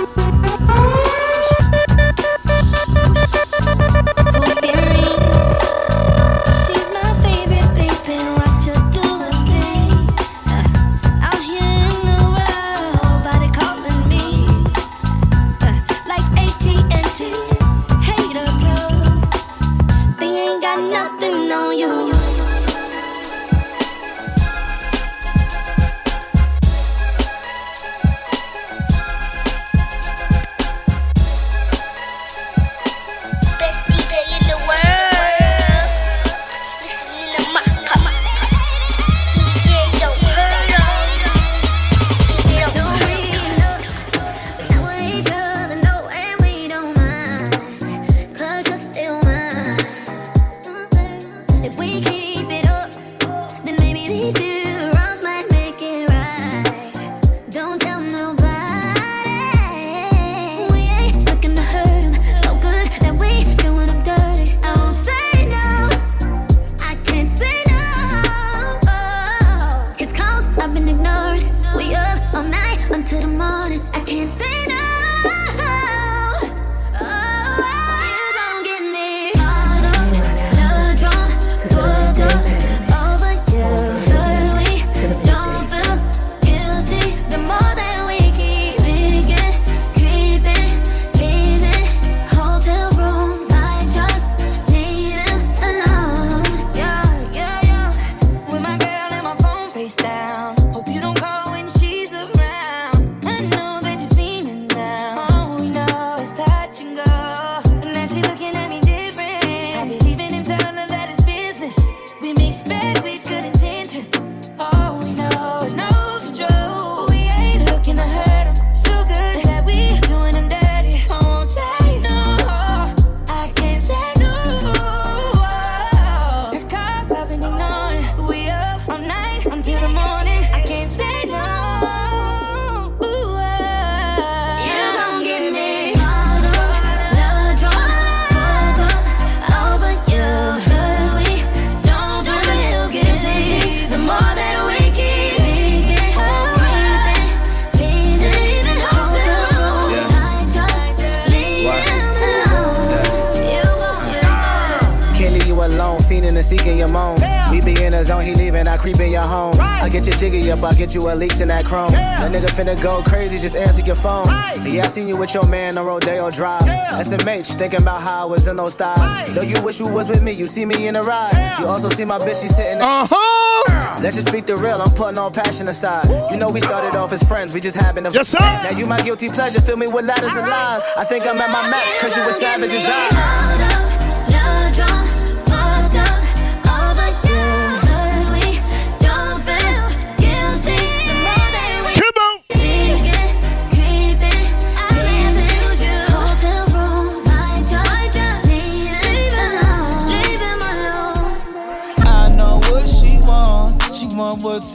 SMH, thinking about how I was in those styles. Though you wish you was with me, you see me in the ride. You also see my bitch, she sitting Uh huh. Let's just speak the real, I'm putting all passion aside. You know we started off as friends, we just happened to. Yes, sir. Now you my guilty pleasure, fill me with ladders and lies. I think I'm at my max, cause you a savage as I.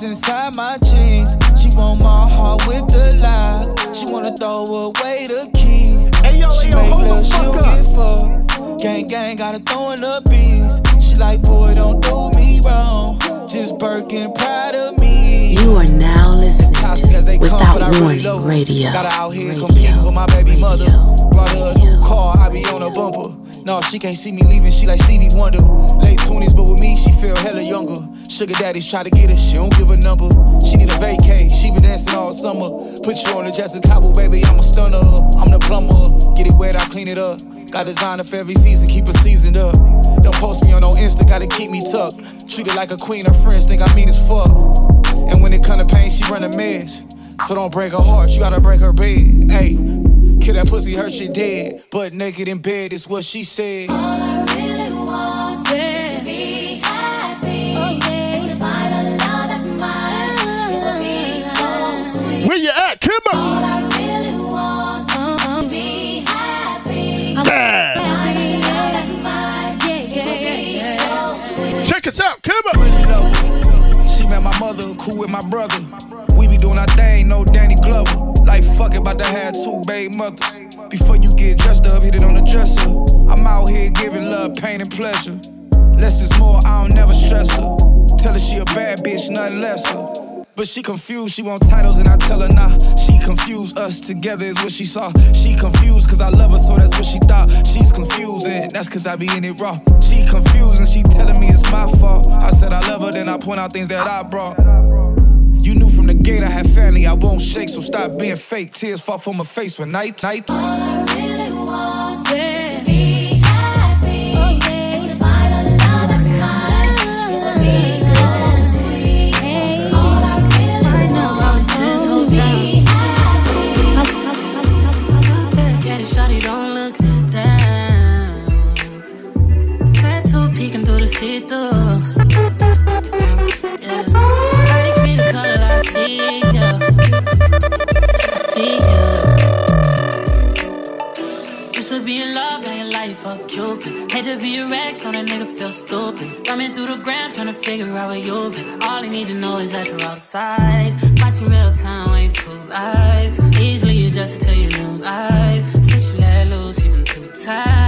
what's inside my jeans. She want my heart with the lock. She wanna throw away the key. she make love, she don't get fucked. Gang gang gotta throw in the beats. She like, boy, don't do me wrong. Just Birkin proud of me. You are now listening to but Without I really Warning love her. Radio. Got her out here competing with my baby mother. Brought her a new car, I be on a bumper. No, she can't see me leaving, she like Stevie Wonder. Late 20s, but with me, she feel hella younger. Sugar daddies try to get her, she don't give a number. She need a vacay, she been dancing all summer. Put you on the Jessica Cabo, baby, I'm a stunner. I'm the plumber, get it wet, I clean it up. Got designer for every season, keep it seasoned up. Don't post me on no Insta, gotta keep me tucked. Treat her like a queen, her friends think I mean as fuck. And when it come to pain, she run a mess. So don't break her heart, you gotta break her bed. Hey, kill that pussy, her shit dead. But naked in bed is what she said. Cool with my brother. We be doing our thing, no Danny Glover. Like fuck about to have two baby mothers. Before you get dressed up, hit it on the dresser. I'm out here giving love, pain, and pleasure. Less is more, I don't never stress her. Tell her she a bad bitch, nothing lesser. But she confused, she want titles and I tell her nah. She confused, us together is what she saw. She confused cause I love her, so that's what she thought. She's confused and that's cause I be in it raw. She confused and she telling me it's my fault. I said I love her, then I point out things that I brought. Gate I had family, I won't shake, so stop being fake. Tears fall from my face when night, night. Feel stupid. Coming through the ground, trying to figure out where you've been. All I need to know is that you're outside. Watching real time, ain't too live. Easily adjusted to your new life. Since you let loose, you've been too tight.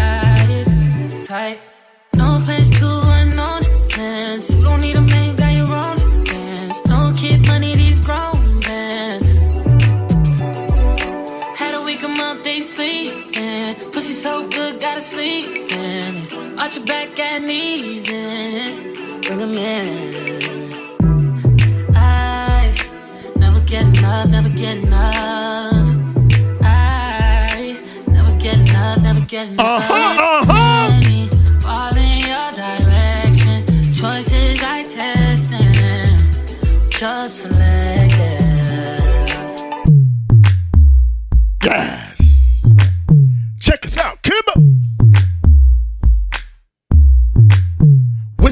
Arch your back and knees in. Bring 'em in. I never get enough, never get enough. I never get enough, never get uh-huh, enough. Let me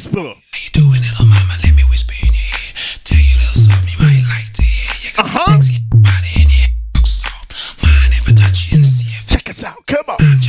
Whisper. How you doing, little mama? Let me whisper in your ear. Tell you little something you might like to hear. You got uh-huh. Sexy body in here. So mine never touch you and see if. Check us out. Come on.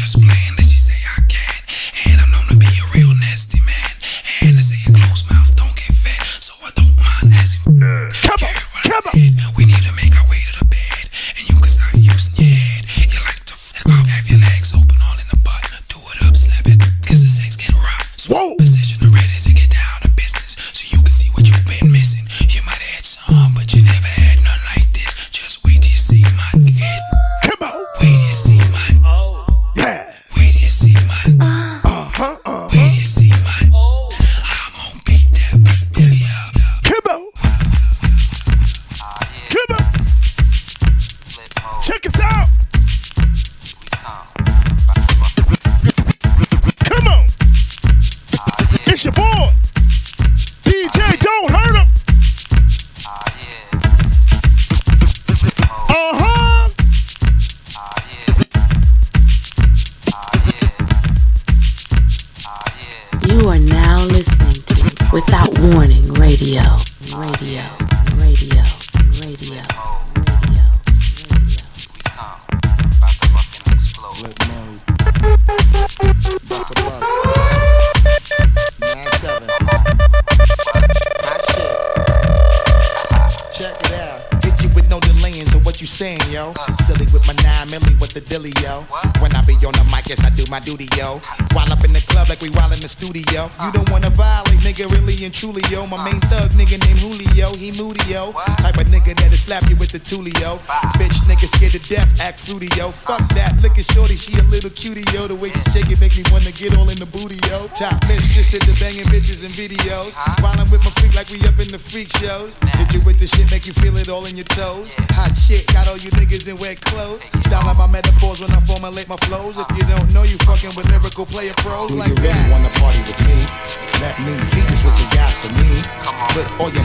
Niggas in wet clothes. Style out my metaphors when I formulate my flows. If you don't know, you fucking with lyrical player pros Do like you really that. wanna party with me? Let me see just what you got for me. Put all your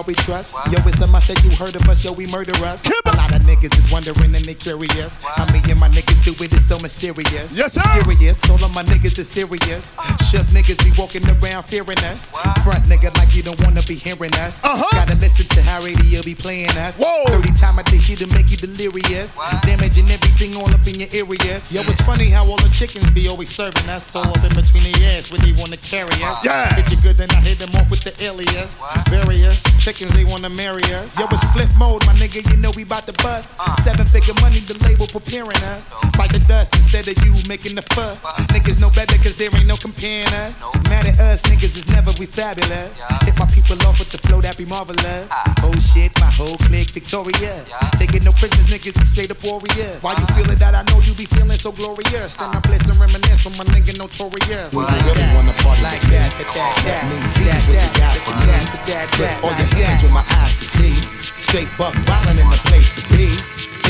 God we trust. Yo, it's a must that you heard of us. Yo, we murder us. A lot of niggas is wondering and they curious. I me and my niggas do it, it is so mysterious. Yes, sir. Curious. All of my niggas is serious. Shook niggas be walking around fearing us. Front nigga like you don't wanna be hearing us. Uh-huh. Gotta listen to how radio be playing us. Whoa. 30 time a day she to make you delirious. Damaging everything all up in your areas. Yo, it's funny how all the chickens be always serving us. All up in between the ass when they wanna carry us. Yeah. You good, then I hit them off with the alias. Various chickens, they wanna marry us. Yo, it's flip mode, my nigga, you know we bout to bust. Seven figure money, the label preparing us. Bite the dust instead of you making the fuss. Niggas know better cause there ain't no comparing us. Mad at us, niggas is never we fabulous. Hit my people off with the flow that be marvelous. Oh shit, my whole clique victorious. Taking no prisoners, niggas is straight up warriors. Why you uh-huh. feeling that? I know you be feeling so glorious. Then I uh-huh. blitz and reminisce on my nigga notorious. Do you really wanna party like with me? that, that, that, that. Let me see just what you got for me. that, that, Put that, all your hands that. where my eyes can see. Straight buck wildin' in the place to be.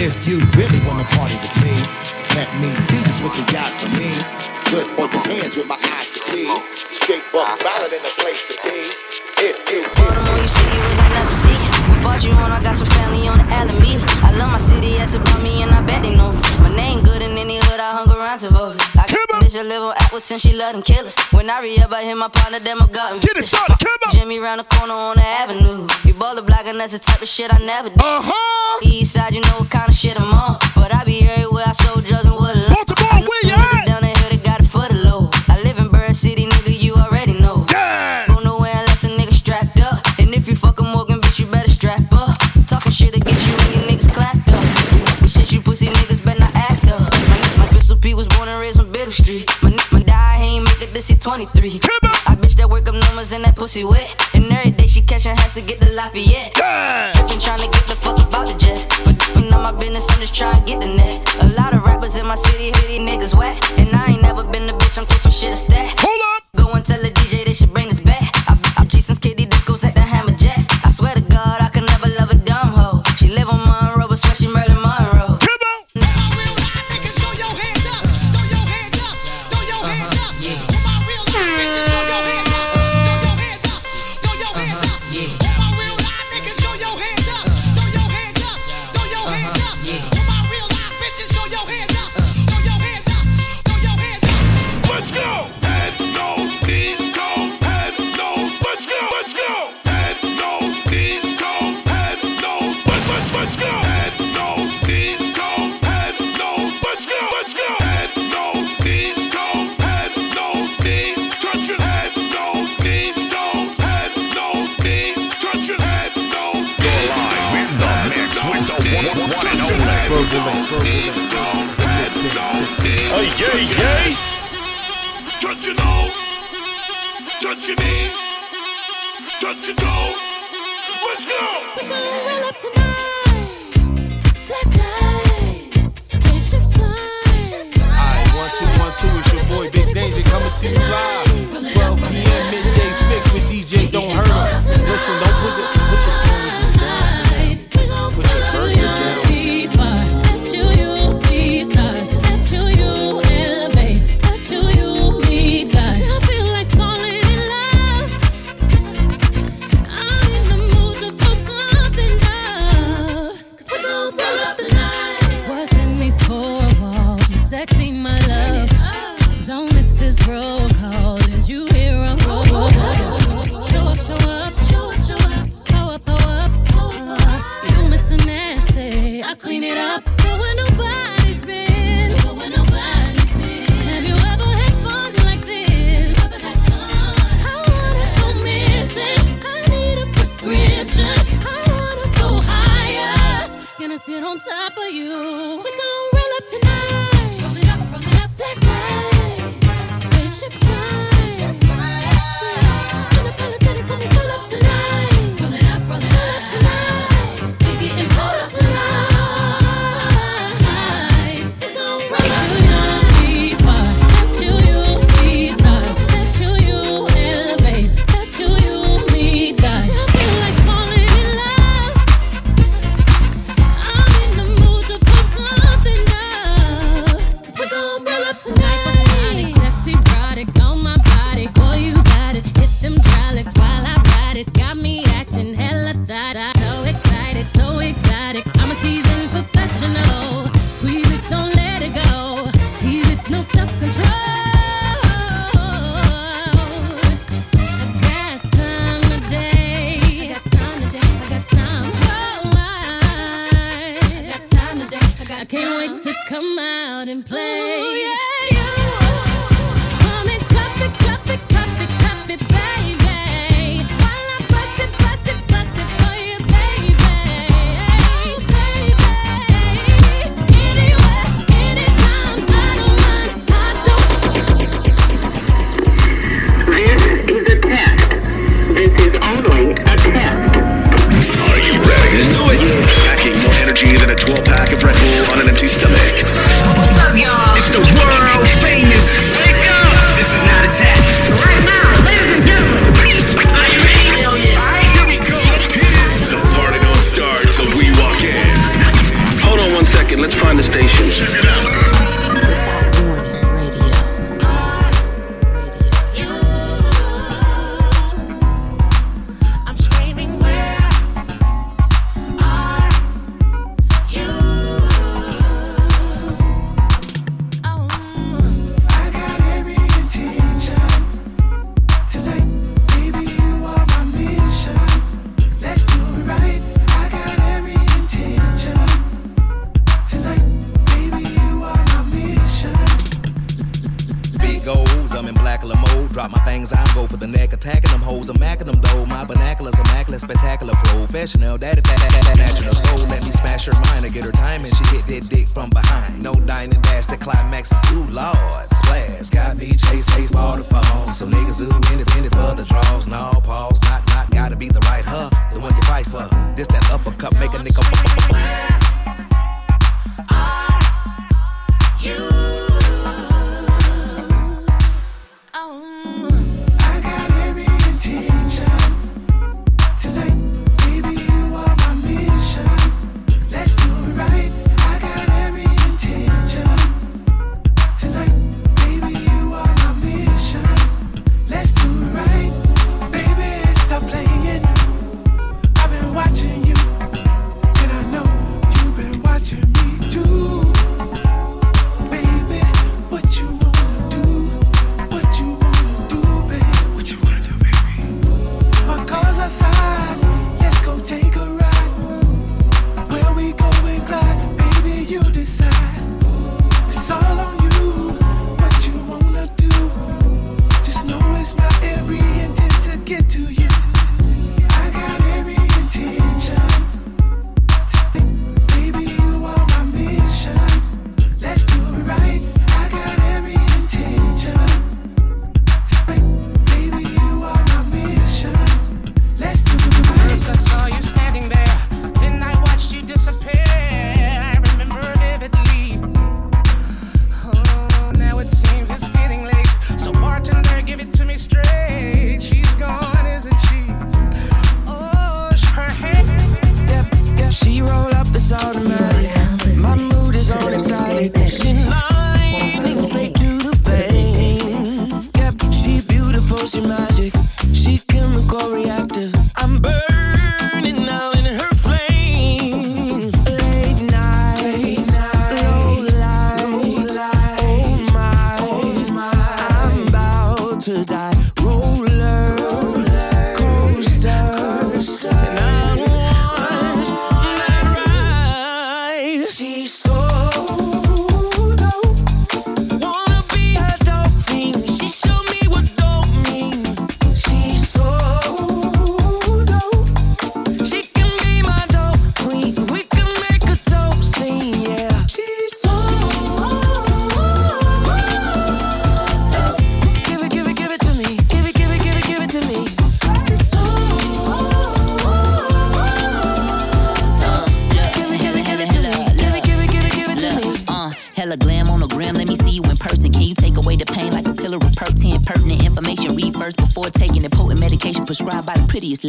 If you really wanna party with me, let me see just what you got for me. Put all your hands where my eyes can see. Straight buck wildin' in the place to be. If you Baltimore, you city was I never see. We bought you on, I got some family on the Alameda. I love my city, that's about me, and I bet they know me. My name good in any hood, I hung around to vote. I got a bitch that live on Appleton, she love them killers. When I re up, I hit my partner, them I got him. Get it started, Jimmy round the corner on the avenue. We both the black, and that's the type of shit I never do. Uh-huh. East side, you know what kind of shit I'm on. But I be everywhere, I sold drugs and what a lot. Baltimore, where you niggas on Street. My, my die, he ain't make it this year 23. I bitch that work up numbers and that pussy wet. And every day she catching has to get the Lafayette. Trippin' trying to get the fuck about the jets. But, but not my business, I'm just trying to get the net. A lot of rappers in my city, hit these niggas wet. And I ain't never been a bitch, I'm catching shit a stat. Hold up! Go and tell the DJ they should bring this back. I, I G since Kitty discos your knees. Touch your toes. Let's go. We're gonna roll up tonight. Black lights, spaceships fly. Alright, one, two, one, two. It's your boy Big Danger coming to you live.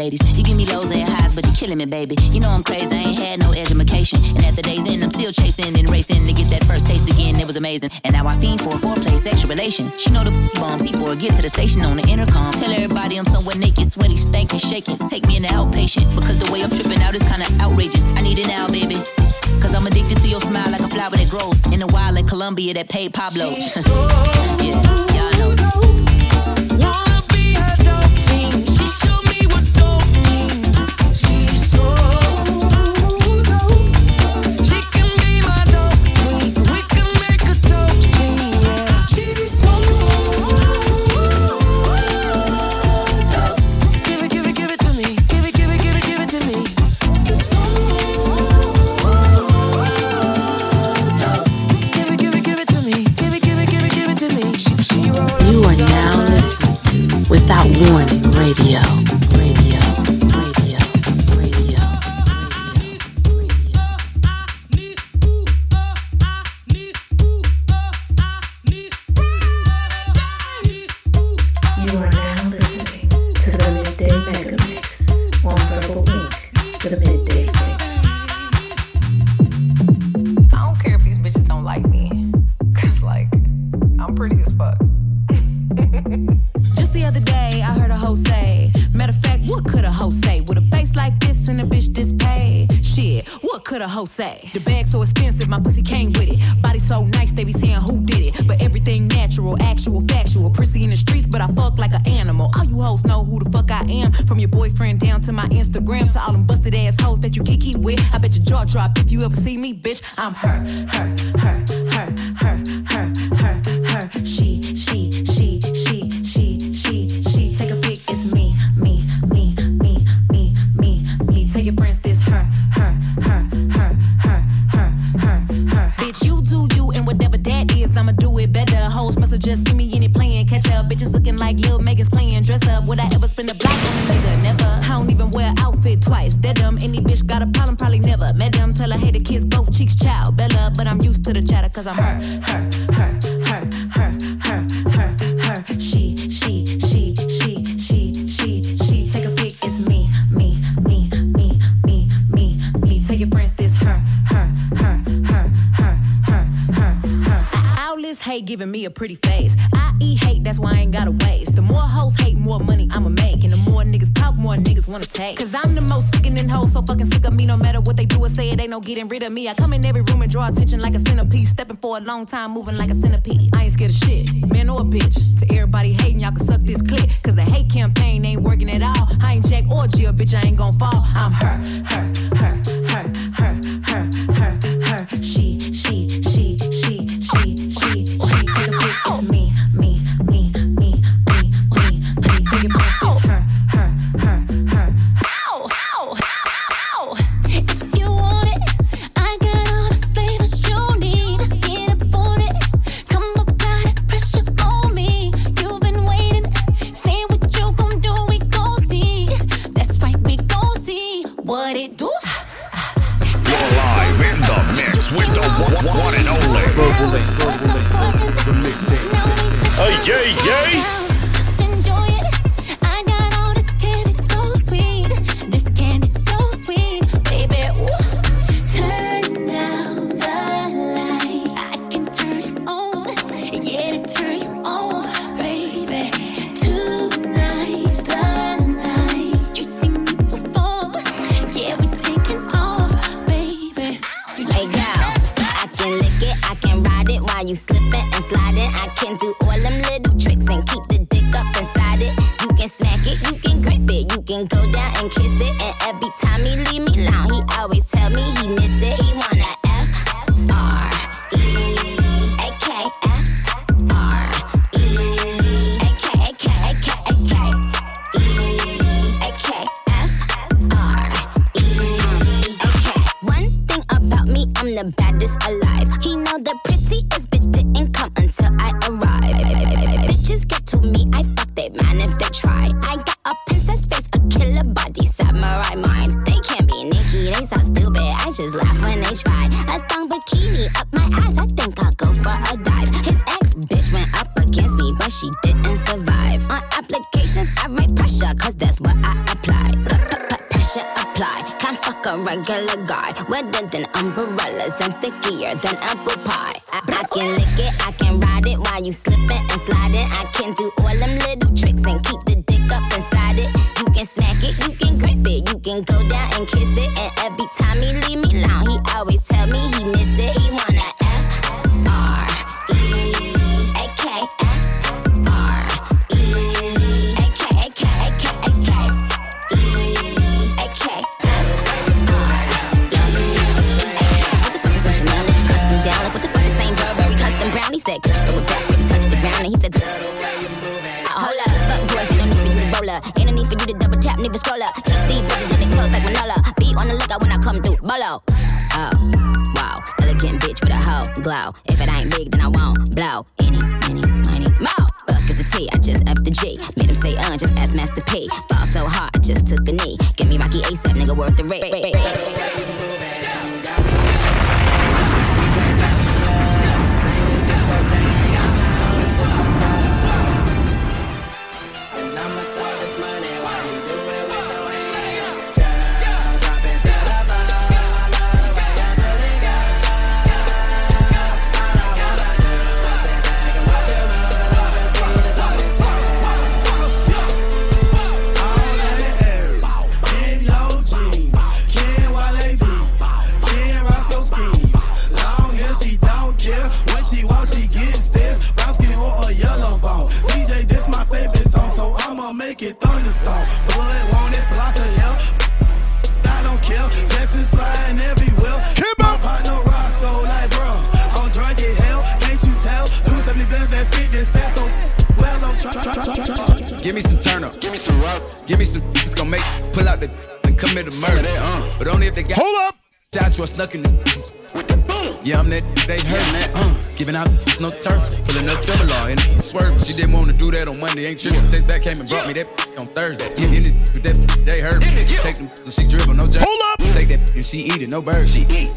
ladies. You give me lows and highs, but you're killing me, baby. You know I'm crazy, I ain't had no education. And at the day's end, I'm still chasing and racing to get that first taste again. It was amazing. And now I fiend for a foreplay, sexual relation. She know the bombs, before for get to the station on the intercom. Tell everybody I'm somewhere naked, sweaty, stankin', shaking. Take me in the outpatient, because the way I'm tripping out is kinda outrageous. I need it now, baby. Cause I'm addicted to your smile like a flower that grows in the wild at Colombia that paid Pablo. She's (laughs) so yeah.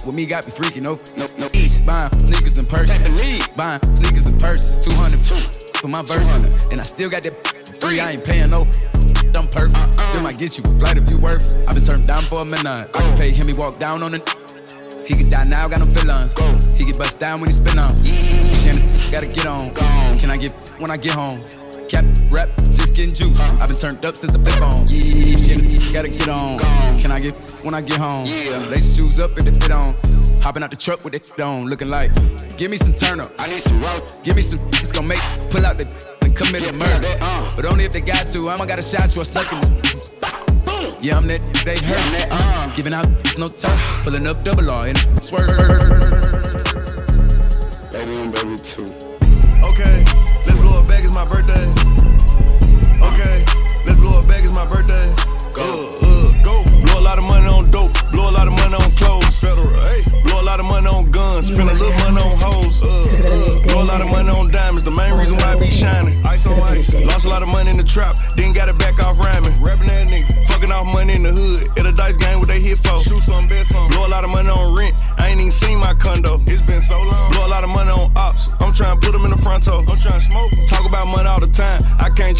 With me got me freaking. No, no, no. Eat. Buying sneakers and purses. Buying sneakers and purses. 200 for my verses. And I still got that free. I ain't paying no. I'm perfect. Still might get you a flight if you worth. I've been turned down for a minute. I can pay him, he walk down on it. He can die now, got no feelings. He get bust down when he spin on. Shannon, gotta get on. Can I get when I get home? Cap rap, just getting juice. I've been turned up since the flip on. Yeah, Shannon, gotta get on. Can I get when I get home? Yeah. Lace shoes up and the fit on. Hopping out the truck with it on, looking like. Give me some turn up. I need some rope. Give me some. It's gonna make pull out the and commit a murder. But only if they got to. I'ma got a shot you a stuck in the yeah, I'm that, they heard that. Uh, giving out no time, pulling up double R and swerve.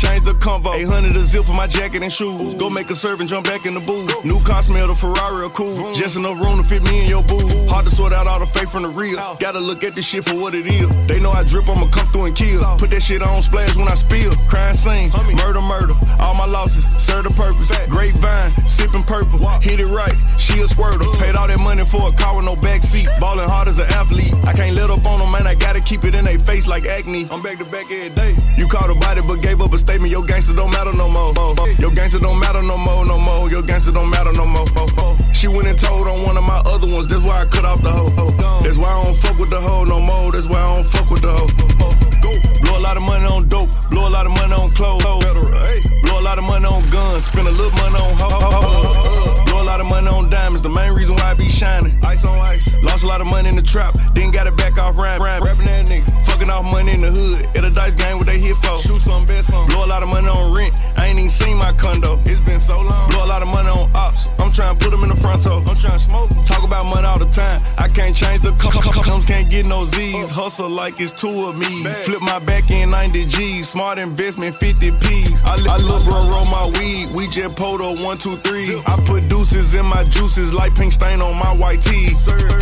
I the convo. 800 a zip for my jacket and shoes. Go make a serve and jump back in the booth. New car smell, the Ferrari are cool. Just enough room to fit me in your booth. Hard to sort out all the fake from the real. Gotta look at this shit for what it is. They know I drip, I'ma come through and kill. Put that shit on splash when I spill. Crime scene, murder, murder. All my losses serve the purpose. Grapevine, sipping purple. Hit it right, she a squirtle. Paid all that money for a car with no backseat. Ballin' hard as an athlete. I can't let up on them, man. I gotta keep it in their face like acne. I'm back to back every day. You caught a body but gave up a statement. Your gangster don't matter no more. Your gangster don't matter no more, no more. Your gangster don't matter no more. She went and told on one of my other ones. That's why I cut off the hoe. That's why I don't fuck with the hoe no more. That's why I don't fuck with the hoe. Blow a lot of money on dope. Blow a lot of money on clothes. Blow a lot of money on guns. Spend a little money on ho. A lot of money on diamonds. The main reason why I be shining. Ice on ice. Lost a lot of money in the trap. Then got it back off rhyme. Rapping that nigga. Fucking off money in the hood. At a dice game, what they hit for? Shoot some, bet some. Blow a lot of money on rent. I ain't even seen my condo. It's been so long. Blow a lot of money on ops. I'm trying to put them in the front toe. I'm trying to smoke. Talk about money all the time. I can't change the com- com- comes, can't get no Z's. Uh. Hustle like it's two of me. Flip my back in 90 G's. Smart investment 50 P's. I, li- I look bro roll my weed. We just poto one, two, three. I put in my juices like pink stain on my white tee.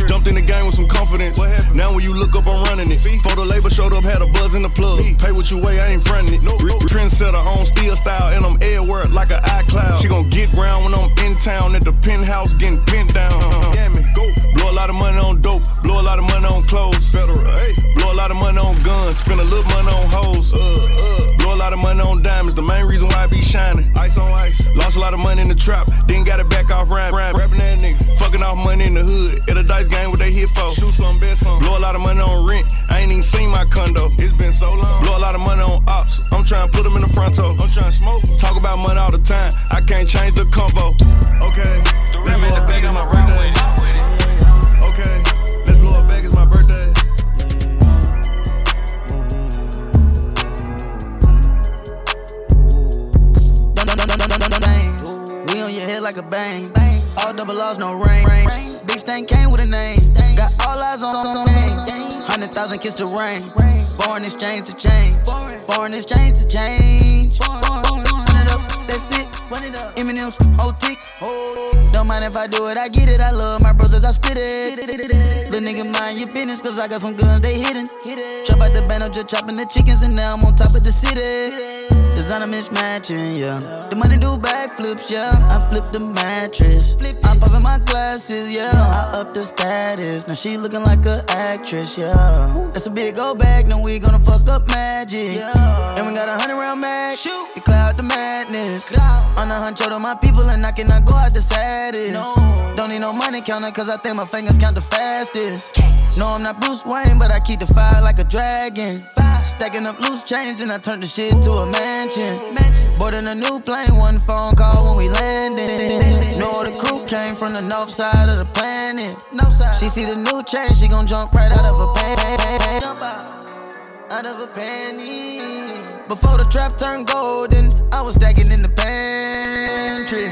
Jumped in the game with some confidence. Now when you look up, I'm running it. Photo label showed up, had a buzz in the plug. Pay what you weigh, I ain't fronting it. Re- Trendsetter on steel style, and I'm everywhere like an iCloud. She gon' get round when I'm in town at the penthouse getting pinned down. Yeah, me, go. Blow a lot of money on dope, blow a lot of money on clothes. Federal, hey. Blow a lot of money on guns, spend a little money on hoes. Uh, uh. Blow a lot of money on diamonds, the main reason why I be shining. Ice on ice. Lost a lot of money in the trap, then got it back off rhyme. rhyme. Rapping that nigga. Fucking off money in the hood. At a dice game, what they hit for. Shoot some, bet some. Blow a lot of money on rent. I ain't even seen my condo. It's been so long. Blow a lot of money on ops. I'm trying to put them in the front toe. I'm trying to smoke. Talk about money all the time. I can't change the convo. Okay. Let me in the bag is my birthday. Head like a bang. All double laws, no rain. Big stain came with a name. Got all eyes on the name. Hundred thousand kiss the rain. Foreign exchange to change. Foreign exchange to change. Run it up, that's it. Eminem's whole tick. Don't mind if I do it, I get it. I love my brothers, I spit it. Little nigga, mind your business, cause I got some guns, they hidden. Chop out the band, I'm just chopping the chickens, and now I'm on top of the city. Designer mismatching, yeah. The money do backflips, yeah. I flip the mattress. I'm popping my glasses, yeah. I up the status. Now she looking like a actress, yeah. That's a big old bag, now we gonna fuck up magic. And we got a hundred round mag. Shoot. To cloud the madness. On the hunt, to my people, and I cannot go out the saddest. Don't need no money counter, cause I think my fingers count the fastest. No, I'm not Bruce Wayne, but I keep the fire like a dragon. Stacking up loose change, and I turn the shit to a mansion. Boarding a new plane, one phone call when we landed. Know the crew came from the north side of the planet. She see the new change, she gon' jump right out of a pan. Out of a panty. Before the trap turned golden, I was stacking in the pantry.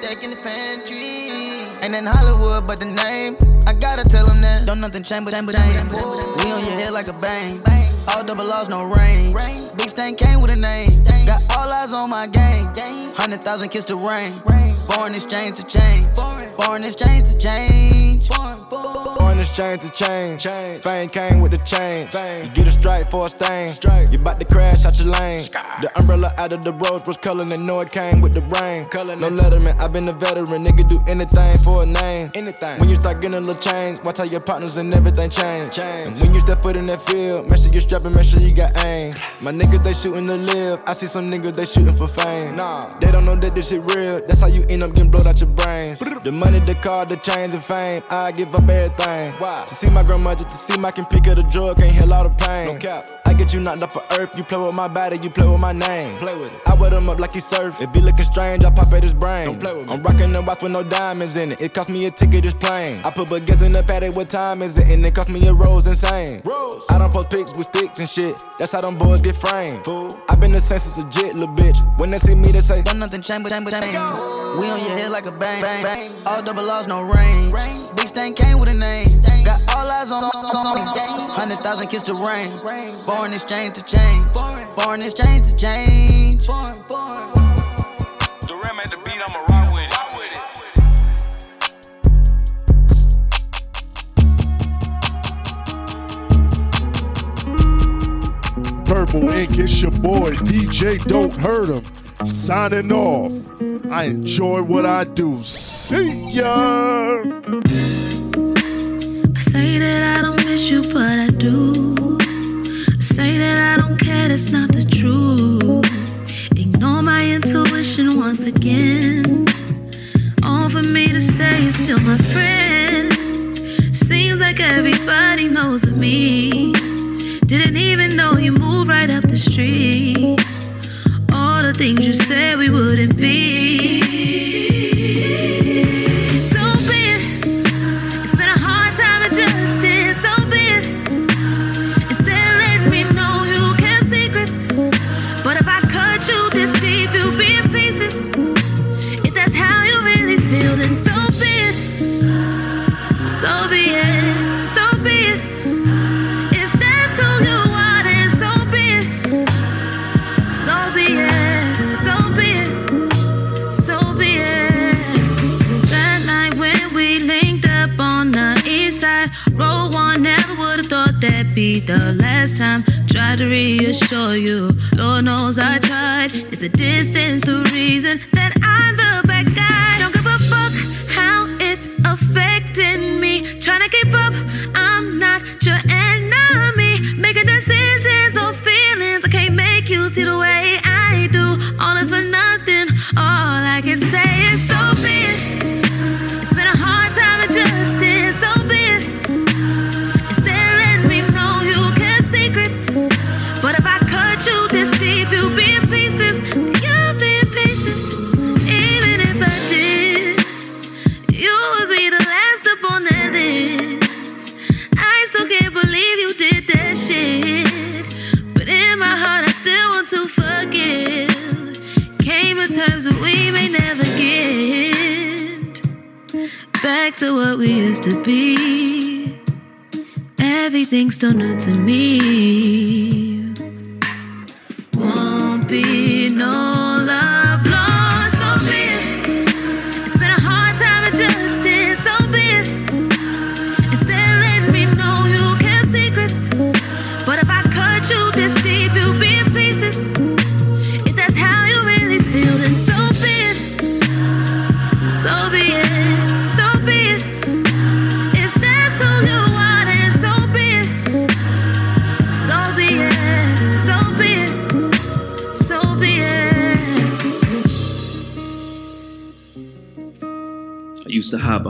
Stacking the pantry. Ain't in Hollywood, but the name. I gotta tell them that. Don't nothing change but change. We on your head like a bang. All double laws, no rain. Big stain came with a name. Got all eyes on my game. Hundred thousand kiss the rain. Foreign exchange to change. Foreign exchange to change. Foreign exchange to change. Fame came with the change. You get a strike for a stain. You bout to crash out your lane. The umbrella out of the rose was color and know it came with the rain. No letterman, i been a veteran. Nigga do anything for a name. Anything. When you start getting a little change, watch how your partners and everything change. And when you step foot in that field, make sure you strapping, make sure you got aim. My niggas they shooting to live. I see some niggas they shooting for fame. Nah, they don't know that this shit real. That's how you end up getting blowed out your brains. The money, the car, the chains and fame. I give up everything. Why? To see my grandma, just to see my can pick up the drug, can't heal all the pain. No cap. I get you knocked off of earth. You play with my body, you play with my name. Play with it. I wet him up like he surf. If he looking strange, I pop at his brain. Don't play with me. I'm rocking a watch with no diamonds in it. It cost me a ticket, this plane. I put baguettes in the paddock, what time is it? And it cost me a rose insane. Rose. I don't post pics with sticks and shit. That's how them boys get framed. Fool. I been the sense of legit, little bitch. When they see me, they say, Don't nothing change but change but change. We on your head like a bang. bang. bang. All double laws, no range. Big stain came with a name. Got all eyes on me. Hundred thousand kiss the rain. Foreign exchange to change. Foreign exchange to change. The rim at the beat, I'ma rock with it. Verbal Ink, it's your boy, DJ Don't Hurt 'Em. Signing off. I enjoy what I do. See ya. I say that I don't miss you, but I do. I say that I don't care, that's not the truth. Ignore my intuition once again. All for me to say you're still my friend. Seems like everybody knows of me. Didn't even know you moved right up the street. Things you said we wouldn't be. Last time. Tried to reassure you, Lord knows I tried. It's the distance the reason that I'm the bad guy? Don't give a fuck how it's affecting me. Trying to keep up, I'm not your enemy. Making decisions or feelings, I can't make you see the way I do. All is for nothing. All I can say is so be. What we used to be. Everything's still new to me.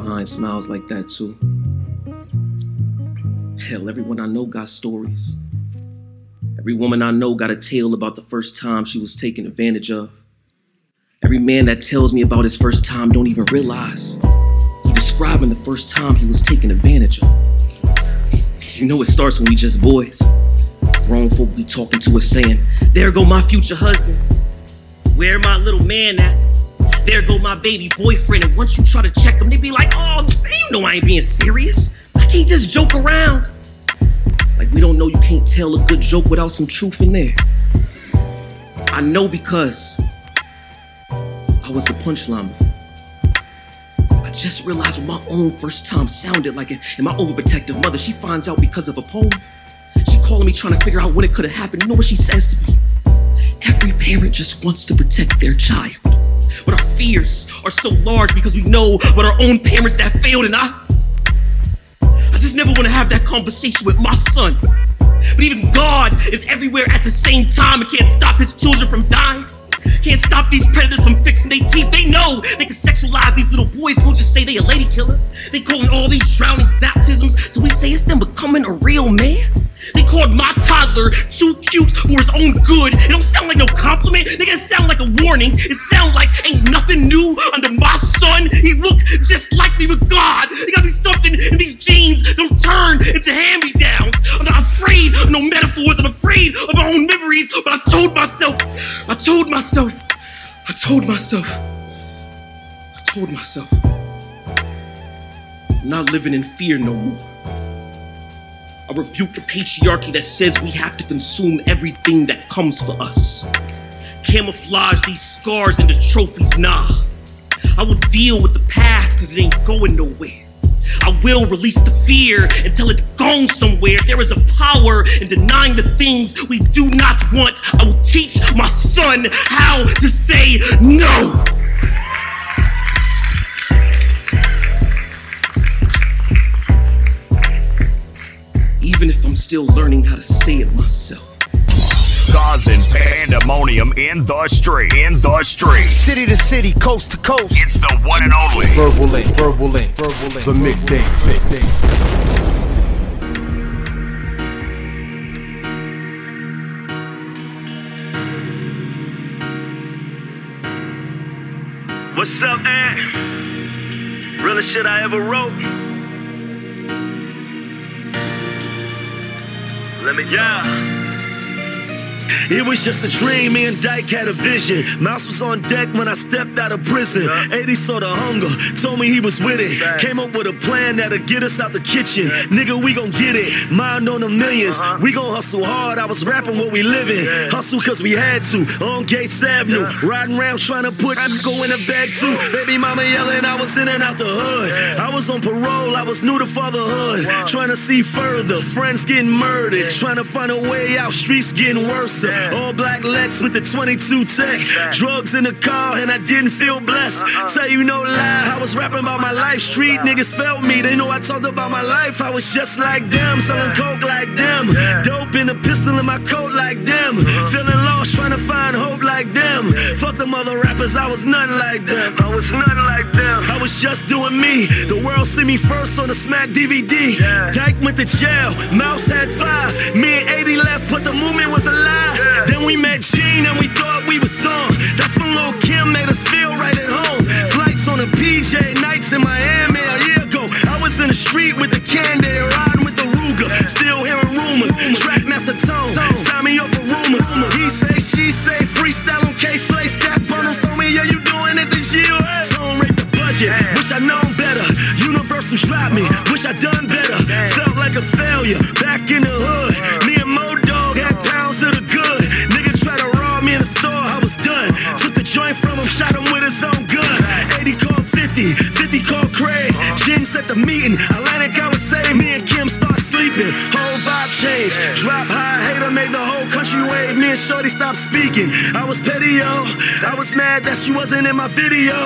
Behind smiles like that too. Hell, everyone I know got stories. Every woman I know got a tale about the first time she was taken advantage of. Every man that tells me about his first time don't even realize he describing the first time he was taken advantage of. You know it starts when we just boys. Grown folk be talking to us saying, There go my future husband. Where my little man at? There go my baby boyfriend. And once you try to check them, they be like, Oh, you know I ain't being serious. I can't just joke around. Like we don't know you can't tell a good joke without some truth in there. I know because I was the punchline before. I just realized what my own first time sounded like, and my overprotective mother, she finds out because of a poem. She calling me trying to figure out when it could have happened. You know what she says to me? Every parent just wants to protect their child. But our fears are so large because we know what our own parents that failed, and I I just never want to have that conversation with my son. But even God is everywhere at the same time and can't stop his children from dying. Can't stop these predators from fixing their teeth. They know they can sexualize these little boys. We'll just say they a lady killer. They calling all these drownings baptisms. So we say it's them becoming a real man. They called my toddler too cute for his own good. It don't sound like no compliment. They gotta sound like a warning. It sound like ain't nothing new under my son. He look just like me with God. There gotta be something in these genes don't turn into hand-me-downs. I'm not afraid of no metaphors. I'm afraid of my own memories. But I told myself, I told myself, I told myself, I told myself, I'm not living in fear no more. I rebuke the patriarchy that says we have to consume everything that comes for us. Camouflage these scars into trophies, nah. I will deal with the past because it ain't going nowhere. I will release the fear until it's gone somewhere. There is a power in denying the things we do not want. I will teach my son how to say no. Even if I'm still learning how to say it myself. Causing pandemonium in the street. In the street. City to city, coast to coast. It's the one and only. Verbal ink, verbal ink, verbal ink. The midday fixx. What's up, man? Realest shit I ever wrote. Let me yeah. It was just a dream, me and Dyke had a vision. Mouse was on deck when I stepped out of prison. 80 saw the hunger, told me he was with it. Came up with a plan that'll get us out the kitchen. Nigga, we gon' get it. Mind on the 1000000s uh-huh. We gon' hustle hard. I was rapping what we living. Hustle cause we had to. On Gates Avenue. Riding around trying to put I'm go in the bag too. Baby mama yelling, I was in and out the hood. I was on parole, I was new to fatherhood. Trying to see further. Friends getting murdered. Trying to find a way out. Streets getting worse. All black Lex with the 22 tech. Drugs in the car and I didn't feel blessed. Uh-uh. Tell you no lie, I was rapping about my life. Street niggas felt me. They know I talked about my life. I was just like them, selling coke like them. Dope in a pistol in my coat like them. Uh-huh. Feeling lost, trying to find hope like them. Fuck them other rappers, I was nothing like them. I was nothing like them. I was just doing me. The world see me first on the Smack DVD. Dyke went to jail, Mouse had five. Me and 80 left, but the movement was alive. Then we met Gene and we thought we was on. That's when Lil Kim made us feel right at home. Flights on the PJ nights in Miami a year ago. I was in the street with the candy, riding with the Ruger. Still hearing rumors. Trackmaster Tone, sign me up for rumors. He say, she say, freestyle on Kay Slay, stack bundles on me. Yeah, you doing it this year? Tone rape the budget. Wish I known better. Universal dropped me. Wish I done better. Felt like a failure. Back in the hood. Shot him with his own gun. 80 called 50, 50 called Craig. Jim set the meeting. Atlantic, I would say. Me and Kim start sleeping. Whole vibe change. Drop high, hater made the whole country wave. Me and Shorty stopped speaking. I was petty, yo. I was mad that she wasn't in my video.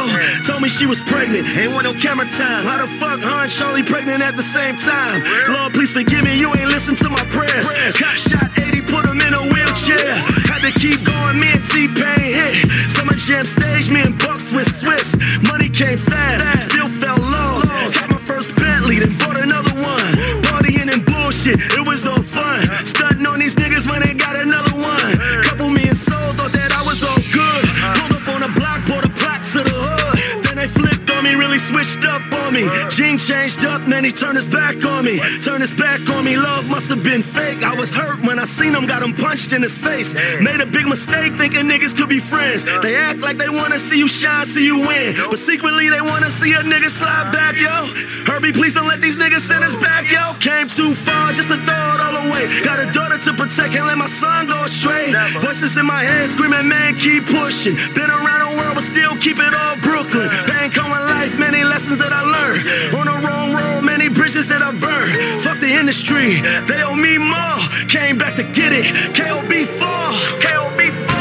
Told me she was pregnant. Ain't want no camera time. How the fuck her and Charlie pregnant at the same time? Lord, please forgive me. You ain't listen to my prayers. Cop shot 80, put him in a wheelchair. To keep going. Me and T-Pain hit. Summer Jam stage. Me and Bucks with Swiss. Money came fast. Still felt lost. Got my first Bentley, then bought another one. Partying and bullshit. It was all fun. Stunting on these niggas when they got another one. Couple million sold, thought that I was all good. Pulled up on the block, bought a plaque to the hood. Then they flipped on me, really switched up on me. Gene changed up, man, he turned his back on me. Turned his back on me, love must have been fake. I was hurt when I seen him, got him punched in his face. Made a big mistake thinking niggas could be friends. They act like they wanna see you shine, see you win. But secretly they wanna see a nigga slide back, yo. Herbie, please don't let these niggas send us back, yo. Came too far just to throw it all away. Got a daughter to protect, can't let my son go astray. Voices in my head screaming, man, keep pushing. Been around the world, but still keep it all Brooklyn. Bank on my life, many lessons that I learned. On the wrong road, many bridges that I burned. Fuck the industry, they owe me more. Came back to get it. KOB 4. KOB 4.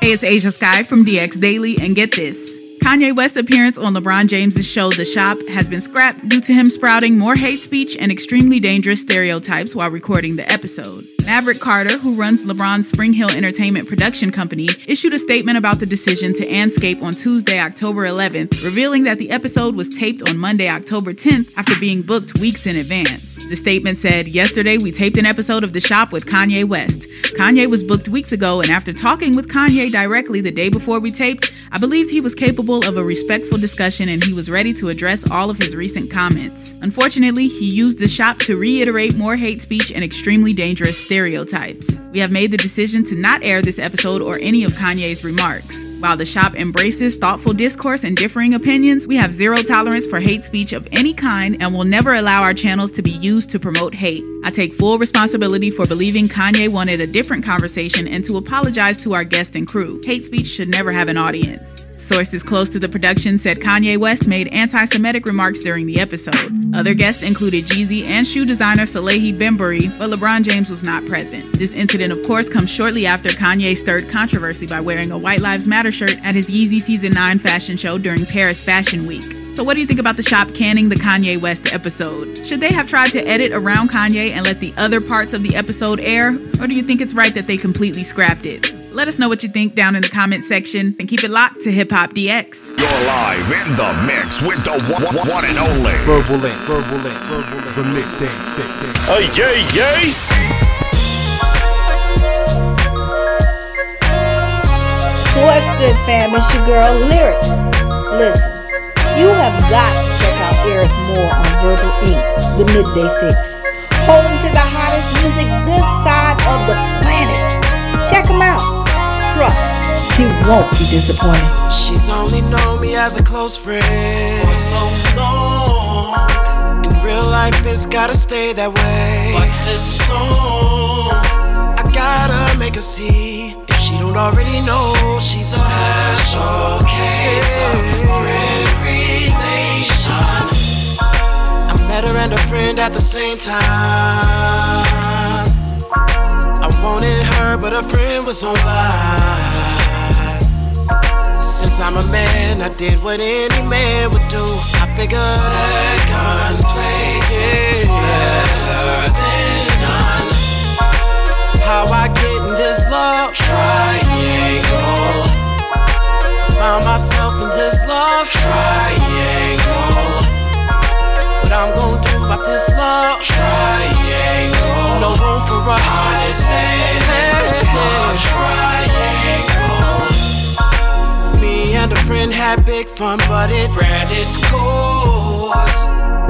Hey, it's Asia Sky from DX Daily, and get this. Kanye West's appearance on LeBron James' show The Shop has been scrapped due to him sprouting more hate speech and extremely dangerous stereotypes while recording the episode. Maverick Carter, who runs LeBron's Spring Hill Entertainment production company, issued a statement about the decision to Anscape on Tuesday, October 11th, revealing that the episode was taped on Monday, October 10th, after being booked weeks in advance. The statement said, Yesterday, we taped an episode of The Shop with Kanye West. Kanye was booked weeks ago, and after talking with Kanye directly the day before we taped, I believed he was capable of a respectful discussion and he was ready to address all of his recent comments. Unfortunately, he used the shop to reiterate more hate speech and extremely dangerous stereotypes. We have made the decision to not air this episode or any of Kanye's remarks. While the shop embraces thoughtful discourse and differing opinions, we have zero tolerance for hate speech of any kind and will never allow our channels to be used to promote hate. I take full responsibility for believing Kanye wanted a different conversation and to apologize to our guest and crew. Hate speech should never have an audience. Sources close to the production said Kanye West made anti Semitic remarks during the episode. Other guests included Jeezy and shoe designer Salehe Bembury, but LeBron James was not present. This incident, of course, comes shortly after Kanye stirred controversy by wearing a White Lives Matter shirt at his Yeezy Season 9 fashion show during Paris Fashion Week. So, what do you think about the shop canning the Kanye West episode? Should they have tried to edit around Kanye and let the other parts of the episode air? Or do you think it's right that they completely scrapped it? Let us know what you think down in the comment section and keep it locked to Hip Hop DX. You're live in the mix with the one, one- one and only. Verbal Ink, Verbal Ink, Verbal Ink, the midday fixx. Hey, yay, yay. What's good, fam? It's your girl Lyric. Listen, you have got to check out Eryk Moore on Verbal Ink., the Midday Fixx. Home to the hottest music this side of the planet. Check them out. Trust, you won't be disappointed. She's only known me as a close friend for so long. In real life, it's gotta stay that way. But this song, I gotta make her see. If she don't already know, she's a special case met her and a friend at the same time. I wanted her, but her friend was online. Since I'm a man, I did what any man would do. I figured second place is better than none. How I get in this love triangle? Found myself in this love triangle. What I'm gonna do about this love triangle? No room for a honest man in this love triangle. Me and a friend had big fun, but it ran its course.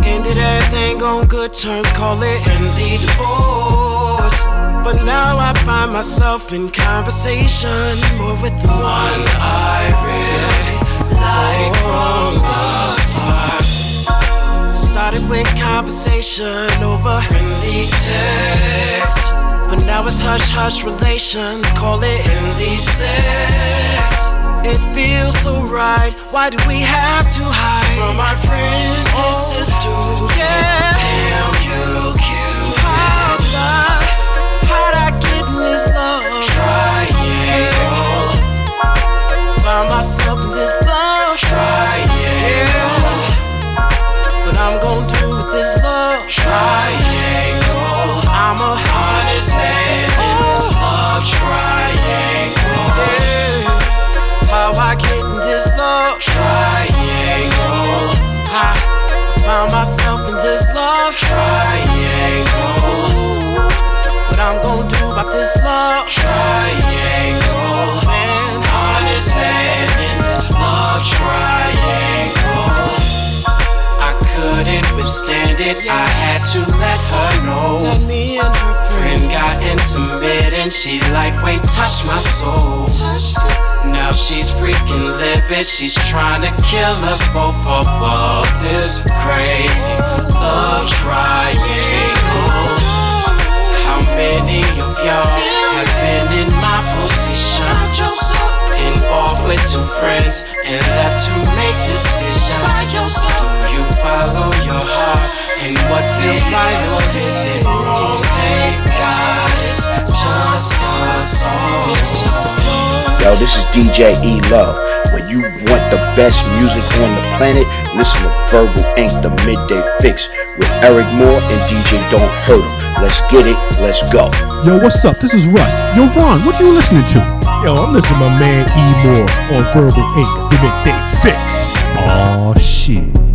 Ended everything on good terms, call it friendly divorce. But now I find myself in conversation more with the one I really like oh. from the start. Started with conversation over friendly text. But now it's hush hush relations, call it friendly sex. It feels so right. Why do we have to hide from our friend? This is too yeah. Damn you, cute. How'd I, how'd I get in this love triangle? Found myself found myself in this love triangle. What I'm gonna do about this love triangle? Man, honest man in this love triangle. I couldn't withstand it. I had to let her know. That me and her friend got intimate, and she like, wait, touch my soul. Now she's freaking livid. She's trying to kill us both of this crazy love triangle. How many of y'all have been in my position? Involved with two friends and left to make decisions. Do you follow your heart and what feels right, or is it wrong? Thank God it's just a song. It's just a song. Yo, this is DJ E Love. When you want the best music on the planet, listen to Verbal Ink, The Midday Fixx with Eryk Moore and DJ Don't Hurt 'em. Let's get it, let's go. Yo, what's up? This is Russ. Yo, Ron, what are you listening to? Yo, I'm listening to my man E Moore on Verbal Ink, The Midday Fixx. Aw, shit.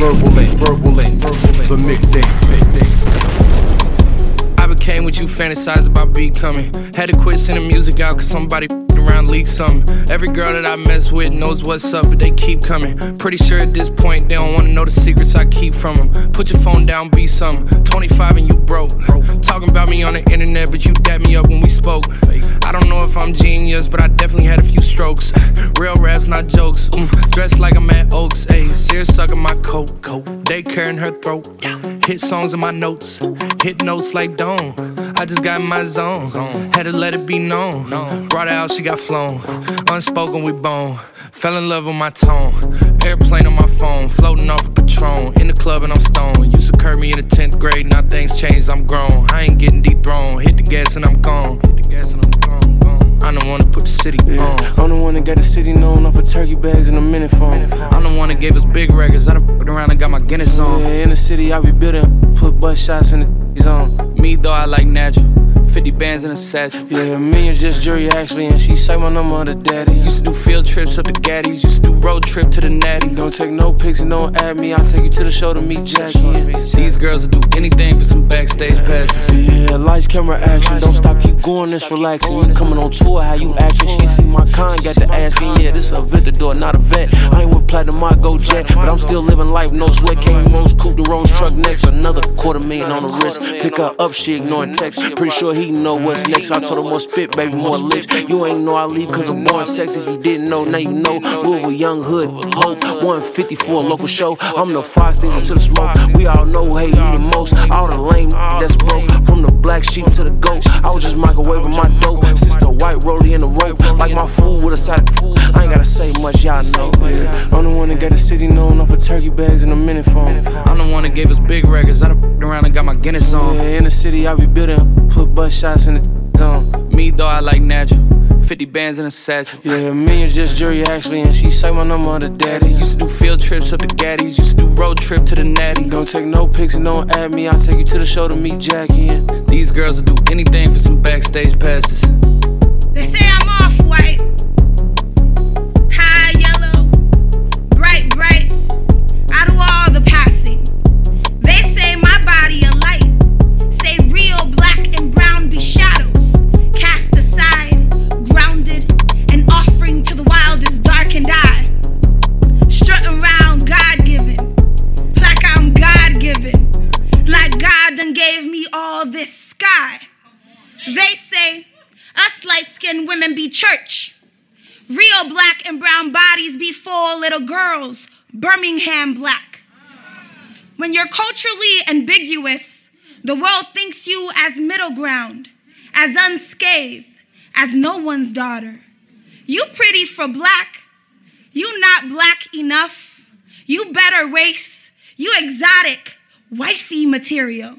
Verbal Verbal Ink, the. I became what you fantasize about becoming. Had to quit sending music out cause somebody around leaked something. Every girl that I mess with knows what's up, but they keep coming. Pretty sure at this point they don't wanna know the secrets I keep from them. Put your phone down, be something. 25 and you broke. Talking about me on the internet, but you dapped me up when we spoke. I don't know if I'm genius, but I definitely had a few strokes. Real raps, not jokes. Mm, dressed like I'm at Oaks. Ayy, sear sucking my coat. Daycare in her throat. Hit songs in my notes. Hit notes like Dome. I just got in my zone. Had to let it be known. Brought her out, she got flown. Unspoken, we bone. Fell in love with my tone. Airplane on my phone, floating off a Patron. In the club and I'm stoned. Used to curb me in the 10th grade, now things changed, I'm grown. I ain't getting dethroned. Hit the gas and I'm gone. Hit the gas and I'm gone. gone. I don't wanna put the city on. I'm the one that got the city known off of turkey bags and a minute phone. I'm the one that gave us big records. I done fucked around and got my Guinness on. Yeah, in the city, I be building, put butt shots in the (laughs) zone. Me though, I like natural. 50 bands in a satchel. Yeah, me and just jury actually, and she say my number to daddy. Used to do field trips up to Gaddy's, used to do road trip to the Natty. Don't take no pics and don't add me. I'll take you to the show to meet Jackie. These girls will do anything for some backstage passes. Yeah, lights, camera, action. Don't stop, keep going, this relaxing. You coming on tour, how you acting? She see my con, got the asking. Yeah, this a Ventador, not a vet. I ain't with platinum, I go jet. But I'm still living life, no sweat. King Rose, coupe the Rose truck next. Another quarter million on the wrist. Pick her up, she ignoring text. Pretty sure he know what's next. I told her more spit, baby, more lips. You ain't know I leave cause I'm born sex. If you didn't know, now you know. Louisville, young hood, hope. 150 for a local show. I'm the fox, things to the smoke. We all know, hey, you the most. All the lame that's broke. From the black sheep to the goat. I was just microwaving my dope. Since the white rollie in the rope. Like my food with a side of food. I ain't gotta say much, y'all know. Yeah. I'm the one that got the city known off of turkey bags and a minute phone. I'm the one that gave us big records. I done around and got my Guinness on. Yeah, in the city, I be building. Put butt shots in the zone. Me though, I like natural. 50 bands in a satchel. Yeah, me and just jury actually, and she say my number to daddy. Used to do field trips up to Gaddy's, used to do road trip to the Natty. Don't take no pics and don't add me. I'll take you to the show to meet Jackie. And These girls will do anything for some backstage passes. They say I'm off white, four little girls, Birmingham black. When you're culturally ambiguous, the world thinks you as middle ground, as unscathed, as no one's daughter. You pretty for black. You not black enough. You better race. You exotic, wifey material.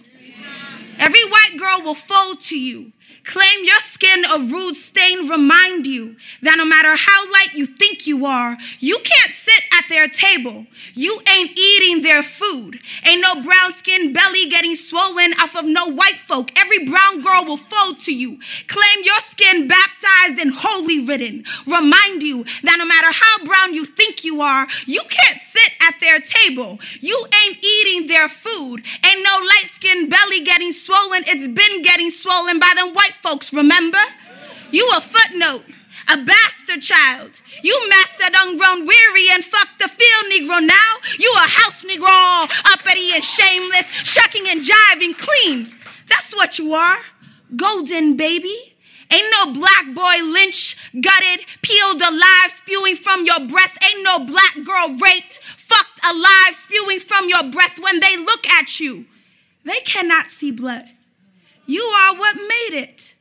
Every white girl will fold to you. Claim your skin a rude stain, remind you that no matter how light you think you are, you can't sit at their table. You ain't eating their food. Ain't no brown skin belly getting swollen off of no white folk. Every brown girl will fold to you. Claim your skin baptized and holy ridden. Remind you that no matter how brown you think you are, you can't sit at their table. You ain't eating their food. Ain't no light skin belly getting swollen. It's been getting swollen by them white folks, remember? You a footnote, a bastard child. You mastered ungrown weary and fucked the field Negro now. You a house Negro, all uppity and shameless, shucking and jiving clean. That's what you are. Golden baby. Ain't no black boy lynched, gutted, peeled alive, spewing from your breath. Ain't no black girl raped, fucked alive, spewing from your breath when they look at you. They cannot see blood. You are what made it.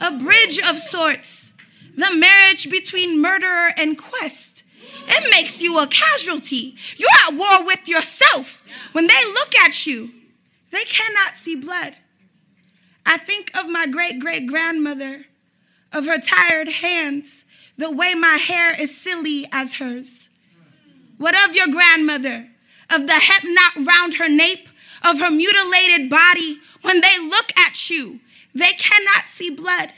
A bridge of sorts. The marriage between murderer and quest. It makes you a casualty. You're at war with yourself. When they look at you, they cannot see blood. I think of my great great grandmother, of her tired hands, the way my hair is silly as hers. What of your grandmother, of the hep knot round her nape, of her mutilated body? When they look at you, they cannot see blood.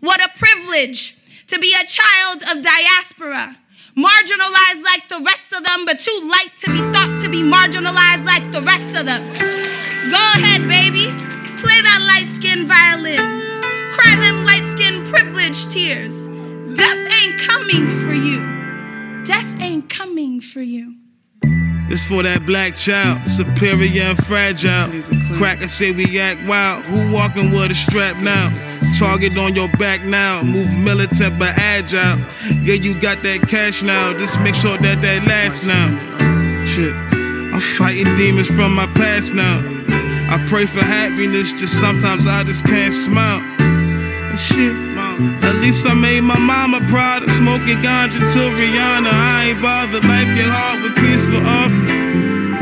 What a privilege to be a child of diaspora, marginalized like the rest of them, but too light to be thought to be marginalized like the rest of them. Go ahead, baby. Play that light skinned violin. Cry them light skinned privilege tears. Death ain't coming for you. Death ain't coming for you. This for that black child, superior and fragile. Cracker say we act wild. Who walking with a strap now? Target on your back now. Move militant but agile. Yeah, you got that cash now. Just make sure that that lasts now. Shit, I'm fighting demons from my past now. I pray for happiness, just sometimes I just can't smile. Shit, at least I made my mama proud of smoking ganja till Rihanna. I ain't bothered, life get hard with peaceful offers.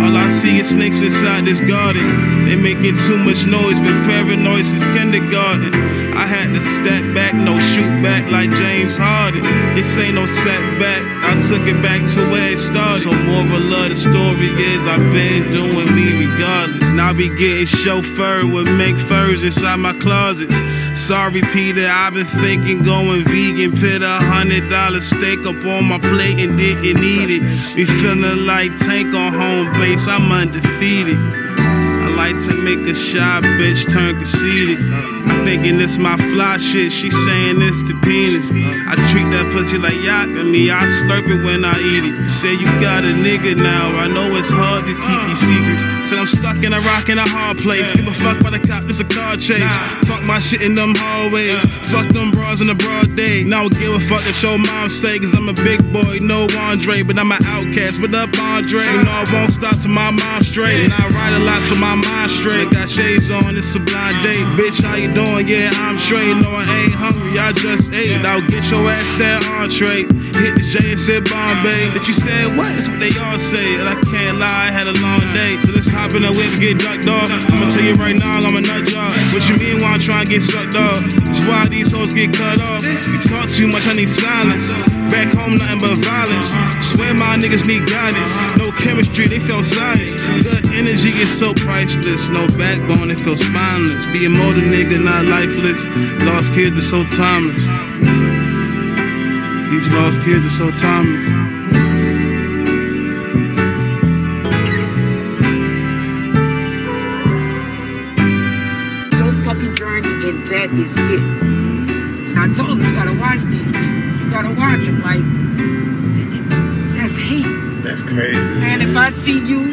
All I see is snakes inside this garden. They making too much noise, but paranoid since kindergarten. I had to step back, no shoot back like James Harden. This ain't no setback, I took it back to where it started. So moral of the story is I've been doing me regardless. Now be getting chauffeured with mink furs inside my closets. Sorry, Peter, I've been thinking going vegan. Put a hundred dollar steak up on my plate and didn't eat it. Me feeling like Tank on home base, I'm undefeated. Like to make a shy bitch turn conceited. I'm thinking this my fly shit, she saying it's the penis. I treat that pussy like yak and me, I slurp it when I eat it. Say you got a nigga now, I know it's hard to keep these secrets. Said I'm stuck in a rock in a hard place. Give a fuck by the cop, this a car chase. Fuck my shit in them hallways. Fuck them bras in the broad day. Now I give a fuck if your mom say, cause I'm a big boy, no Andre, but I'm an outcast. What up, Andre? Know I won't stop till my mom straight. And I ride a lot till my mind straight. Got shades on, it's a blind date. Bitch, how you doing? Yeah, I'm straight. No, I ain't hungry, I just ate. I'll get your ass that entree. Hit the J and said Bombay. That you said what? That's what they all say. And I can't lie, I had a long day. So let's hop in the whip and get ducked off. I'ma tell you right now, I'm a nut job. What you mean while I'm trying to get sucked off? That's why these hoes get cut off. You talk too much, I need silence. Back home, nothing but violence. Swear my niggas need guidance. No chemistry, they feel science. Good energy is so priceless. No backbone, it feels spineless. Being more than nigga, not lifeless. Lost kids are so timeless. These lost kids are so timeless. Your fucking journey, and that is it. And I told him, you gotta watch these people. You gotta watch them. Like, that's hate. That's crazy. And if I see you,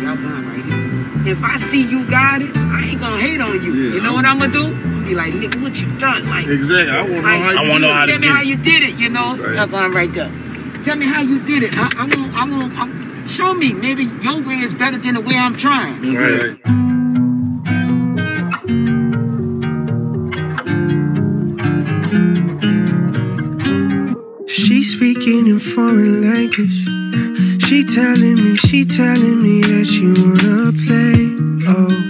y'all done right here. If I see you got it, I ain't gonna hate on you. Yeah. You know what I'm gonna do? I'm be like, nigga, what you done? Like, Exactly. I wanna know like, how you- I wanna know how Tell me how you did it. You know, Right. y'all right there. Tell me how you did it. I, I want, I want, I, show me. Maybe your way is better than the way I'm trying. Right. She speaking in foreign language. She telling me, she telling me that she wanna play. Oh,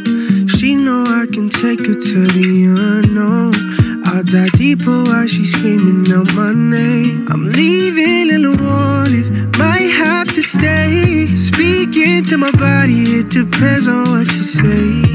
take her to the unknown. I'll dive deeper while she's screaming out my name. I'm leaving in the morning, might have to stay. Speaking to my body, it depends on what you say.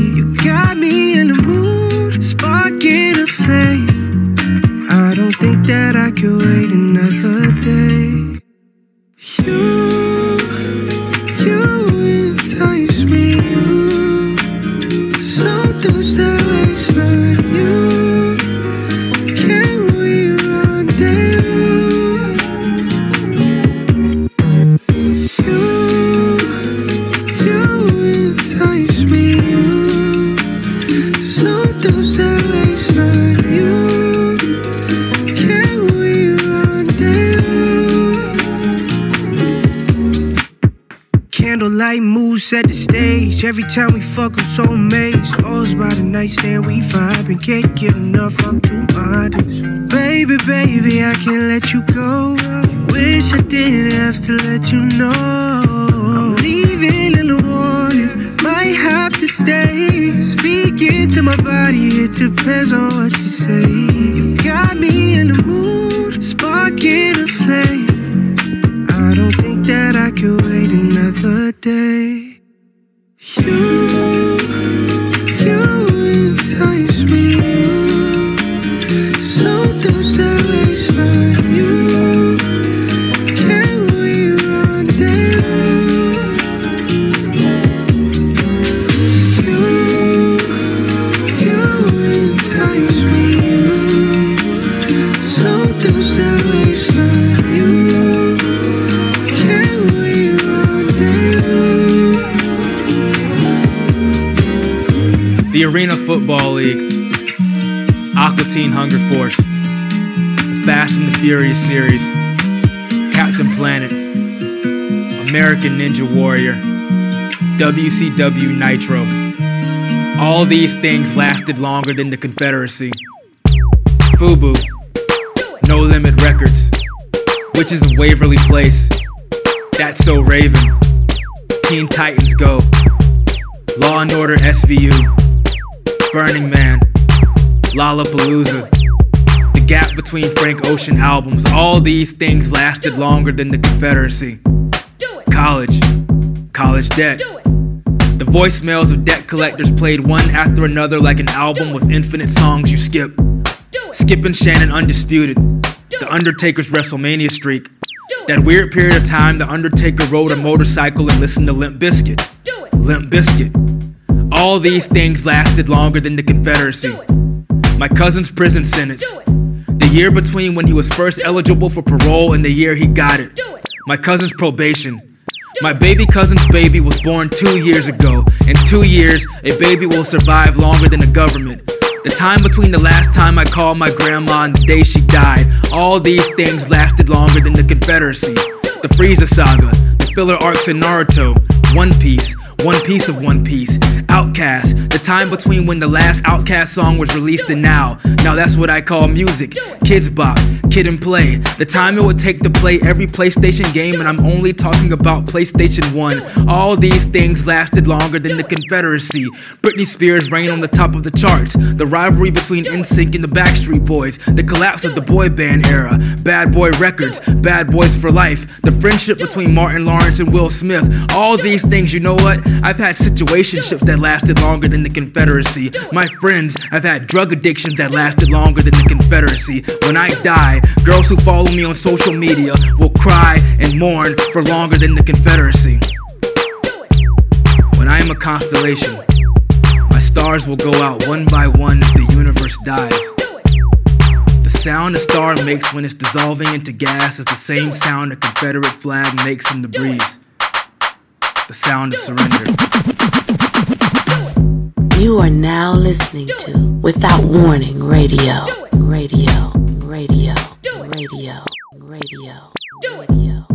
WCW Nitro. All these things lasted longer than the Confederacy. FUBU, No Limit Records, Witches of Waverly Place, That's So Raven, Teen Titans Go, Law and Order SVU, Burning Man, Lollapalooza. The gap between Frank Ocean albums, all these things lasted longer than the Confederacy. College, college debt. Voicemails of debt collectors played one after another like an album with infinite songs you skip. Skipping Shannon Undisputed, The Undertaker's WrestleMania streak. That weird period of time The Undertaker rode a motorcycle and listened to Limp Bizkit. Limp Bizkit. All these things lasted longer than the Confederacy. My cousin's prison sentence. The year between when he was first eligible for parole and the year he got it. My cousin's probation. My baby cousin's baby was born two years ago. In two years, a baby will survive longer than the government. The time between the last time I called my grandma and the day she died, all these things lasted longer than the Confederacy. The Frieza saga, the filler arcs in Naruto, One Piece, One Piece of One Piece, OutKast, the time between when the last OutKast song was released and now. Now that's what I call music. Kidz Bop, Kid and Play, the time it would take to play every PlayStation game, and I'm only talking about PlayStation 1. All these things lasted longer than the Confederacy. Britney Spears reign on the top of the charts. The rivalry between NSYNC and the Backstreet Boys, the collapse of the boy band era, Bad Boy Records, Bad Boys for Life, the friendship between Martin Lawrence and Will Smith. All these things, you know what? I've had situationships that lasted longer than the Confederacy. My friends have had drug addictions that lasted longer than the Confederacy. When I die, girls who follow me on social media will cry and mourn for longer than the Confederacy. When I am a constellation, my stars will go out one by one as the universe dies. The sound a star makes when it's dissolving into gas is the same sound a Confederate flag makes in the breeze. The sound of surrender. You are now listening to Without Warning Radio. Radio. Radio. Radio. Radio. Radio.